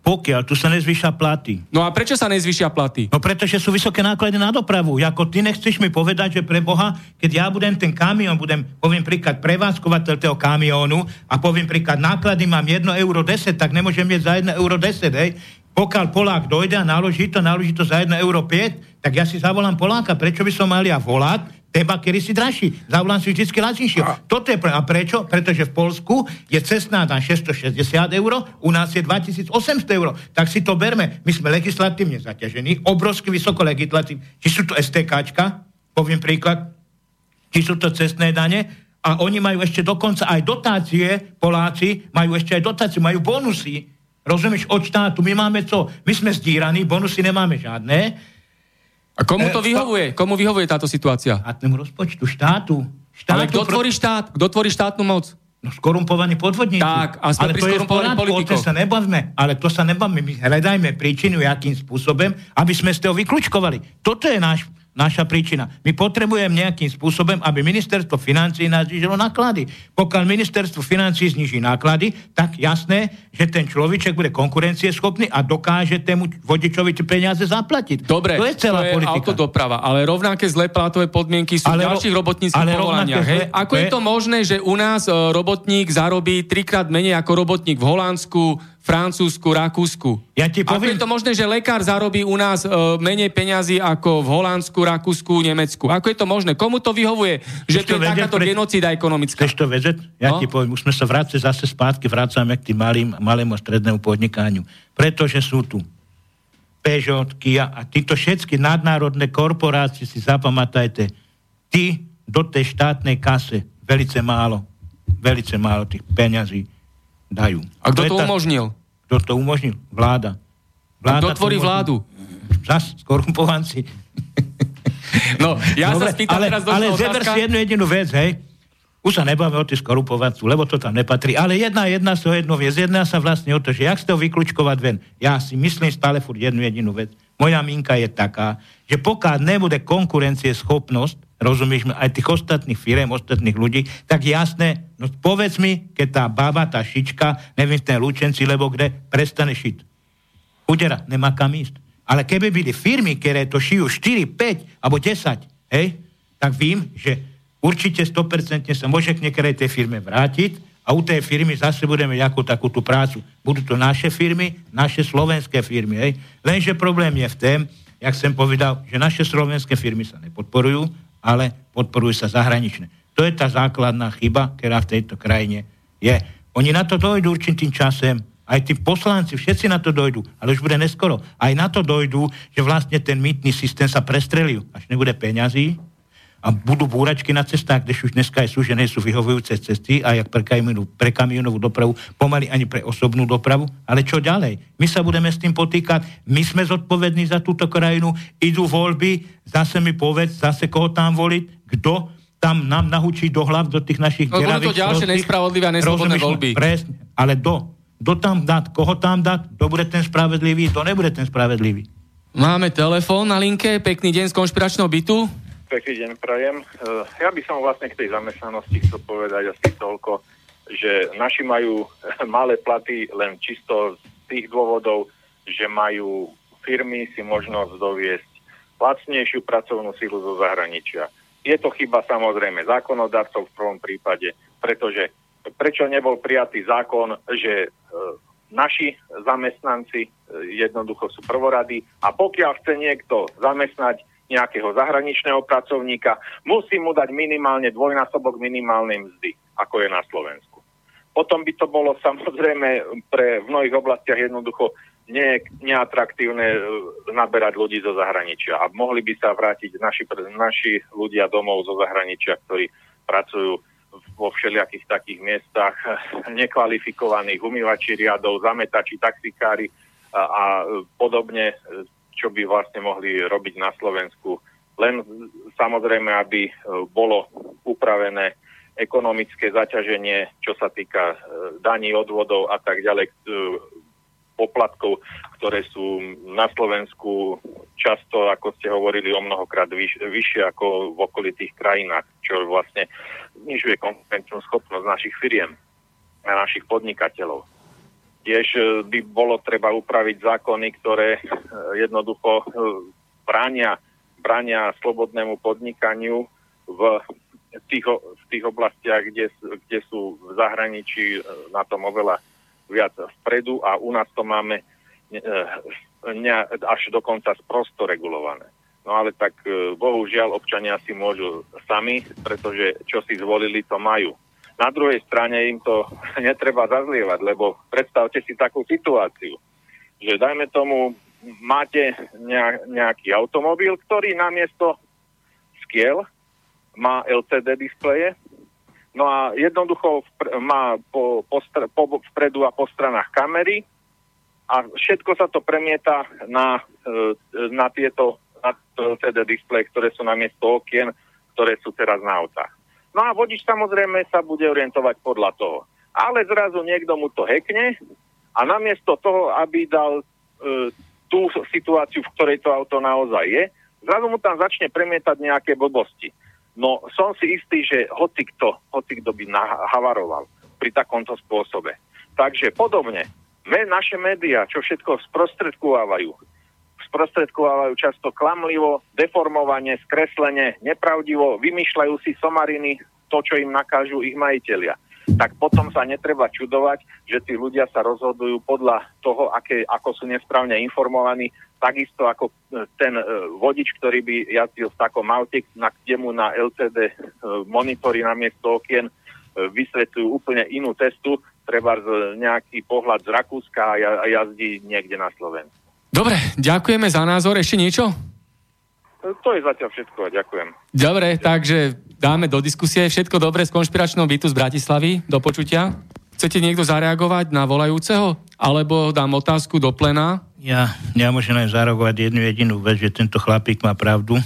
Pokiaľ tu sa nezvyšia platy. No a prečo sa nezvyšia platy? No pretože sú vysoké náklady na dopravu. Ako ty nechceš mi povedať, že pre Boha, keď ja budem ten kamión, budem, poviem príklad, prevádzkovateľ toho kamiónu a poviem príklad, náklady mám 1 euro 10, tak nemôžem mieť za 1 euro 10, hej. Pokiaľ Polák dojde a naloží to, naloží to za 1 euro 5, tak ja si zavolám Poláka. Prečo by som mal ja volať teba, kedy si dražší. Zavolám si vždycky lacnejšie. A... Toto je pre... A prečo? Pretože v Polsku je cestná na 660 eur, u nás je 2800 eur. Tak si to berme. My sme legislatívne zaťažení, obrovsky vysoko legislatívne. Či sú to STKčka, poviem príklad, či sú to cestné dane, a oni majú ešte dokonca aj dotácie, Poláci majú ešte aj dotácie, majú bonusy, rozumieš, od štátu. My máme co? My sme zdíraní, bonusy nemáme žiadne. A komu to vyhovuje? Komu vyhovuje táto situácia? Štátnemu rozpočtu, štátu. štátu Ale kto tvorí štát? Kto tvorí štátnu moc? No skorumpovaní podvodníci. Tak, a sme ale to je poriadku, o tom sa nebavme. Ale to sa nebavme. My hľadajme príčinu, akým spôsobom, aby sme z toho vykľúčkovali. Toto je náš, naša príčina. My potrebujeme nejakým spôsobom, aby ministerstvo financí nás znižilo náklady. Pokiaľ ministerstvo financí zniží náklady, tak jasné, že ten človeček bude konkurencieschopný a dokáže tému vodičovi tie peniaze zaplatiť. Dobre, to je celá to je politika. autodoprava, ale rovnaké zlé platové podmienky sú Ale v ďalších robotníckých ale povolaniach. zlé- Ako je- to možné, že u nás e, robotník zarobí trikrát menej ako robotník v Holandsku, Francúzsku, Rakúsku? Ja ti Ako poviem- je to možné, že lekár zarobí u nás e, menej peňazí ako v Holandsku, Rakúsku, Nemecku? Ako je to možné? Komu to vyhovuje, že to to je takáto pre- genocída ekonomická? Chceš to vedieť? Ja No. ti poviem, už sme sa vrácali zase spátky, vracame k tým malým, malému a strednému podnikaniu. Pretože sú tu Peugeot, Kia a títo všetky nadnárodné korporácie, si zapamätajte, ty do tej štátnej kase velice málo, velice málo tých peňazí dajú. A kto to umožnil? Kto to umožnil? Vláda. A kto to tvorí vládu? Zas skorumpovanci. No, ja Dobre, sa spýtam ale, teraz do ale zeber si jednu jedinú vec, hej. Už sa nebavíme o tých skorumpovancu, lebo to tam nepatrí. Ale jedna, jedna sa o jednu vec. Jedná sa vlastne o to, že jak z toho vyklúčkovať ven. Ja si myslím stále furt jednu jedinú vec. Moja minka je taká, že pokiaľ nebude konkurencie schopnosť, rozumieš mi, aj tých ostatných firm, ostatných ľudí, tak jasné, no povedz mi, keď tá baba, tá šička, neviem, ten Lučenci, lebo kde, prestane šiť. Chudera, nemá kam ísť. Ale keby byli firmy, ktoré to šijú 4, 5 alebo 10, hej, tak vím, že určite 100% sa môže k niektorej tej firme vrátiť a u tej firmy zase budeme nejakú takú tú prácu. Budú to naše firmy, naše slovenské firmy, hej. Lenže problém je v tom, jak som povedal, že naše slovenské firmy sa nepodporujú, ale podporujú sa zahraničné. To je tá základná chyba, ktorá v tejto krajine je. Oni na to dojdú určitým časem, aj tí poslanci, všetci na to dojdú, ale už bude neskoro. Aj na to dojdú, že vlastne ten mýtny systém sa prestrelil, až nebude peňazí a budú búračky na cestách, kde už dneska sú, že nie sú vyhovujúce cesty a jak pre, kamionú, pre kamionovú dopravu, pomaly ani pre osobnú dopravu. Ale čo ďalej? My sa budeme s tým potýkať, my sme zodpovední za túto krajinu, idú voľby, zase mi povedz, zase koho tam voliť, kto tam nám nahučí do hlav do tých našich No, budú to deravých ďalšie nespravodlivé a neslobodné voľby. Presne, ale do. Kto tam dať, koho tam dať, kto bude ten spravedlivý, kto nebude ten spravedlivý. Máme telefón na linke, pekný deň z konšpiračného bytu. Pekný deň prajem. Eh, Ja by som vlastne k tej zamestnanosti chcel povedať asi toľko, že naši majú malé platy len čisto z tých dôvodov, že majú firmy si možnosť doviesť lacnejšiu pracovnú silu zo zahraničia. Je to chyba samozrejme zákonodarcov v prvom prípade, pretože prečo nebol prijatý zákon, že e, naši zamestnanci e, jednoducho sú prvoradí a pokiaľ chce niekto zamestnať nejakého zahraničného pracovníka, musí mu dať minimálne dvojnásobok minimálnej mzdy, ako je na Slovensku. Potom by to bolo samozrejme pre v mnohých oblastiach jednoducho nie, neatraktívne e, naberať ľudí zo zahraničia a mohli by sa vrátiť naši, naši ľudia domov zo zahraničia, ktorí pracujú vo všelijakých takých miestach nekvalifikovaných umývači riadov, zametači, taxikári a, a podobne, čo by vlastne mohli robiť na Slovensku. Len samozrejme, aby e, bolo upravené ekonomické zaťaženie, čo sa týka e, daní, odvodov a tak ďalej, e, poplatkov, ktoré sú na Slovensku často, ako ste hovorili, o mnohokrát vyš, vyššie ako v okolitých krajinách, čo vlastne znižuje konkurenčnú schopnosť našich firiem a našich podnikateľov. Tiež e, by bolo treba upraviť zákony, ktoré e, jednoducho e, bránia, bránia slobodnému podnikaniu v tých, v tých oblastiach, kde, kde sú v zahraničí na tom oveľa viac vpredu a u nás to máme ne, až dokonca sprosto regulované. No ale tak bohužiaľ občania si môžu sami, pretože čo si zvolili, to majú. Na druhej strane im to netreba zazlievať, lebo predstavte si takú situáciu, že dajme tomu, máte nejaký automobil, ktorý namiesto skiel má LCD displeje, no a jednoducho má po, po, po, vpredu a po stranách kamery a všetko sa to premieta na, e, na tieto na LCD displeje, ktoré sú na miesto okien, ktoré sú teraz na autách. No a vodič samozrejme sa bude orientovať podľa toho. Ale zrazu niekto mu to hekne a namiesto toho, aby dal e, tú situáciu, v ktorej to auto naozaj je, zrazu mu tam začne premietať nejaké blbosti. No som si istý, že hoci kto, hoci kto by nahavaroval pri takomto spôsobe. Takže podobne, me, naše médiá, čo všetko sprostredkovávajú, sprostredkovávajú často klamlivo, deformovanie, skreslenie, nepravdivo, vymýšľajú si somariny, to, čo im nakážu ich majiteľia tak potom sa netreba čudovať, že tí ľudia sa rozhodujú podľa toho, aké, ako sú nesprávne informovaní, takisto ako e, ten e, vodič, ktorý by jazdil v takom aute, na, kde mu na LCD e, monitory na miesto okien vysvetľujú úplne inú testu, treba nejaký pohľad z Rakúska a jazdí niekde na Slovensku. Dobre, ďakujeme za názor. Ešte niečo? To je zatiaľ všetko a ďakujem. Dobre, takže dáme do diskusie. Všetko dobre z konšpiračného bytu z Bratislavy. Do počutia. Chcete niekto zareagovať na volajúceho? Alebo dám otázku do plena? Ja, ja môžem len zareagovať jednu jedinú vec, že tento chlapík má pravdu.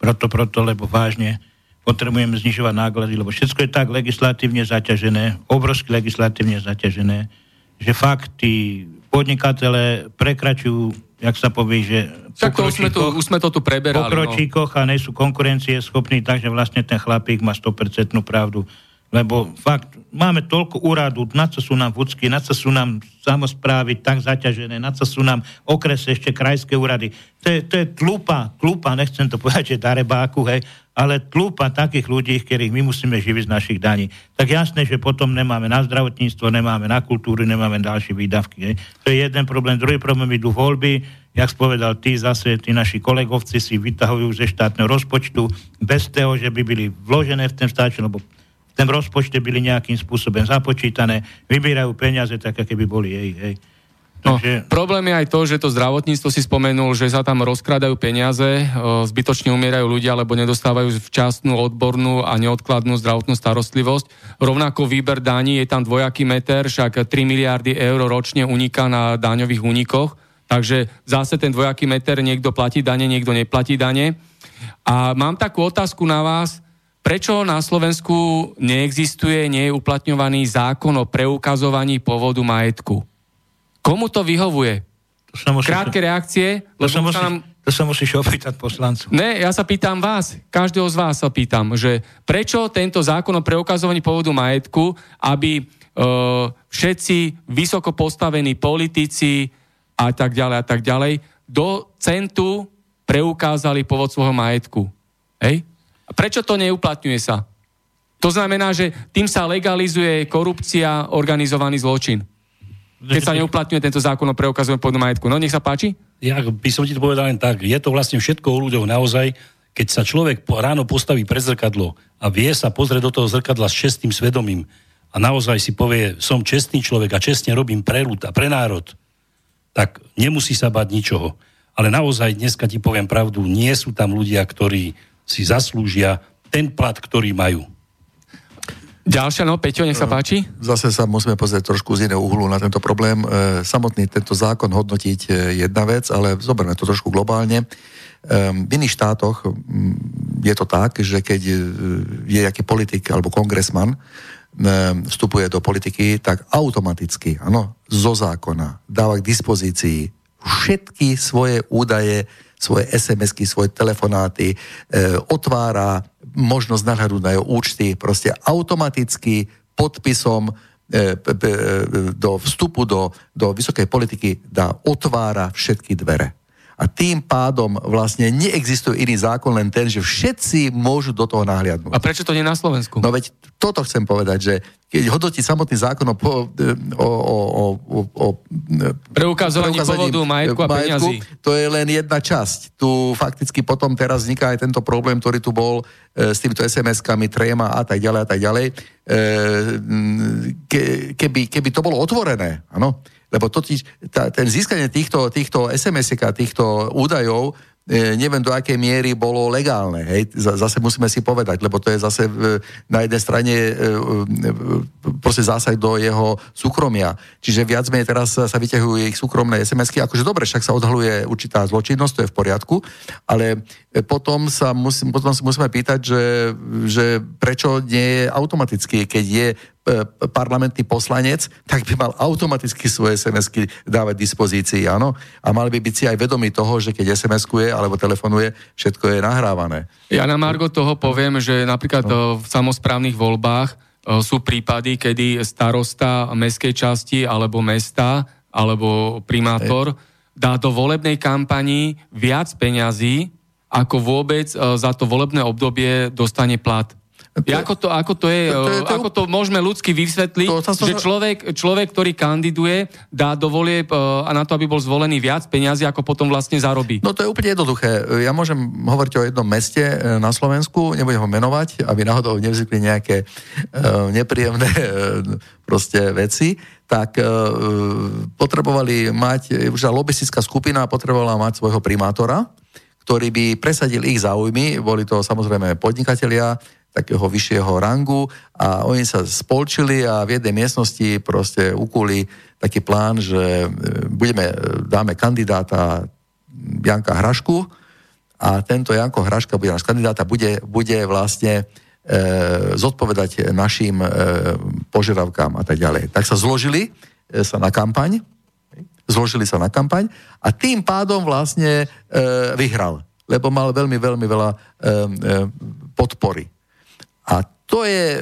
Proto, proto, lebo vážne potrebujeme znižovať náklady, lebo všetko je tak legislatívne zaťažené, obrovsky legislatívne zaťažené, že fakt tí podnikatele prekračujú jak sa povie, že Však to už sme, tu, už sme to tu preberali. No. kročíkoch no. a nie sú konkurencie schopní, takže vlastne ten chlapík má 100% pravdu. Lebo fakt, máme toľko úradu, na co sú nám vúcky, na co sú nám samozprávy tak zaťažené, na co sú nám okresy, ešte krajské úrady. To je, to je tlupa, tlupa, nechcem to povedať, že darebáku, hej, ale tlupa takých ľudí, ktorých my musíme živiť z našich daní. Tak jasné, že potom nemáme na zdravotníctvo, nemáme na kultúru, nemáme ďalšie výdavky. Hej. To je jeden problém. Druhý problém idú voľby, jak spovedal ty zase, tí naši kolegovci si vytahujú ze štátneho rozpočtu bez toho, že by byli vložené v ten štát, lebo ten rozpočte byli nejakým spôsobom započítané, vybierajú peniaze tak, aké by boli jej. Hej. No, Takže... problém je aj to, že to zdravotníctvo si spomenul, že sa tam rozkradajú peniaze, zbytočne umierajú ľudia, lebo nedostávajú včasnú odbornú a neodkladnú zdravotnú starostlivosť. Rovnako výber daní je tam dvojaký meter, však 3 miliardy eur ročne uniká na daňových únikoch. Takže zase ten dvojaký meter, niekto platí dane, niekto neplatí dane. A mám takú otázku na vás, Prečo na Slovensku neexistuje, nie je uplatňovaný zákon o preukazovaní pôvodu majetku? Komu to vyhovuje? To sa musí, Krátke reakcie. To sa, musí, nám... to sa musíš opýtať poslancu. Ne, ja sa pýtam vás, každého z vás sa pýtam, že prečo tento zákon o preukazovaní pôvodu majetku, aby uh, všetci vysoko postavení politici a tak ďalej a tak ďalej do centu preukázali pôvod svojho majetku. Hej? A prečo to neuplatňuje sa? To znamená, že tým sa legalizuje korupcia, organizovaný zločin. Keď sa neuplatňuje tento zákon o preukazovaní pôvodu majetku. No, nech sa páči. Ja by som ti to povedal len tak. Je to vlastne všetko o ľuďoch naozaj. Keď sa človek ráno postaví pred zrkadlo a vie sa pozrieť do toho zrkadla s čestným svedomím a naozaj si povie, som čestný človek a čestne robím pre ľud a pre národ, tak nemusí sa bať ničoho. Ale naozaj dneska ti poviem pravdu, nie sú tam ľudia, ktorí si zaslúžia ten plat, ktorý majú. Ďalšia, no, Peťo, nech sa páči. Zase sa musíme pozrieť trošku z iného uhlu na tento problém. E, samotný tento zákon hodnotiť je jedna vec, ale zoberme to trošku globálne. E, v iných štátoch je to tak, že keď e, je jaký politik alebo kongresman, vstupuje do politiky, tak automaticky, áno, zo zákona dáva k dispozícii všetky svoje údaje svoje SMS-ky, svoje telefonáty, e, otvára možnosť nahľadu na jeho účty, proste automaticky podpisom e, e, do vstupu do, do vysokej politiky dá, otvára všetky dvere. A tým pádom vlastne neexistuje iný zákon, len ten, že všetci môžu do toho nahliadnúť. A prečo to nie na Slovensku? No veď toto chcem povedať, že keď hodnotí samotný zákon o, o, o, o, o preukazovaní pôvodu majetku a majetku, to je len jedna časť. Tu fakticky potom teraz vzniká aj tento problém, ktorý tu bol e, s týmito SMS-kami, tréma a tak ďalej a tak ďalej. E, ke, keby, keby to bolo otvorené, áno, lebo totiž tá, ten získanie týchto, týchto SMS-ek a týchto údajov e, neviem do akej miery bolo legálne. Hej? Zase musíme si povedať, lebo to je zase na jednej strane proste zásah do jeho súkromia. Čiže viac menej teraz sa vyťahujú ich súkromné SMS-ky, akože dobre, však sa odhaluje určitá zločinnosť, to je v poriadku, ale potom sa musí, potom si musíme pýtať, že, že prečo nie je automaticky, keď je E, parlamentný poslanec, tak by mal automaticky svoje SMS-ky dávať dispozícii, áno? A mal by byť si aj vedomý toho, že keď SMS-kuje alebo telefonuje, všetko je nahrávané. Ja na Margo toho poviem, že napríklad no. v samozprávnych voľbách e, sú prípady, kedy starosta mestskej časti alebo mesta alebo primátor dá do volebnej kampani viac peňazí, ako vôbec e, za to volebné obdobie dostane plat. Ja, ako, to, ako to je, to, to, to, ako to môžeme ľudsky vysvetliť, to, to, to, že človek, človek, ktorý kandiduje, dá do volieb uh, a na to, aby bol zvolený viac peniazy, ako potom vlastne zarobí. No to je úplne jednoduché. Ja môžem hovoriť o jednom meste e, na Slovensku, nebudem ho menovať, aby náhodou nevznikli nejaké uh, nepríjemné uh, proste veci, tak uh, potrebovali mať, už lobistická skupina potrebovala mať svojho primátora, ktorý by presadil ich záujmy, boli to samozrejme podnikatelia, takého vyššieho rangu a oni sa spolčili a v jednej miestnosti proste ukuli taký plán, že e, budeme, e, dáme kandidáta Janka Hrašku a tento Janko Hraška bude náš kandidáta, bude, bude vlastne e, zodpovedať našim e, požiadavkám a tak ďalej. Tak sa zložili e, sa na kampaň, zložili sa na kampaň a tým pádom vlastne e, vyhral, lebo mal veľmi, veľmi veľa e, e, podpory. A to je e,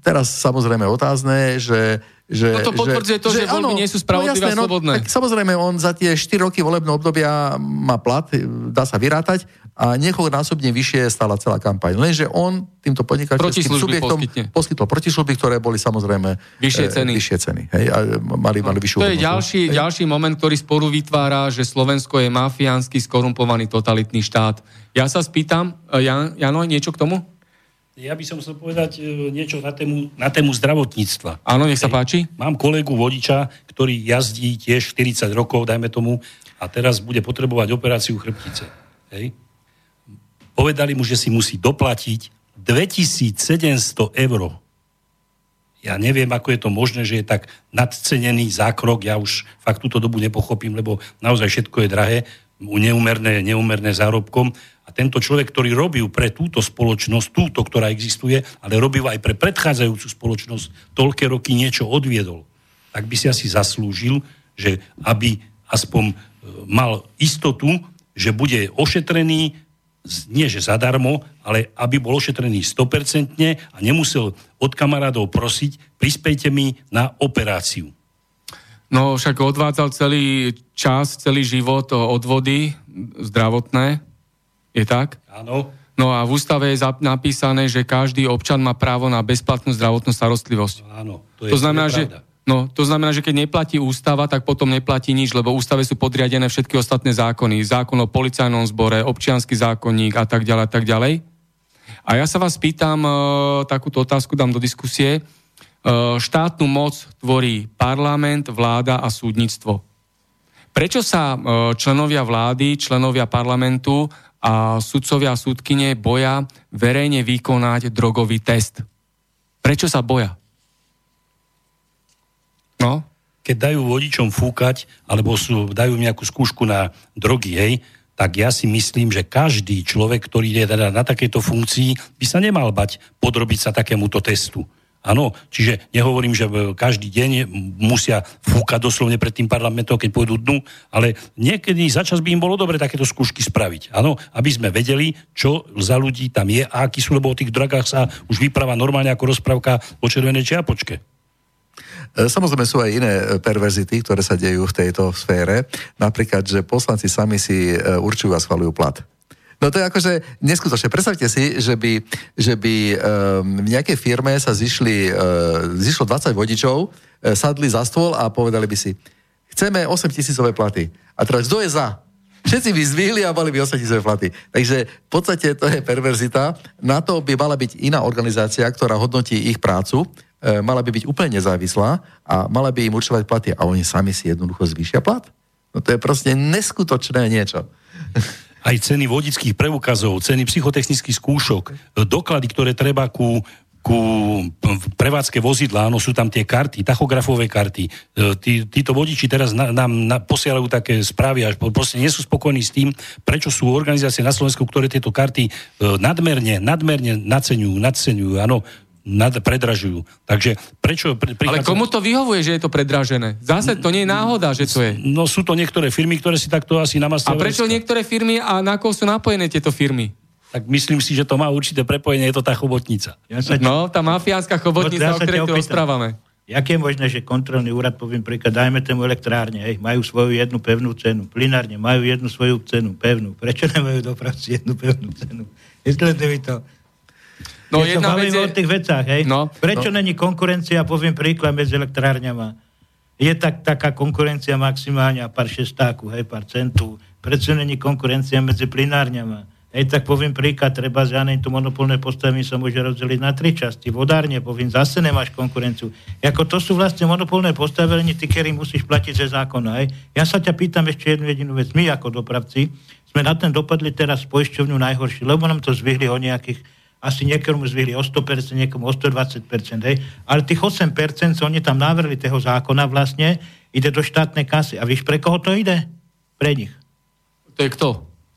teraz samozrejme otázne, že že, no to potvrdzuje že, to, že, že voľby áno, nie sú spravodlivé no jasné, a no, slobodné. No, tak samozrejme, on za tie 4 roky volebného obdobia má plat, dá sa vyrátať a násobne vyššie stala celá kampaň. Lenže on týmto podnikateľským subjektom poskytne. poskytol protislužby, ktoré boli samozrejme vyššie ceny. E, vyššie ceny hej, a mali, mali vyššiu To je ďalší, ďalší moment, ktorý sporu vytvára, že Slovensko je mafiánsky, skorumpovaný totalitný štát. Ja sa spýtam, e, Jan, Jano, niečo k tomu? Ja by som chcel povedať e, niečo na tému, na tému zdravotníctva. Áno, nech sa páči. Mám kolegu vodiča, ktorý jazdí tiež 40 rokov, dajme tomu, a teraz bude potrebovať operáciu chrbtice. Hej. Povedali mu, že si musí doplatiť 2700 eur. Ja neviem, ako je to možné, že je tak nadcenený zákrok. Ja už fakt túto dobu nepochopím, lebo naozaj všetko je drahé, neumerné, neumerné zárobkom a tento človek, ktorý robil pre túto spoločnosť, túto, ktorá existuje, ale robil aj pre predchádzajúcu spoločnosť, toľké roky niečo odviedol, tak by si asi zaslúžil, že aby aspoň e, mal istotu, že bude ošetrený nie že zadarmo, ale aby bol ošetrený 100% a nemusel od kamarádov prosiť, prispejte mi na operáciu. No však odvádzal celý čas, celý život odvody zdravotné, je tak? Áno. No a v ústave je napísané, že každý občan má právo na bezplatnú zdravotnú starostlivosť. Áno, to, je to znamená, že No, to znamená, že keď neplatí ústava, tak potom neplatí nič, lebo ústave sú podriadené všetky ostatné zákony. Zákon o policajnom zbore, občianský zákonník a tak ďalej a tak ďalej. A ja sa vás pýtam, e, takúto otázku dám do diskusie. E, štátnu moc tvorí parlament, vláda a súdnictvo. Prečo sa e, členovia vlády, členovia parlamentu a sudcovia a súdkyne boja verejne vykonať drogový test. Prečo sa boja? No? Keď dajú vodičom fúkať, alebo sú, dajú nejakú skúšku na drogy, hej, tak ja si myslím, že každý človek, ktorý je teda na takejto funkcii, by sa nemal bať podrobiť sa takémuto testu. Áno, čiže nehovorím, že každý deň musia fúkať doslovne pred tým parlamentom, keď pôjdu dnu, ale niekedy začas by im bolo dobre takéto skúšky spraviť. Áno, aby sme vedeli, čo za ľudí tam je a akí sú, lebo o tých dragách sa už vypráva normálne ako rozprávka o červenej čiapočke. E, samozrejme sú aj iné e, perverzity, ktoré sa dejú v tejto sfére. Napríklad, že poslanci sami si e, určujú a schvalujú plat. No to je akože neskutočné. Predstavte si, že by, že by um, v nejakej firme sa zišli, uh, zišlo 20 vodičov, uh, sadli za stôl a povedali by si, chceme 8 tisícové platy. A teraz, kto je za? Všetci by zvýhli a mali by 8 tisícové platy. Takže v podstate to je perverzita. Na to by mala byť iná organizácia, ktorá hodnotí ich prácu, e, mala by byť úplne nezávislá a mala by im určovať platy a oni sami si jednoducho zvýšia plat. No to je proste neskutočné niečo. aj ceny vodických preukazov, ceny psychotechnických skúšok, doklady, ktoré treba ku ku prevádzke vozidla, áno, sú tam tie karty, tachografové karty. E, tí, títo vodiči teraz na, nám na, posielajú také správy, až proste nie sú spokojní s tým, prečo sú organizácie na Slovensku, ktoré tieto karty e, nadmerne, nadmerne naceňujú, nadceňujú, áno, nad, predražujú. Takže prečo... Pri, prichádza... Ale komu to vyhovuje, že je to predražené? Zase to nie je náhoda, že to je. No sú to niektoré firmy, ktoré si takto asi namastili. A prečo niektoré firmy a na koho sú napojené tieto firmy? tak myslím si, že to má určité prepojenie, je to tá chobotnica. Ja sa no, tá mafiánska chobotnica, no, ja o ktorej tu rozprávame. Jak je možné, že kontrolný úrad, poviem príklad, dajme tomu elektrárne, hej, majú svoju jednu pevnú cenu, plinárne majú jednu svoju cenu pevnú. Prečo nemajú dopravci jednu pevnú cenu? Vysvetlite mi to. No, ja jedna vec je... o tých vecách, hej. No, Prečo no. není konkurencia, poviem príklad, medzi elektrárňama? Je tak, taká konkurencia maximálne pár šestáku, hej, pár centu. Prečo není konkurencia medzi plinárňama? Hej, tak poviem príklad, treba zjane to monopolné postavenie sa môže rozdeliť na tri časti. Vodárne, poviem, zase nemáš konkurenciu. Jako to sú vlastne monopolné postavenie, ty, ktorý musíš platiť ze zákona. Hej. Ja sa ťa pýtam ešte jednu jedinú vec. My ako dopravci sme na ten dopadli teraz poisťovňu najhoršie, lebo nám to zvyhli o nejakých asi niekomu zvýhli o 100%, niekomu o 120%, hej. ale tých 8%, co oni tam navrli toho zákona vlastne, ide do štátnej kasy. A víš, pre koho to ide? Pre nich. To je kto?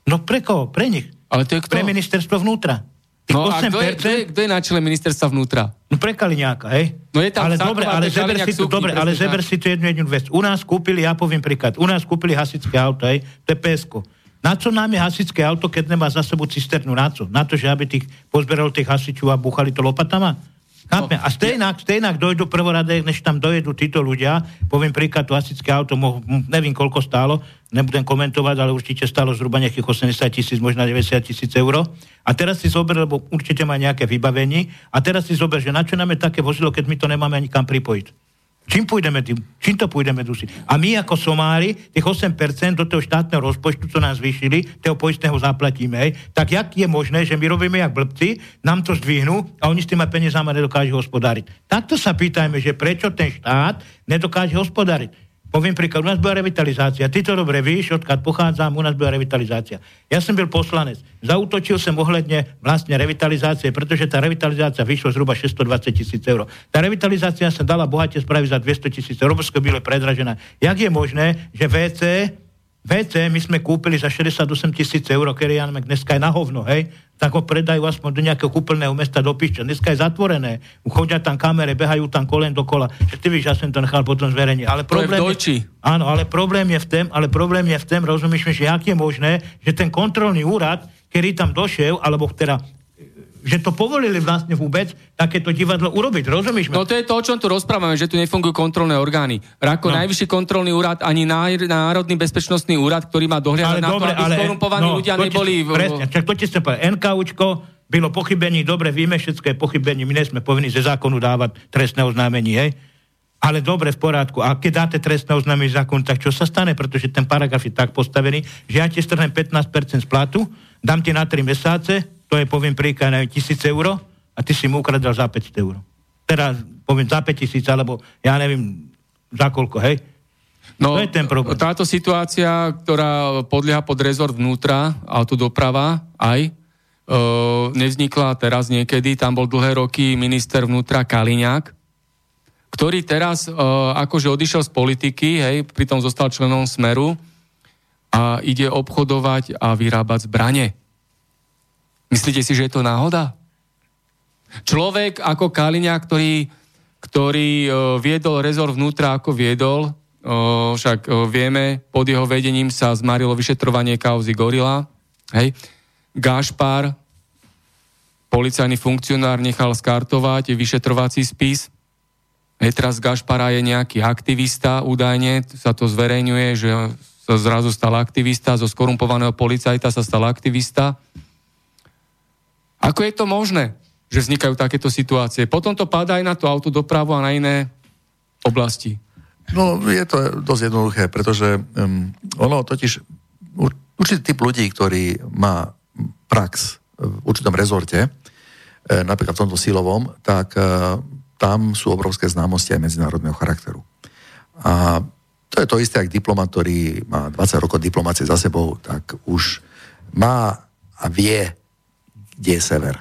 No pre koho? Pre nich. Ale to je kto? Pre ministerstvo vnútra. no a kto je, kto, je, kto je na čele ministerstva vnútra? No pre Kaliňáka, hej? No je tam ale dobre, ale zeber si, to, dobre, ale zeber si to jednu jednu vec. U nás kúpili, ja poviem príklad, u nás kúpili hasičské auto, hej? PSK. Na čo nám je hasičské auto, keď nemá za sebou cisternu? Na co? Na to, že aby tých pozberal tých hasičov a buchali to lopatama? Chápem? A stejnak, stejnak dojdu prvoradé, než tam dojedú títo ľudia. Poviem príklad, to hasičské auto, mo, neviem koľko stálo, nebudem komentovať, ale určite stálo zhruba nejakých 80 tisíc, možno 90 tisíc eur. A teraz si zober, lebo určite má nejaké vybavenie, a teraz si zober, že na čo nám je také vozidlo, keď my to nemáme ani kam pripojiť. Čím pôjdeme? Čím to pôjdeme dusiť? A my ako Somári, tých 8% do toho štátneho rozpočtu, čo nás zvýšili, toho poistného zaplatíme, hej, tak jak je možné, že my robíme jak blbci, nám to zdvihnú a oni s tými peniazami nedokážu hospodáriť. Takto sa pýtajme, že prečo ten štát nedokáže hospodáriť. Poviem príklad, u nás bola revitalizácia. Ty to dobre víš, odkiaľ pochádzam, u nás bola revitalizácia. Ja som byl poslanec. Zautočil som ohľadne vlastne revitalizácie, pretože tá revitalizácia vyšla zhruba 620 tisíc eur. Tá revitalizácia sa dala bohate spraviť za 200 tisíc eur, Robovsko bylo predražená. Jak je možné, že VC VC my sme kúpili za 68 tisíc eur, ktorý ja dneska je na hovno, hej, tak ho predajú aspoň do nejakého kúpeľného mesta do Pišťa. Dneska je zatvorené, chodia tam kamere, behajú tam kolen dokola. Že ty víš, ja som to nechal potom zverejniť. Ale problém je, áno, ale problém je v tom, ale problém je v tom, rozumíš mi, že jak je možné, že ten kontrolný úrad, ktorý tam došiel, alebo teda že to povolili vlastne vôbec takéto divadlo urobiť. Rozumieš No to je to, o čom tu rozprávame, že tu nefungujú kontrolné orgány. Ako no. najvyšší kontrolný úrad, ani Národný bezpečnostný úrad, ktorý má dohľadať na dobre, to, aby ale, skorumpovaní no, ľudia neboli... V... Presne, čak to ti sa povedal. NKUčko bylo pochybení, dobre, víme všetko je pochybení, my sme povinni ze zákonu dávať trestné oznámenie, hej? Ale dobre, v poriadku. A keď dáte trestné oznámenie zákon, tak čo sa stane? Pretože ten paragraf je tak postavený, že ja ti strhnem 15% z platu, dám ti na 3 mesiace, to je, poviem príklad, neviem, tisíc eur a ty si mu ukradal za 500 eur. Teraz poviem za 5 tisíc, alebo ja neviem, za koľko, hej? No, to je ten problém. Táto situácia, ktorá podlieha pod rezort vnútra, autodoprava aj, e, nevznikla teraz niekedy, tam bol dlhé roky minister vnútra Kaliňák, ktorý teraz e, akože odišiel z politiky, hej, pritom zostal členom Smeru a ide obchodovať a vyrábať zbranie. Myslíte si, že je to náhoda? Človek ako Kaliňa, ktorý, ktorý uh, viedol rezort vnútra, ako viedol, uh, však uh, vieme, pod jeho vedením sa zmarilo vyšetrovanie kauzy Gorila. Hej. Gašpar, policajný funkcionár, nechal skartovať vyšetrovací spis. Hej, teraz Gašpara je nejaký aktivista, údajne sa to zverejňuje, že sa zrazu stal aktivista, zo skorumpovaného policajta sa stal aktivista. Ako je to možné, že vznikajú takéto situácie? Potom to padá aj na tú autodopravu a na iné oblasti. No, je to dosť jednoduché, pretože um, ono totiž určitý typ ľudí, ktorý má prax v určitom rezorte, e, napríklad v tomto silovom, tak e, tam sú obrovské známosti aj medzinárodného charakteru. A to je to isté, ak diplomat, ktorý má 20 rokov diplomácie za sebou, tak už má a vie, kde je sever.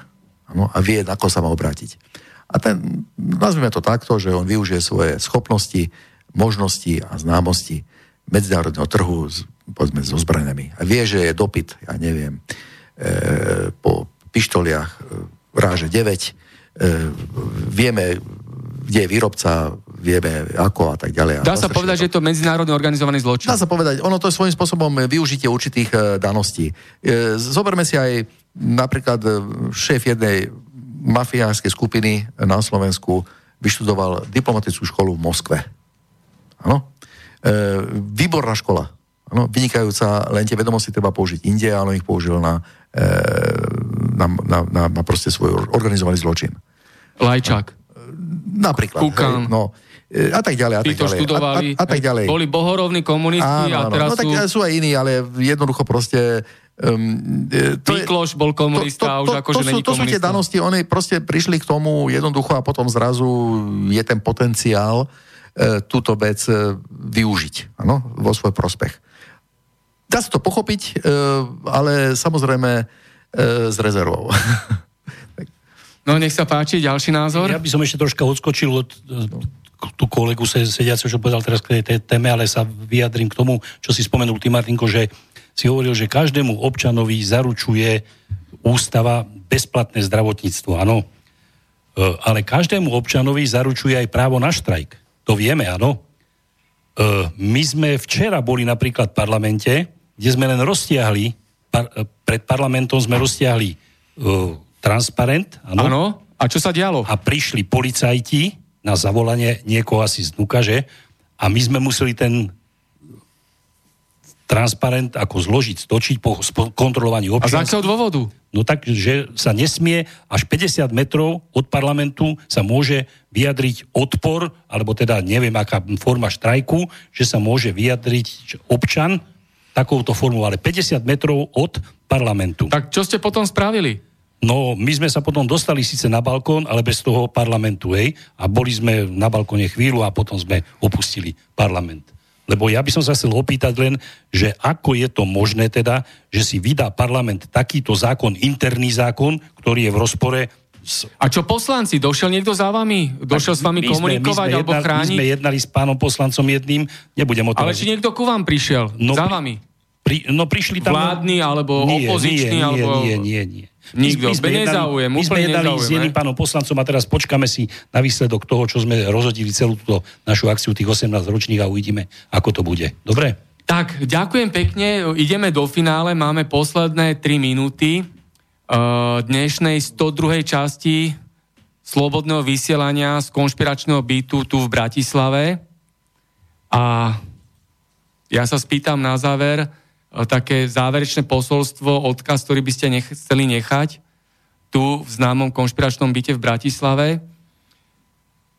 Ano, a vie, ako sa má obrátiť. A ten, nazvime to takto, že on využije svoje schopnosti, možnosti a známosti medzinárodného trhu s, povedzme, so zbraniami. A vie, že je dopyt, ja neviem, e, po pištoliach e, ráže 9, e, vieme, kde je výrobca, vieme ako a tak ďalej. Dá sa povedať, to. že je to medzinárodne organizovaný zločin? Dá sa povedať, ono to je svojím spôsobom využitie určitých e, daností. E, zoberme si aj napríklad e, šéf jednej mafiánskej skupiny na Slovensku vyštudoval diplomatickú školu v Moskve. Áno? E, výborná škola. Áno? Vynikajúca, len tie vedomosti treba použiť inde, ale ich použil na, e, na, na, na, na proste svoj organizovaný zločin. Lajčák. Napríklad. Kukan. Hej, no, e, a tak ďalej. A tak ďalej. študovali. A, a, a tak ďalej. Boli bohorovní komunisti áno, a teraz no, tak sú... sú aj iní, ale jednoducho proste Um, to Mikloš bol komunista to, to, to, už akože není To sú tie danosti, oni proste prišli k tomu jednoducho a potom zrazu je ten potenciál e, túto vec e, využiť ano, vo svoj prospech. Dá sa to pochopiť, e, ale samozrejme e, s rezervou. no nech sa páči, ďalší názor. Ja by som ešte troška odskočil od tú kolegu sediaceho, čo povedal teraz k tej téme, ale sa vyjadrím k tomu, čo si spomenul ty, Martinko, že si hovoril, že každému občanovi zaručuje ústava bezplatné zdravotníctvo, áno. E, ale každému občanovi zaručuje aj právo na štrajk. To vieme, áno. E, my sme včera boli napríklad v parlamente, kde sme len roztiahli, par, e, pred parlamentom sme roztiahli transparent, áno. Áno, a čo sa dialo? A prišli policajti na zavolanie niekoho asi z Nukaže a my sme museli ten transparent ako zložiť, stočiť po kontrolovaní občianstva. A z akého dôvodu? No tak, že sa nesmie až 50 metrov od parlamentu sa môže vyjadriť odpor, alebo teda neviem aká forma štrajku, že sa môže vyjadriť občan takouto formou, ale 50 metrov od parlamentu. Tak čo ste potom spravili? No, my sme sa potom dostali síce na balkón, ale bez toho parlamentu, hej, a boli sme na balkóne chvíľu a potom sme opustili parlament. Lebo ja by som sa chcel opýtať len, že ako je to možné teda, že si vydá parlament takýto zákon, interný zákon, ktorý je v rozpore s... A čo poslanci? Došiel niekto za vami? Došiel s vami my komunikovať sme, my sme alebo jednali, chrániť? My sme jednali s pánom poslancom jedným, nebudem o tom... Ale či niekto ku vám prišiel? No, za vami? Pri, no prišli tam... Vládny alebo nie, opozičný? Nie, alebo... nie, nie, nie. Nikto, my, sme nezáujem, my sme jednali s jedným pánom poslancom a teraz počkáme si na výsledok toho, čo sme rozhodili celú túto našu akciu tých 18 ročných a uvidíme, ako to bude. Dobre? Tak, ďakujem pekne. Ideme do finále, máme posledné 3 minúty uh, dnešnej 102. časti slobodného vysielania z konšpiračného bytu tu v Bratislave. A ja sa spýtam na záver, také záverečné posolstvo, odkaz, ktorý by ste nech- chceli nechať tu v známom konšpiračnom byte v Bratislave.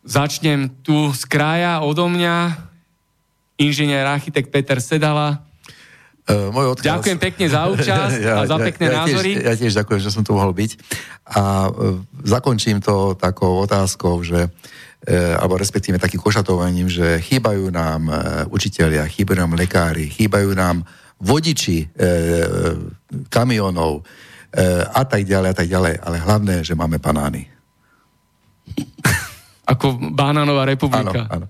Začnem tu z kraja odo mňa, inžinier architekt Peter Sedala. Uh, môj odkaz... Ďakujem pekne za účasť ja, a za pekné ja, názory. Tiež, ja tiež ďakujem, že som tu mohol byť. A uh, zakončím to takou otázkou, že uh, alebo respektíve takým košatovaním, že chýbajú nám uh, učitelia, chýbajú nám lekári, chýbajú nám vodiči e, kamionov e, a tak ďalej a tak ďalej. Ale hlavné, že máme banány. Ako banánová republika. Áno, áno.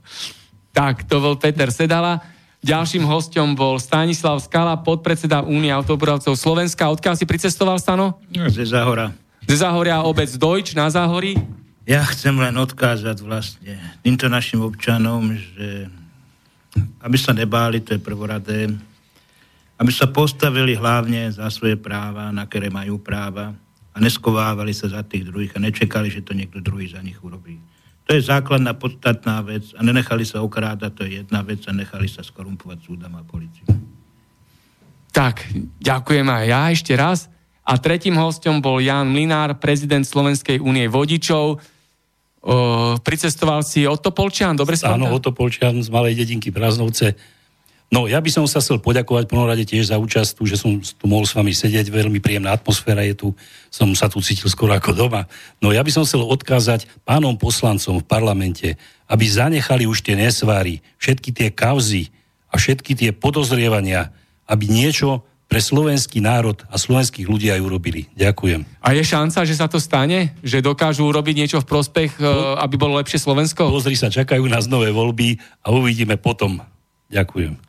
Tak, to bol Peter Sedala. Ďalším hostom bol Stanislav Skala, podpredseda Únie autoboravcov Slovenska. Odkiaľ si pricestoval, Stano? Ze Záhora. Ze Záhoria obec Dojč na Záhori? Ja chcem len odkázať vlastne týmto našim občanom, že aby sa nebáli, to je prvoradé, aby sa postavili hlavne za svoje práva, na ktoré majú práva a neskovávali sa za tých druhých a nečekali, že to niekto druhý za nich urobí. To je základná podstatná vec a nenechali sa okrádať, to je jedna vec a nechali sa skorumpovať súdom a policiu. Tak, ďakujem aj ja ešte raz. A tretím hostom bol Jan Mlinár, prezident Slovenskej únie vodičov. O, pricestoval si Otopolčian, dobre sa Áno, Otopolčian z malej dedinky Praznovce No, ja by som sa chcel poďakovať prvom rade tiež za účasť, že som tu mohol s vami sedieť, veľmi príjemná atmosféra je tu, som sa tu cítil skoro ako doma. No, ja by som chcel odkázať pánom poslancom v parlamente, aby zanechali už tie nesváry, všetky tie kauzy a všetky tie podozrievania, aby niečo pre slovenský národ a slovenských ľudí aj urobili. Ďakujem. A je šanca, že sa to stane? Že dokážu urobiť niečo v prospech, no, aby bolo lepšie Slovensko? Pozri sa, čakajú nás nové voľby a uvidíme potom. Ďakujem.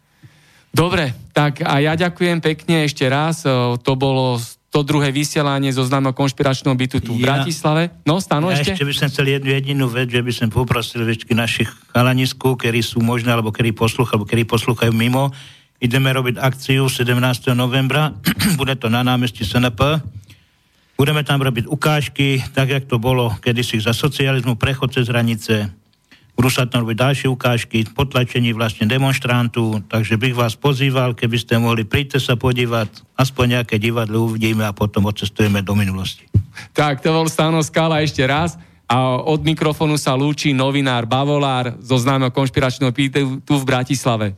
Dobre, tak a ja ďakujem pekne ešte raz. To bolo to druhé vysielanie zo známeho konšpiračného bytu tu v ja, Bratislave. No, stano ja ešte? ešte by som chcel jednu jedinú vec, že by som poprosil všetky našich chalaniskú, ktorí sú možné, alebo ktorí poslúchajú, alebo ktorí poslúchajú mimo, ideme robiť akciu 17. novembra, bude to na námestí SNP. Budeme tam robiť ukážky, tak jak to bolo kedysi za socializmu, prechod cez hranice. Budú sa tam robiť ďalšie ukážky, potlačení vlastne demonstrantu, takže bych vás pozýval, keby ste mohli, príďte sa podívať, aspoň nejaké divadlo uvidíme a potom odcestujeme do minulosti. Tak, to bol Stano Skala ešte raz a od mikrofónu sa lúči novinár Bavolár zo známeho konšpiračného pýtu tu v Bratislave.